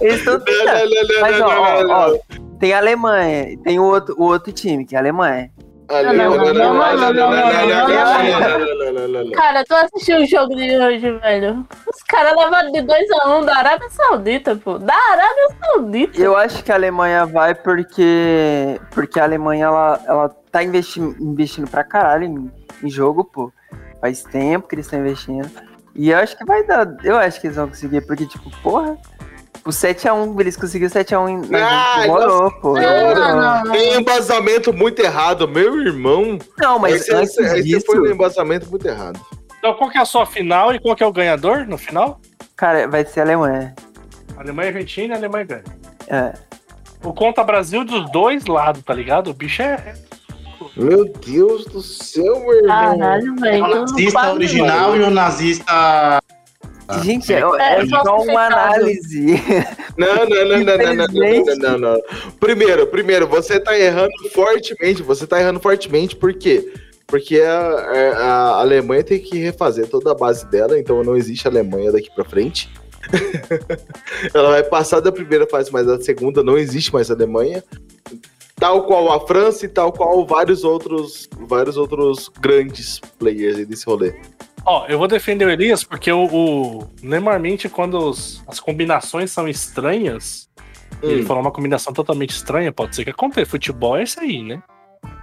Eles estão tentando. Mas, ó, tem a Alemanha, tem o outro, o outro time, que é a Alemanha. Cara, tu assistiu o jogo de hoje, velho? Os caras levaram de 2x1 um da Arábia Saudita, pô. Da Arábia Saudita. Eu acho que a Alemanha vai porque. Porque a Alemanha, ela, ela tá investi... investindo pra caralho em, em jogo, pô. Faz tempo que eles estão investindo. E eu acho que vai dar. Eu acho que eles vão conseguir, porque, tipo, porra. O 7x1, eles conseguiram 7x1 na Ah, demorou, pô. Não, demorou. não, não. Tem embasamento muito errado, meu irmão. Não, mas você, antes aí você disso, foi no embasamento muito errado. Então qual que é a sua final e qual que é o ganhador no final? cara, vai ser a Alemanha. Alemanha e Argentina e a Alemanha ganha. É. O conta Brasil dos dois lados, tá ligado? O bicho é. Meu Deus do céu, meu irmão. Caralho, É velho. o nazista original e o nazista. Gente, é, É, é só uma análise. Não, não, não, não, não, não, não, Infelizmente. não, não, não. Primeiro, primeiro, você tá errando fortemente. Você tá errando fortemente, por quê? Porque a, a- a Alemanha tem que refazer toda a base dela, então não existe Alemanha daqui pra frente. Ela vai passar da primeira fase, mas a segunda não existe mais Alemanha. Tal qual a França e tal qual vários outros, vários outros grandes players aí desse rolê. Ó, eu vou defender o Elias porque o, o- normalmente quando os- as combinações são estranhas, e ele Hum. falou uma combinação totalmente estranha, pode ser que aconteça. Futebol é isso aí, né?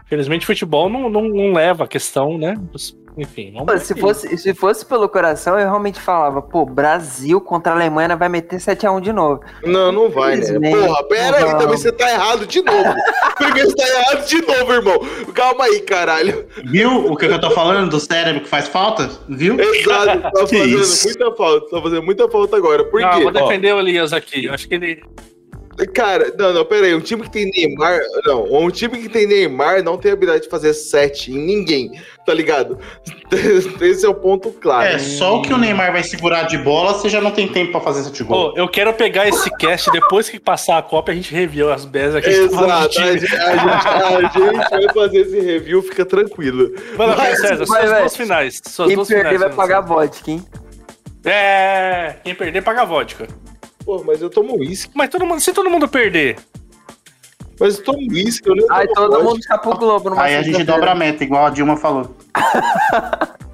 Felizmente futebol não, não, não leva a questão, né? dos- enfim, vamos Pô, se fosse, se fosse pelo coração, eu realmente falava, pô, Brasil contra a Alemanha vai meter 7x1 de novo. Não, não vai, né? Porra, pera aí, não. também você tá errado de novo. Primeiro você tá errado de novo, irmão. Calma aí, caralho. Viu o que eu tô falando do cérebro que faz falta? Viu? Exato, tá fazendo isso? muita falta. Tá fazendo muita falta agora. Por Não, quê? vou defender o Elias aqui. Eu acho que ele. Cara, não, não, pera aí. Um time que tem Neymar. Não, um time que tem Neymar não tem habilidade de fazer sete em ninguém, tá ligado? Esse é o ponto claro. É, só o que o Neymar vai segurar de bola, você já não tem tempo pra fazer sete gols. Pô, eu quero pegar esse cast depois que passar a Copa, a gente review as bezas aqui. Exato, a gente, a gente- a gente vai fazer esse review, fica tranquilo. Vai lá, Mas- César, vai, suas duas finais. Suas Quem duas perder finais, vai pagar vodka, hein? É, quem perder paga vodka. Pô, mas eu tomo uísque. Mas todo mundo, se todo mundo perder, Mas eu tomo uísque, eu nem Aí tomo todo vodka. mundo fica pro Globo numa Aí a gente dobra a meta, igual a Dilma falou.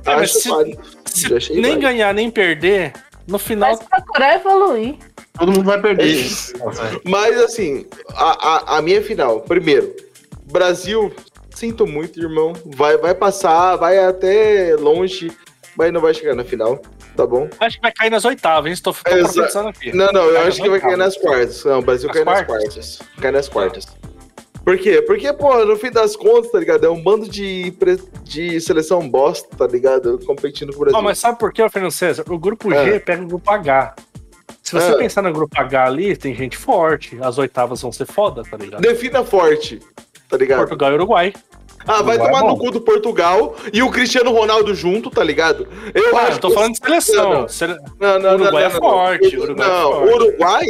É, mas se- se nem ganhar nem perder, no final. Mas procurar evoluir. Todo mundo vai perder. Mas assim, a, a, a minha final, primeiro, Brasil, sinto muito, irmão. Vai, vai passar, vai até longe, mas não vai chegar na final, tá bom? Acho que vai cair nas oitavas, hein? Estou, profetizando aqui. Não, não, eu acho que vai cair nas quartas. Não, o Brasil cai nas quartas? Cai nas quartas. Por quê? Porque, pô, no fim das contas, tá ligado? É um bando de, de seleção bosta, tá ligado? Competindo com o Brasil. Mas sabe por quê, Fernando César? O grupo G É. pega o grupo H. Se você É. pensar no grupo H ali, tem gente forte. As oitavas vão ser foda, tá ligado? Defina forte, tá ligado? Portugal e Uruguai. Ah, vai é tomar bom. no cu do Portugal e o Cristiano Ronaldo junto, tá ligado? Eu Ah, acho eu tô que- falando de seleção. Não, Não, não, Uruguai não, é não, forte, Não, Uruguai é não, forte. Uruguai.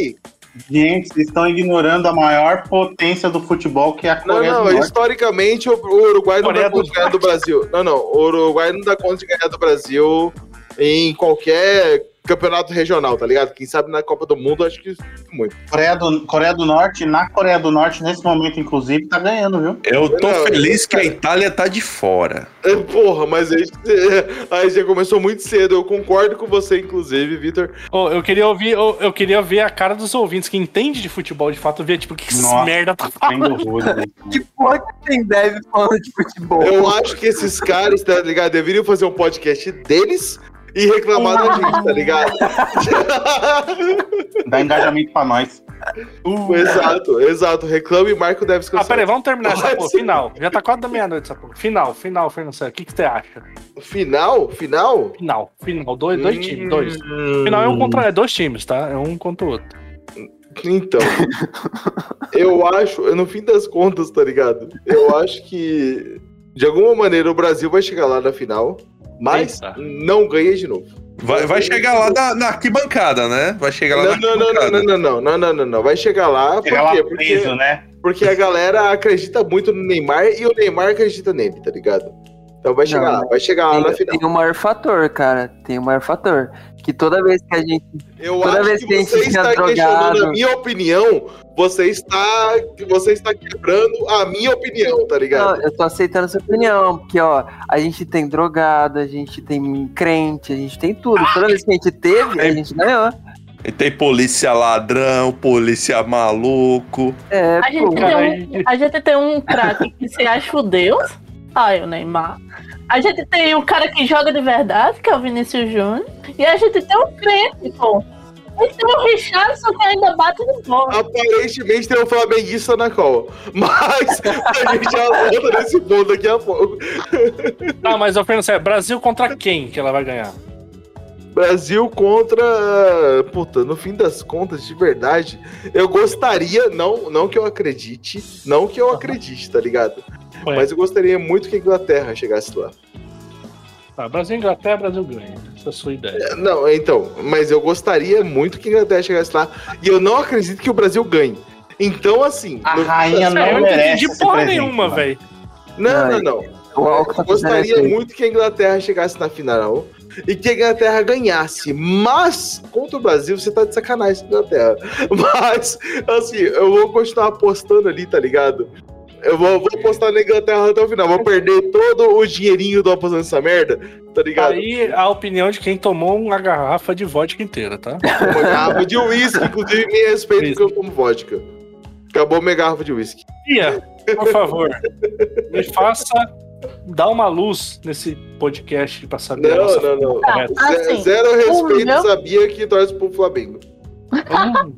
Gente, vocês estão ignorando a maior potência do futebol, que é a Não, Coreia não, do Norte. historicamente o, Uruguai não Coreia dá do conta de ganhar do Brasil. Não, não, o Uruguai não dá conta de ganhar do Brasil em qualquer campeonato regional, tá ligado? Quem sabe na Copa do Mundo, acho que muito. Coreia do, Coreia do Norte, na Coreia do Norte, nesse momento, inclusive, tá ganhando, viu? Eu tô Não, feliz que a. Itália tá de fora. É, Porra, mas aí, aí já começou muito cedo. Eu concordo com você, inclusive, Vitor. Ô, eu queria ouvir, eu, eu queria ver a cara dos ouvintes que entende de futebol de fato, ver, tipo, que Nossa, merda tá Tem falando. né? Que porra que tem deve falando de futebol? Eu acho que esses caras, tá ligado? Deveriam fazer um podcast deles e reclamar da gente, tá ligado? Dá engajamento pra nós. exato, exato. Reclame e Marco deve Ah, descansar. peraí, vamos terminar essa porra. Final. Já tá quase da meia-noite essa porra. Final, final, Fernando. O que, que você acha? Final? Final? Final, final. Dois, dois Hum. times, dois. Final é um contra. É dois times, tá? É um contra o outro. Então, eu acho, no fim das contas, tá ligado? Eu acho que, de alguma maneira, o Brasil vai chegar lá na final, mas Eita. não ganha de novo. Vai, vai chegar lá na, na arquibancada, né? Vai chegar lá Não, na não, não, não, arquibancada. não, não, não, não, não, não. Vai chegar lá, por lá quê? Porque, preso, né? porque a galera acredita muito no Neymar e o Neymar acredita nele, tá ligado? Então vai chegar Não, lá, vai chegar lá na Tem, final. tem um maior fator, cara. Tem um maior fator. Que toda vez que a gente. Eu Toda acho vez que que a gente você está questionando drogado- a minha opinião, você está, você está quebrando a minha opinião, tá Não, ligado? eu tô aceitando essa opinião, porque, ó, a gente tem drogado, a gente tem crente, a gente tem tudo. Toda vez que a gente teve, a gente ganhou. E tem polícia ladrão, polícia maluco. É, A gente, pô. Tem um, a gente tem um craque que se acha o Deus. Ai, o Neymar. A gente tem um cara que joga de verdade, que é o Vinícius Júnior. E a gente tem um crente, pô. E tem o Richardson que ainda bate no bola. Aparentemente tem um flamenguista na call. Mas a gente já volta nesse ponto daqui a pouco. Tá, mas eu Fernando César, Brasil contra quem que ela vai ganhar? Brasil contra. Puta, no fim das contas, de verdade, eu gostaria, não, não que eu acredite, não que eu acredite, tá ligado? Ué. Mas eu gostaria muito que a Inglaterra chegasse lá. Tá, Brasil e Inglaterra, Brasil ganha. Essa é a sua ideia. Não, então, mas eu gostaria muito que a Inglaterra chegasse lá. E eu não acredito que o Brasil ganhe. Então, assim. A no- rainha não É, eu não merece esse porra presente, nenhuma, velho. Não, não, não. Alco tá Eu gostaria muito que a Inglaterra chegasse na final e que a Inglaterra ganhasse. Mas, contra o Brasil, você tá de sacanagem, Inglaterra. Mas, assim, eu vou continuar apostando ali, tá ligado? Eu vou, vou apostar na Inglaterra até o final. Vou perder todo o dinheirinho do apostando nessa merda, tá ligado? Aí a opinião de quem tomou uma garrafa de vodka inteira, tá? Uma garrafa de uísque, inclusive, me respeito porque eu tomo vodka. Acabou minha garrafa de uísque. Ia, por favor, me faça dá uma luz nesse podcast pra saber a Não, não, não. Tá, assim, Zero respeito, meu- sabia que torce pro Flamengo. Hum,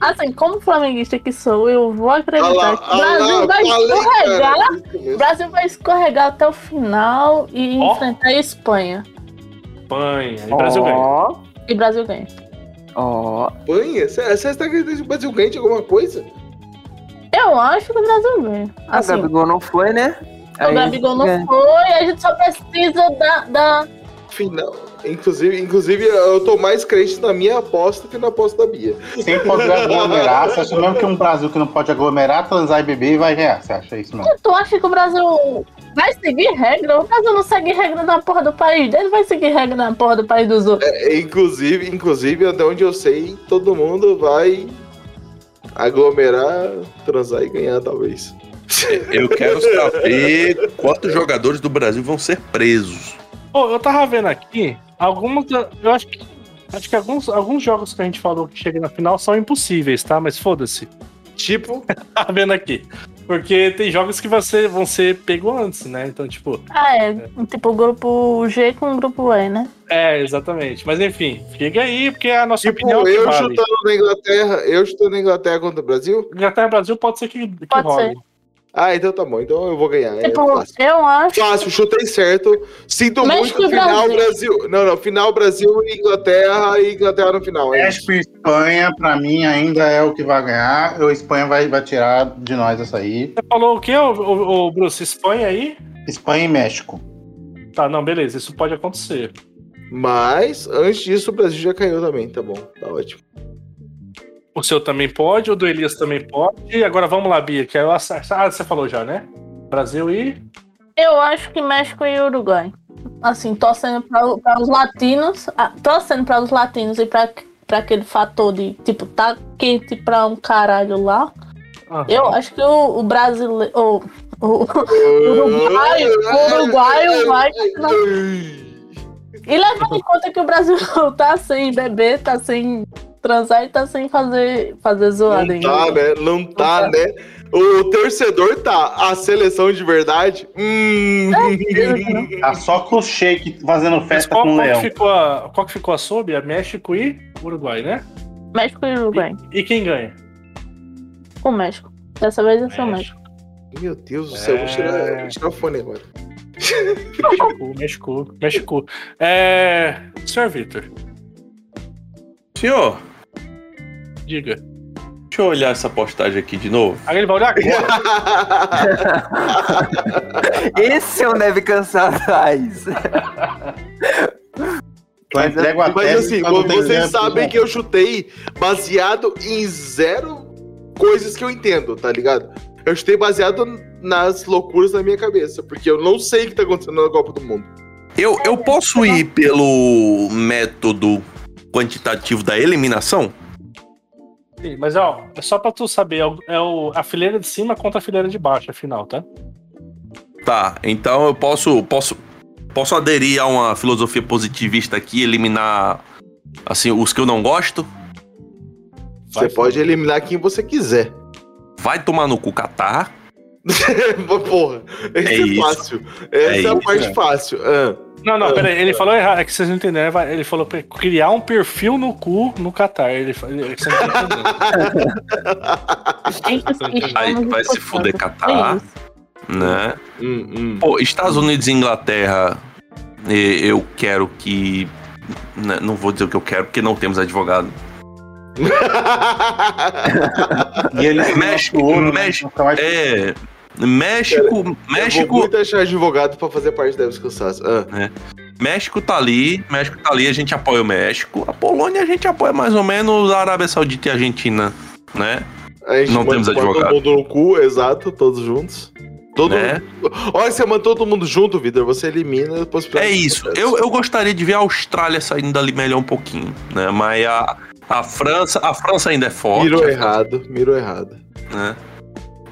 Assim, como flamenguista que sou, eu vou acreditar que o Brasil lá, vai falei, escorregar. cara. O Brasil vai escorregar até o final e Ó. enfrentar a Espanha. Espanha. E o Brasil ganha. Ó, E o Brasil ganha. ó. Espanha? Você você está acreditando que o Brasil ganha de alguma coisa? Eu acho que o Brasil ganha. A Assim, Gabigol não foi, né? o Gabigol não foi, a gente só precisa da. da... Final. Inclusive, inclusive, eu tô mais crente na minha aposta que na aposta da Bia. Sem poder aglomerar, você acha mesmo que um Brasil que não pode aglomerar, transar e beber vai ganhar? Você acha isso mesmo? Tu acha que o Brasil vai seguir regra? O Brasil não segue regra na porra do país dele, vai seguir regra na porra do país dos outros. É, inclusive, inclusive, até onde eu sei, todo mundo vai aglomerar, transar e ganhar, talvez. Eu quero saber quantos jogadores do Brasil vão ser presos. Pô, eu tava vendo aqui, alguns. da- Eu acho que. Acho que alguns, alguns jogos que a gente falou que chega na final são impossíveis, tá? Mas foda-se. Tipo, Tava vendo aqui. Porque tem jogos que você, vão ser pego antes, né? Então, tipo. Ah, é. Tipo o grupo G com o grupo E, né? É, exatamente. Mas enfim, fica aí, porque a nossa tipo opinião é que eu vale. chutando na Inglaterra, eu chutando na Inglaterra contra o Brasil? Inglaterra e Brasil pode ser que, que Pode role. ser. Ah, então tá bom, então eu vou ganhar. É Tipo, fácil. eu acho. Fácil, chutei certo. Sinto México muito final Brasil. Brasil. Não, não, final Brasil e Inglaterra e Inglaterra no final. É. México e Espanha, pra mim, ainda é o que vai ganhar. O Espanha vai, vai tirar de nós essa aí. Você falou o quê, ô, ô, ô, Bruce? Espanha aí? Espanha e México. Tá, não, beleza, isso pode acontecer. Mas antes disso o Brasil já caiu também, tá bom, tá ótimo. O seu também pode, o do Elias também pode. E agora vamos lá, Bia, que é o Ah, você falou já, né? Brasil e. Eu acho que México e Uruguai. Assim, torcendo para os latinos, ah, torcendo para os latinos e para aquele fator de, tipo, tá quente pra um caralho lá. Eu acho que o, o brasileiro. O, o, Uruguai, o Uruguai vai. E levando em conta que o Brasil tá sem beber, tá sem transar e tá sem fazer, fazer zoada Não ainda. tá, né? Não tá, né? O torcedor tá. A seleção de verdade. Hum. Tá só com o shake fazendo festa qual, com o qual que leão. ficou a, qual que ficou a sob? É México e Uruguai, né? México e Uruguai. E quem ganha? O México. Dessa vez é só o México. Meu Deus do céu, vou tirar, vou tirar o fone agora. México, México, México. É. Senhor Victor, Senhor, diga. deixa eu olhar essa postagem aqui de novo. Aí ele vai olhar agora. Esse é o Neve Raiz. Eu entrego a Mas assim, tem vocês exemplo, sabem né? que eu chutei baseado em zero coisas que eu entendo, tá ligado? Eu chutei baseado nas loucuras da minha cabeça, porque eu não sei o que tá acontecendo na Copa do Mundo. Eu, eu posso ir pelo método quantitativo da eliminação? Sim, mas ó, é só pra tu saber, é, o, é o- a fileira de cima contra a fileira de baixo, afinal, tá? Tá, então eu posso, posso, posso aderir a uma filosofia positivista aqui e eliminar assim, os que eu não gosto? Você pode eliminar quem você quiser. Vai tomar no cu Catar. Porra, esse É é, fácil. Essa é, a isso, parte é. fácil. Ah. Não, não, peraí, ele falou errado, é que vocês não entenderam. Ele falou pra criar um perfil no cu no Qatar. Ele, ele, você não Aí vai se fuder É isso. né? Hum, hum. Pô, Estados Unidos e Inglaterra, eu quero que. né, Não vou dizer o que eu quero, porque não temos advogado. E eles México, ouro, né? México, Então, acho que É. México, Eu vou México, muito achar advogado pra fazer parte da descansaço. Ah. México tá ali, México tá ali, a gente apoia o México. A Polônia a gente apoia mais ou menos a Arábia Saudita e a Argentina, né? A gente Não temos todo advogado. mundo no cu, exato, todos juntos. Todo Né? mundo. Olha, você manda todo mundo junto, Vitor, você elimina a É isso. Eu, eu gostaria de ver a Austrália saindo dali melhor um pouquinho, né? Mas a, a França, a França ainda é forte, Mirou errado, mirou errado. né?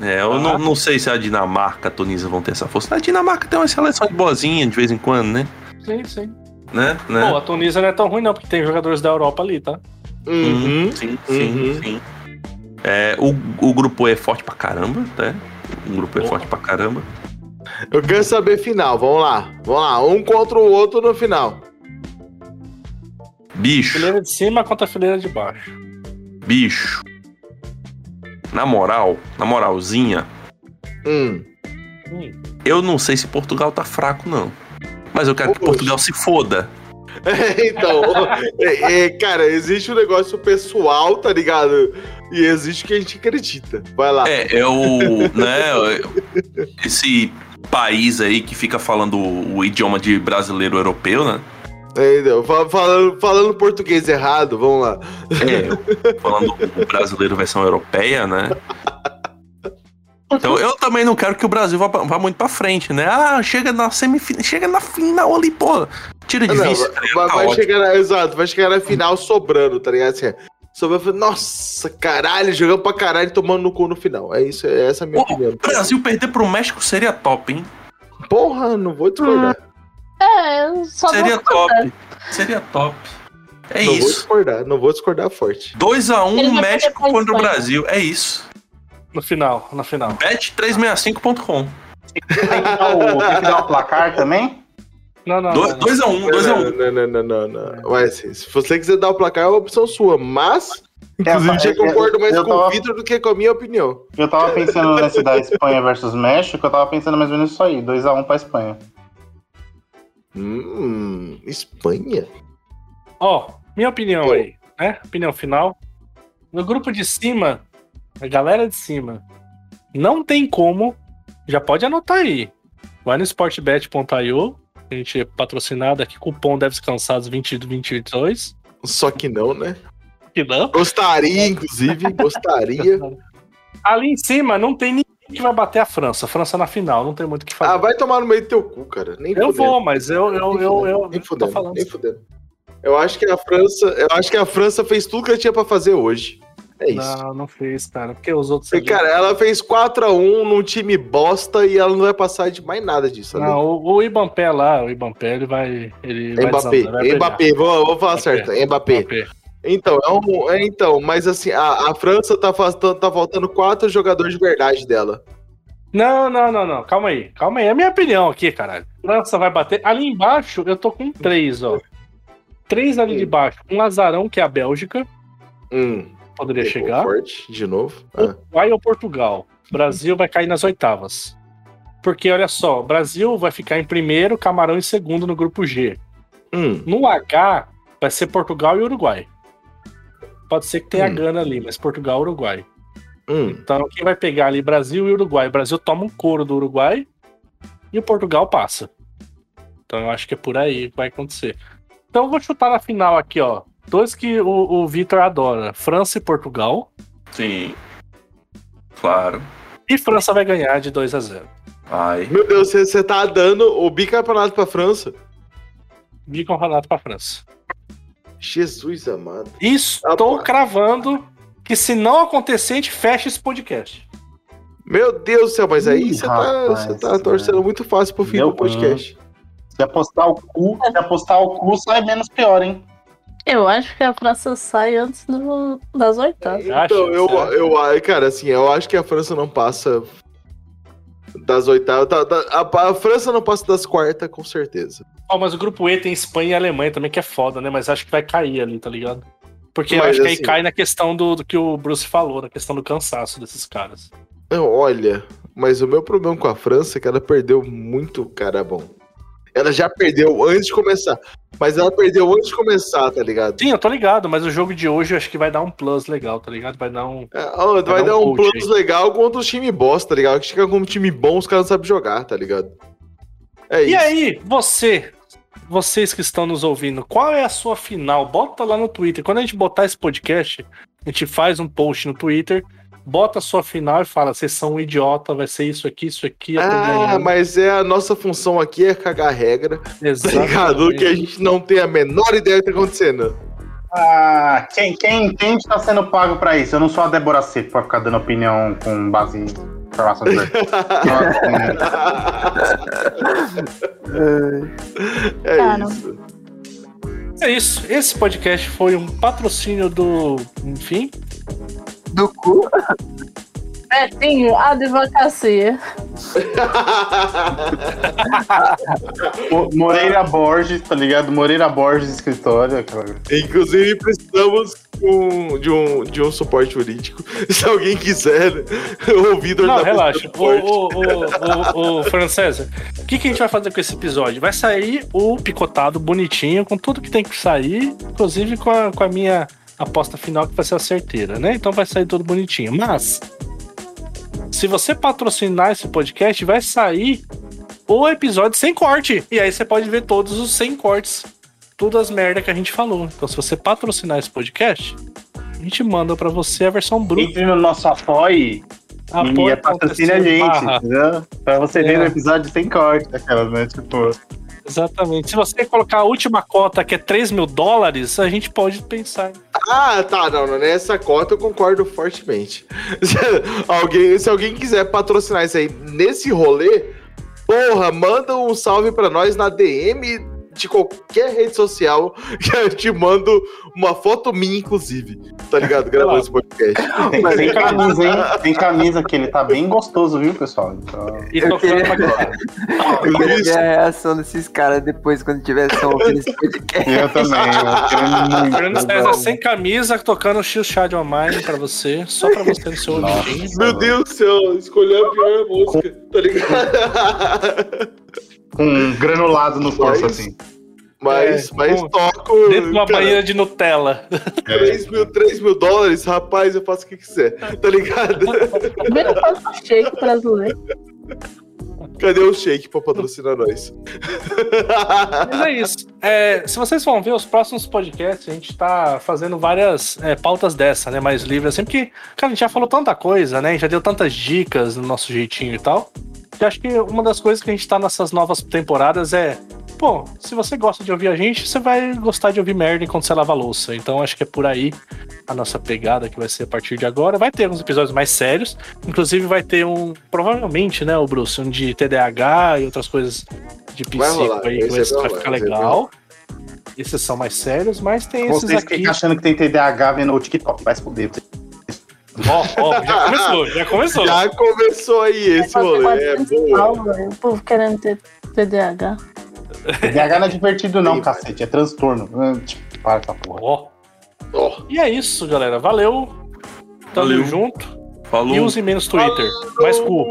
É, eu Ah. não, não sei se a Dinamarca, a Tunísia vão ter essa força. A Dinamarca tem uma seleção boazinha de vez em quando, né? Sim, sim. Né? né? Pô, a Tunísia não é tão ruim, não, porque tem jogadores da Europa ali, tá? Uhum. Sim, sim, Uhum. sim. É, o, o grupo E é forte pra caramba, né? O grupo é Porra. forte pra caramba. Eu quero saber final. Vamos lá. Vamos lá. Um contra o outro no final. Bicho, Fileira de cima contra a fileira de baixo. bicho. Na moral, na moralzinha, Hum. Hum. eu não sei se Portugal tá fraco, não. Mas eu quero que. Portugal se foda. então, é, é, cara, existe um negócio pessoal, tá ligado? E existe o que a gente acredita. Vai lá. É, é o. né, esse país aí que fica falando o idioma de brasileiro europeu, né? Fa- falando, falando português errado, vamos lá. É, falando o brasileiro versão europeia, né? Então eu também não quero que o Brasil vá, vá muito pra frente, né? Ah, chega na semifinal, chega na final ali, pô. Tira de Não, vista. vai, Tá vai ótimo. chegar na, exato, vai chegar na final sobrando, tá ligado? Assim, sobrando, nossa, caralho, jogando pra caralho, tomando no cu no final. É isso, é essa a minha Pô, opinião. o Brasil perder pro México seria top, hein? Porra, não vou discordar. É, só Seria vou contar. top. Seria top. É não vou isso. discordar, não vou discordar forte. 2x1 Ele vai México contra o. Brasil. É isso. No final, no final. Bet365.com. Tem que dar o, tem que dar o placar também? Não, não. não, não. 2x1, 2x1. Não, não, não, não, não. Mas se você quiser dar o placar, é uma opção sua. Mas, inclusive, eu, eu- concordo mais eu com o tava- Vitor do que com a minha opinião. Eu tava pensando nesse da Espanha versus México, eu tava pensando mais ou menos isso aí, 2x1 pra Espanha. Hum, Espanha? Ó, minha opinião aí, né? Opinião final. No grupo de cima, a galera de cima, não tem como, já pode anotar aí. Vai no sportbet.io, a gente é patrocinado aqui, cupom Deves Cansados 2022. Só que não, né? Que não. Gostaria, inclusive, gostaria. Ali em cima não tem ninguém que vai bater a França. A França na final, não tem muito o que fazer. Ah, vai tomar no meio do teu cu, cara. Nem eu fudendo. vou, mas eu, eu, Nem eu, fudendo, eu, nem tô fudendo, falando. nem fudendo. Eu acho que a França, eu acho que a França fez tudo que ela tinha pra fazer hoje. É isso. Não, não fez, cara. Porque os outros. Porque, cara, ela fez 4x1 num time bosta e ela não vai passar de mais nada disso. Não, o, o Ibampé lá, o Ibampé, ele vai. Ele vai Mbappé, desandar, vai. Mbappé, vou, vou falar Mbappé. certo, Mbappé. Mbappé. Então, é um, é, então, mas assim, a, a França tá, faltando, tá faltando quatro jogadores de verdade dela. Não, não, não, não. Calma aí. Calma aí. É a minha opinião aqui, caralho. França vai bater. Ali embaixo, eu tô com três, ó. Três ali Hum. de baixo. Um azarão, que é a Bélgica. Hum, Poderia chegar. forte, de novo. Ah. Vai ou Portugal. Brasil vai cair nas oitavas. Porque, olha só, Brasil vai ficar em primeiro, Camarão em segundo no grupo G. Hum, No H, vai ser Portugal e Uruguai. Pode ser que tenha Hum. Gana ali, mas Portugal e Uruguai. hum. Então, quem vai pegar ali Brasil e Uruguai? O Brasil toma um couro do Uruguai e o Portugal passa. Então, eu acho que é por aí que vai acontecer. Então, eu vou chutar na final aqui, ó. Dois que o, o Vitor adora: França e Portugal. Sim. Claro. E França vai ganhar de 2 a 0 Vai. Meu Deus, você- você tá dando o bicampeonato pra França? Bicampeonato pra França. Jesus amado. Estou cravando que se não acontecer, a gente fecha esse podcast. Meu Deus do céu, mas aí Ih, você tá, rapaz, você tá torcendo muito fácil pro fim do podcast. Se apostar o cu, se apostar o cu, sai menos pior, hein? Eu acho que a França sai antes do- das oitavas. Então, eu, eu, ai, cara, assim, eu acho que a França não passa das oitavas. tá- tá- a, a França não passa das quartas, com certeza. Ó, mas o grupo E tem Espanha e Alemanha também, que é foda, né? Mas acho que vai cair ali, tá ligado? Porque eu Mas, acho que aí assim- cai na questão do, do que o Bruce falou, na questão do cansaço desses caras. Olha, mas o meu problema com a França é que ela perdeu muito cara bom. Ela já perdeu antes de começar. Mas ela perdeu antes de começar, tá ligado? Sim, eu tô ligado, mas o jogo de hoje eu acho que vai dar um plus legal, tá ligado? Vai dar um. É, ó, vai, dar dar um um plus legal contra os times bosta, tá ligado? Que chega como time bom, os caras não sabem jogar, tá ligado? É E isso. aí, você, vocês que estão nos ouvindo, qual é a sua final? Bota lá no Twitter. Quando a gente botar esse podcast, a gente faz um post no Twitter, bota a sua final e fala: vocês são um idiota, vai ser isso aqui, isso aqui, tô Ah, mas é a nossa função aqui é cagar a regra, tá ligado? Que a gente não tem a menor ideia do que tá acontecendo. Ah, quem, quem entende tá sendo pago pra isso. Eu não sou a Débora Seco pra ficar dando opinião com base em informação de É isso. É isso. Esse podcast foi um patrocínio do. Enfim. Do cu. Betinho, advocacia. Mo- Moreira Borges, tá ligado? Moreira Borges Escritório. aquela- Inclusive, precisamos um- de, um, de um suporte jurídico. Se alguém quiser ouvir do Não, relaxa. Ô, ô, ô, Fernando César, o que, que a gente vai fazer com esse episódio? Vai sair o picotado bonitinho, com tudo que tem que sair, inclusive com a, com a minha aposta final, que vai ser a certeira, né? Então vai sair tudo bonitinho. Mas, se você patrocinar esse podcast, vai sair o episódio sem corte. E aí você pode ver todos os sem cortes. Todas as merda que a gente falou. Então, se você patrocinar esse podcast, a gente manda pra você a versão bruta. Entre no nosso apoie e patrocina a gente, barra. entendeu? Pra você ver É. no episódio sem corte, daquelas, né? Tipo, Exatamente. Se você colocar a última cota, que é 3 mil dólares, a gente pode pensar. Ah, tá, não, não, nessa cota eu concordo fortemente. Se alguém, se alguém quiser patrocinar isso aí nesse rolê, porra, manda um salve pra nós na DM de qualquer rede social que eu te mando uma foto minha, inclusive. Tá ligado? Gravando esse podcast. tem, tem camisa, hein? Tem camisa que ele tá bem gostoso, viu, pessoal? Então, E Eu tocando queria- pra Eu queria ver a reação desses caras depois, quando tivessem ouvindo esse podcast. eu também, eu. Fernando César sem camisa, tocando X Chad Online pra você, só pra você no seu ouvidinho. Meu Deus do céu, escolheu a pior música, tá ligado? Com um granulado no corpo, assim. Mas, É, mas toco. Dentro de uma cara, banheira de Nutella. 3 mil, 3 mil dólares, rapaz, eu faço o que quiser, tá ligado? Vira quase um shake brasileiro. Cadê o shake pra patrocinar nós? Mas é isso. É, se vocês vão ver os próximos podcasts, a gente tá fazendo várias é, pautas dessa, né? Mais livres, assim, porque, cara, a gente já falou tanta coisa, né? Já deu tantas dicas no nosso jeitinho e tal. E acho que uma das coisas que a gente tá nessas novas temporadas é. Pô, se você gosta de ouvir a gente, você vai gostar de ouvir merda enquanto você lava a louça. Então acho que é por aí a nossa pegada que vai ser a partir de agora. Vai ter uns episódios mais sérios. Inclusive vai ter um. Provavelmente, né, o Bruce, um de TDAH e outras coisas de psico aí. que Vai, é vai ficar é legal. Esses são mais sérios, mas tem esses Vocês aqui. ficam achando que tem TDAH vendo o TikTok, vai se fuder. Ó, ó, já começou, já começou. Já começou aí esse rolê. É boa. Velho. O povo querendo ter TDAH. TDAH não é divertido, não, cacete, é transtorno. Ah, tipo, Para essa porra. Ó. Ó. E é isso, galera. Valeu. Tamo Valeu. junto. Falou. E use menos Twitter. Mais cu.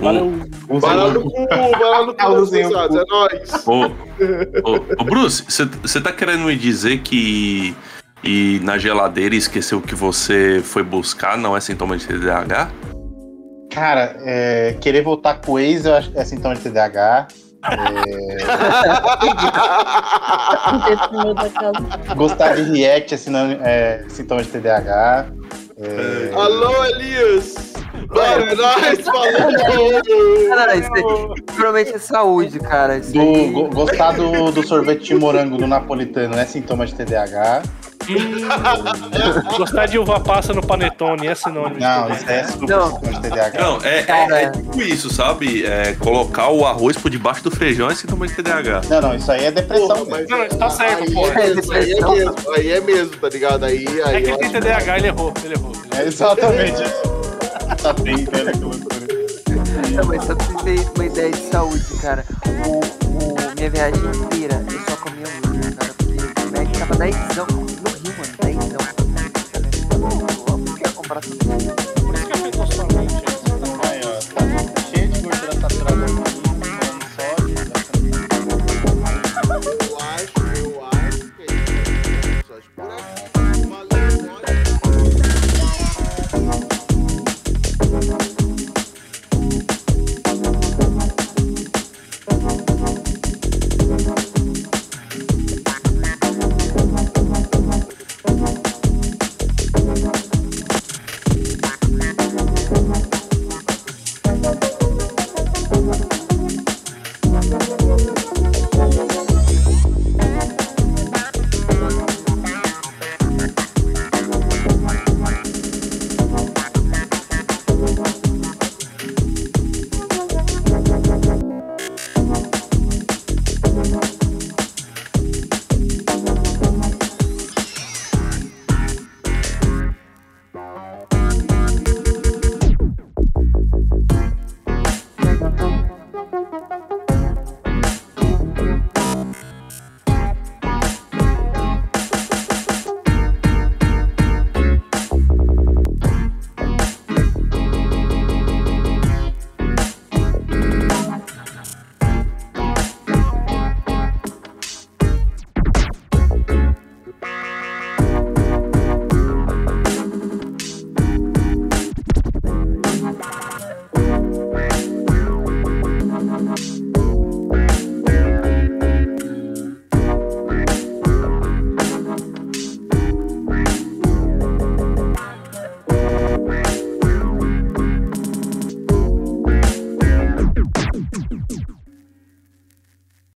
Valeu. Vai lá no cu, vai lá no cu, é nóis. Ô, ô, ô, Bruce, você tá querendo me dizer que e na geladeira esqueceu que você foi buscar não é sintoma de TDAH? Cara, é, querer voltar com o ex eu acho que é sintoma de TDAH. Casa. Gostar de react é, sinônimo- é sintoma de TDAH. É, Alô, Elias. Mano, é nóis, falou. Cara, isso aí provavelmente é saúde, cara. Isso do, aí- go- gostar do, do sorvete de morango do napolitano é sintoma de TDAH. Gostar de uva passa no panetone é sinônimo. de Não, TDAH. isso é super Não. de TDAH. Não, é, é, é tipo isso, sabe? É, colocar o arroz por debaixo do feijão é sintoma de TDAH. Não, não, isso aí é depressão. Porra, Não, isso tá certo, aí pô. É mesmo, aí é mesmo, aí é mesmo, tá ligado? Aí, aí É que ele tem TDAH, ele errou, ele errou. É exatamente isso. Tá bem, velho, que loucura. Não, mas só pra vocês terem uma ideia de saúde, cara. O, o- minha viagem inteira, eu só comia hambúrguer, cara. Porque o Mac tava 10 no Rio, mano. 10 Eu queria comprar tudo. Por isso que afetou sua mente. Aí, ó, tá cheio de gordura saturada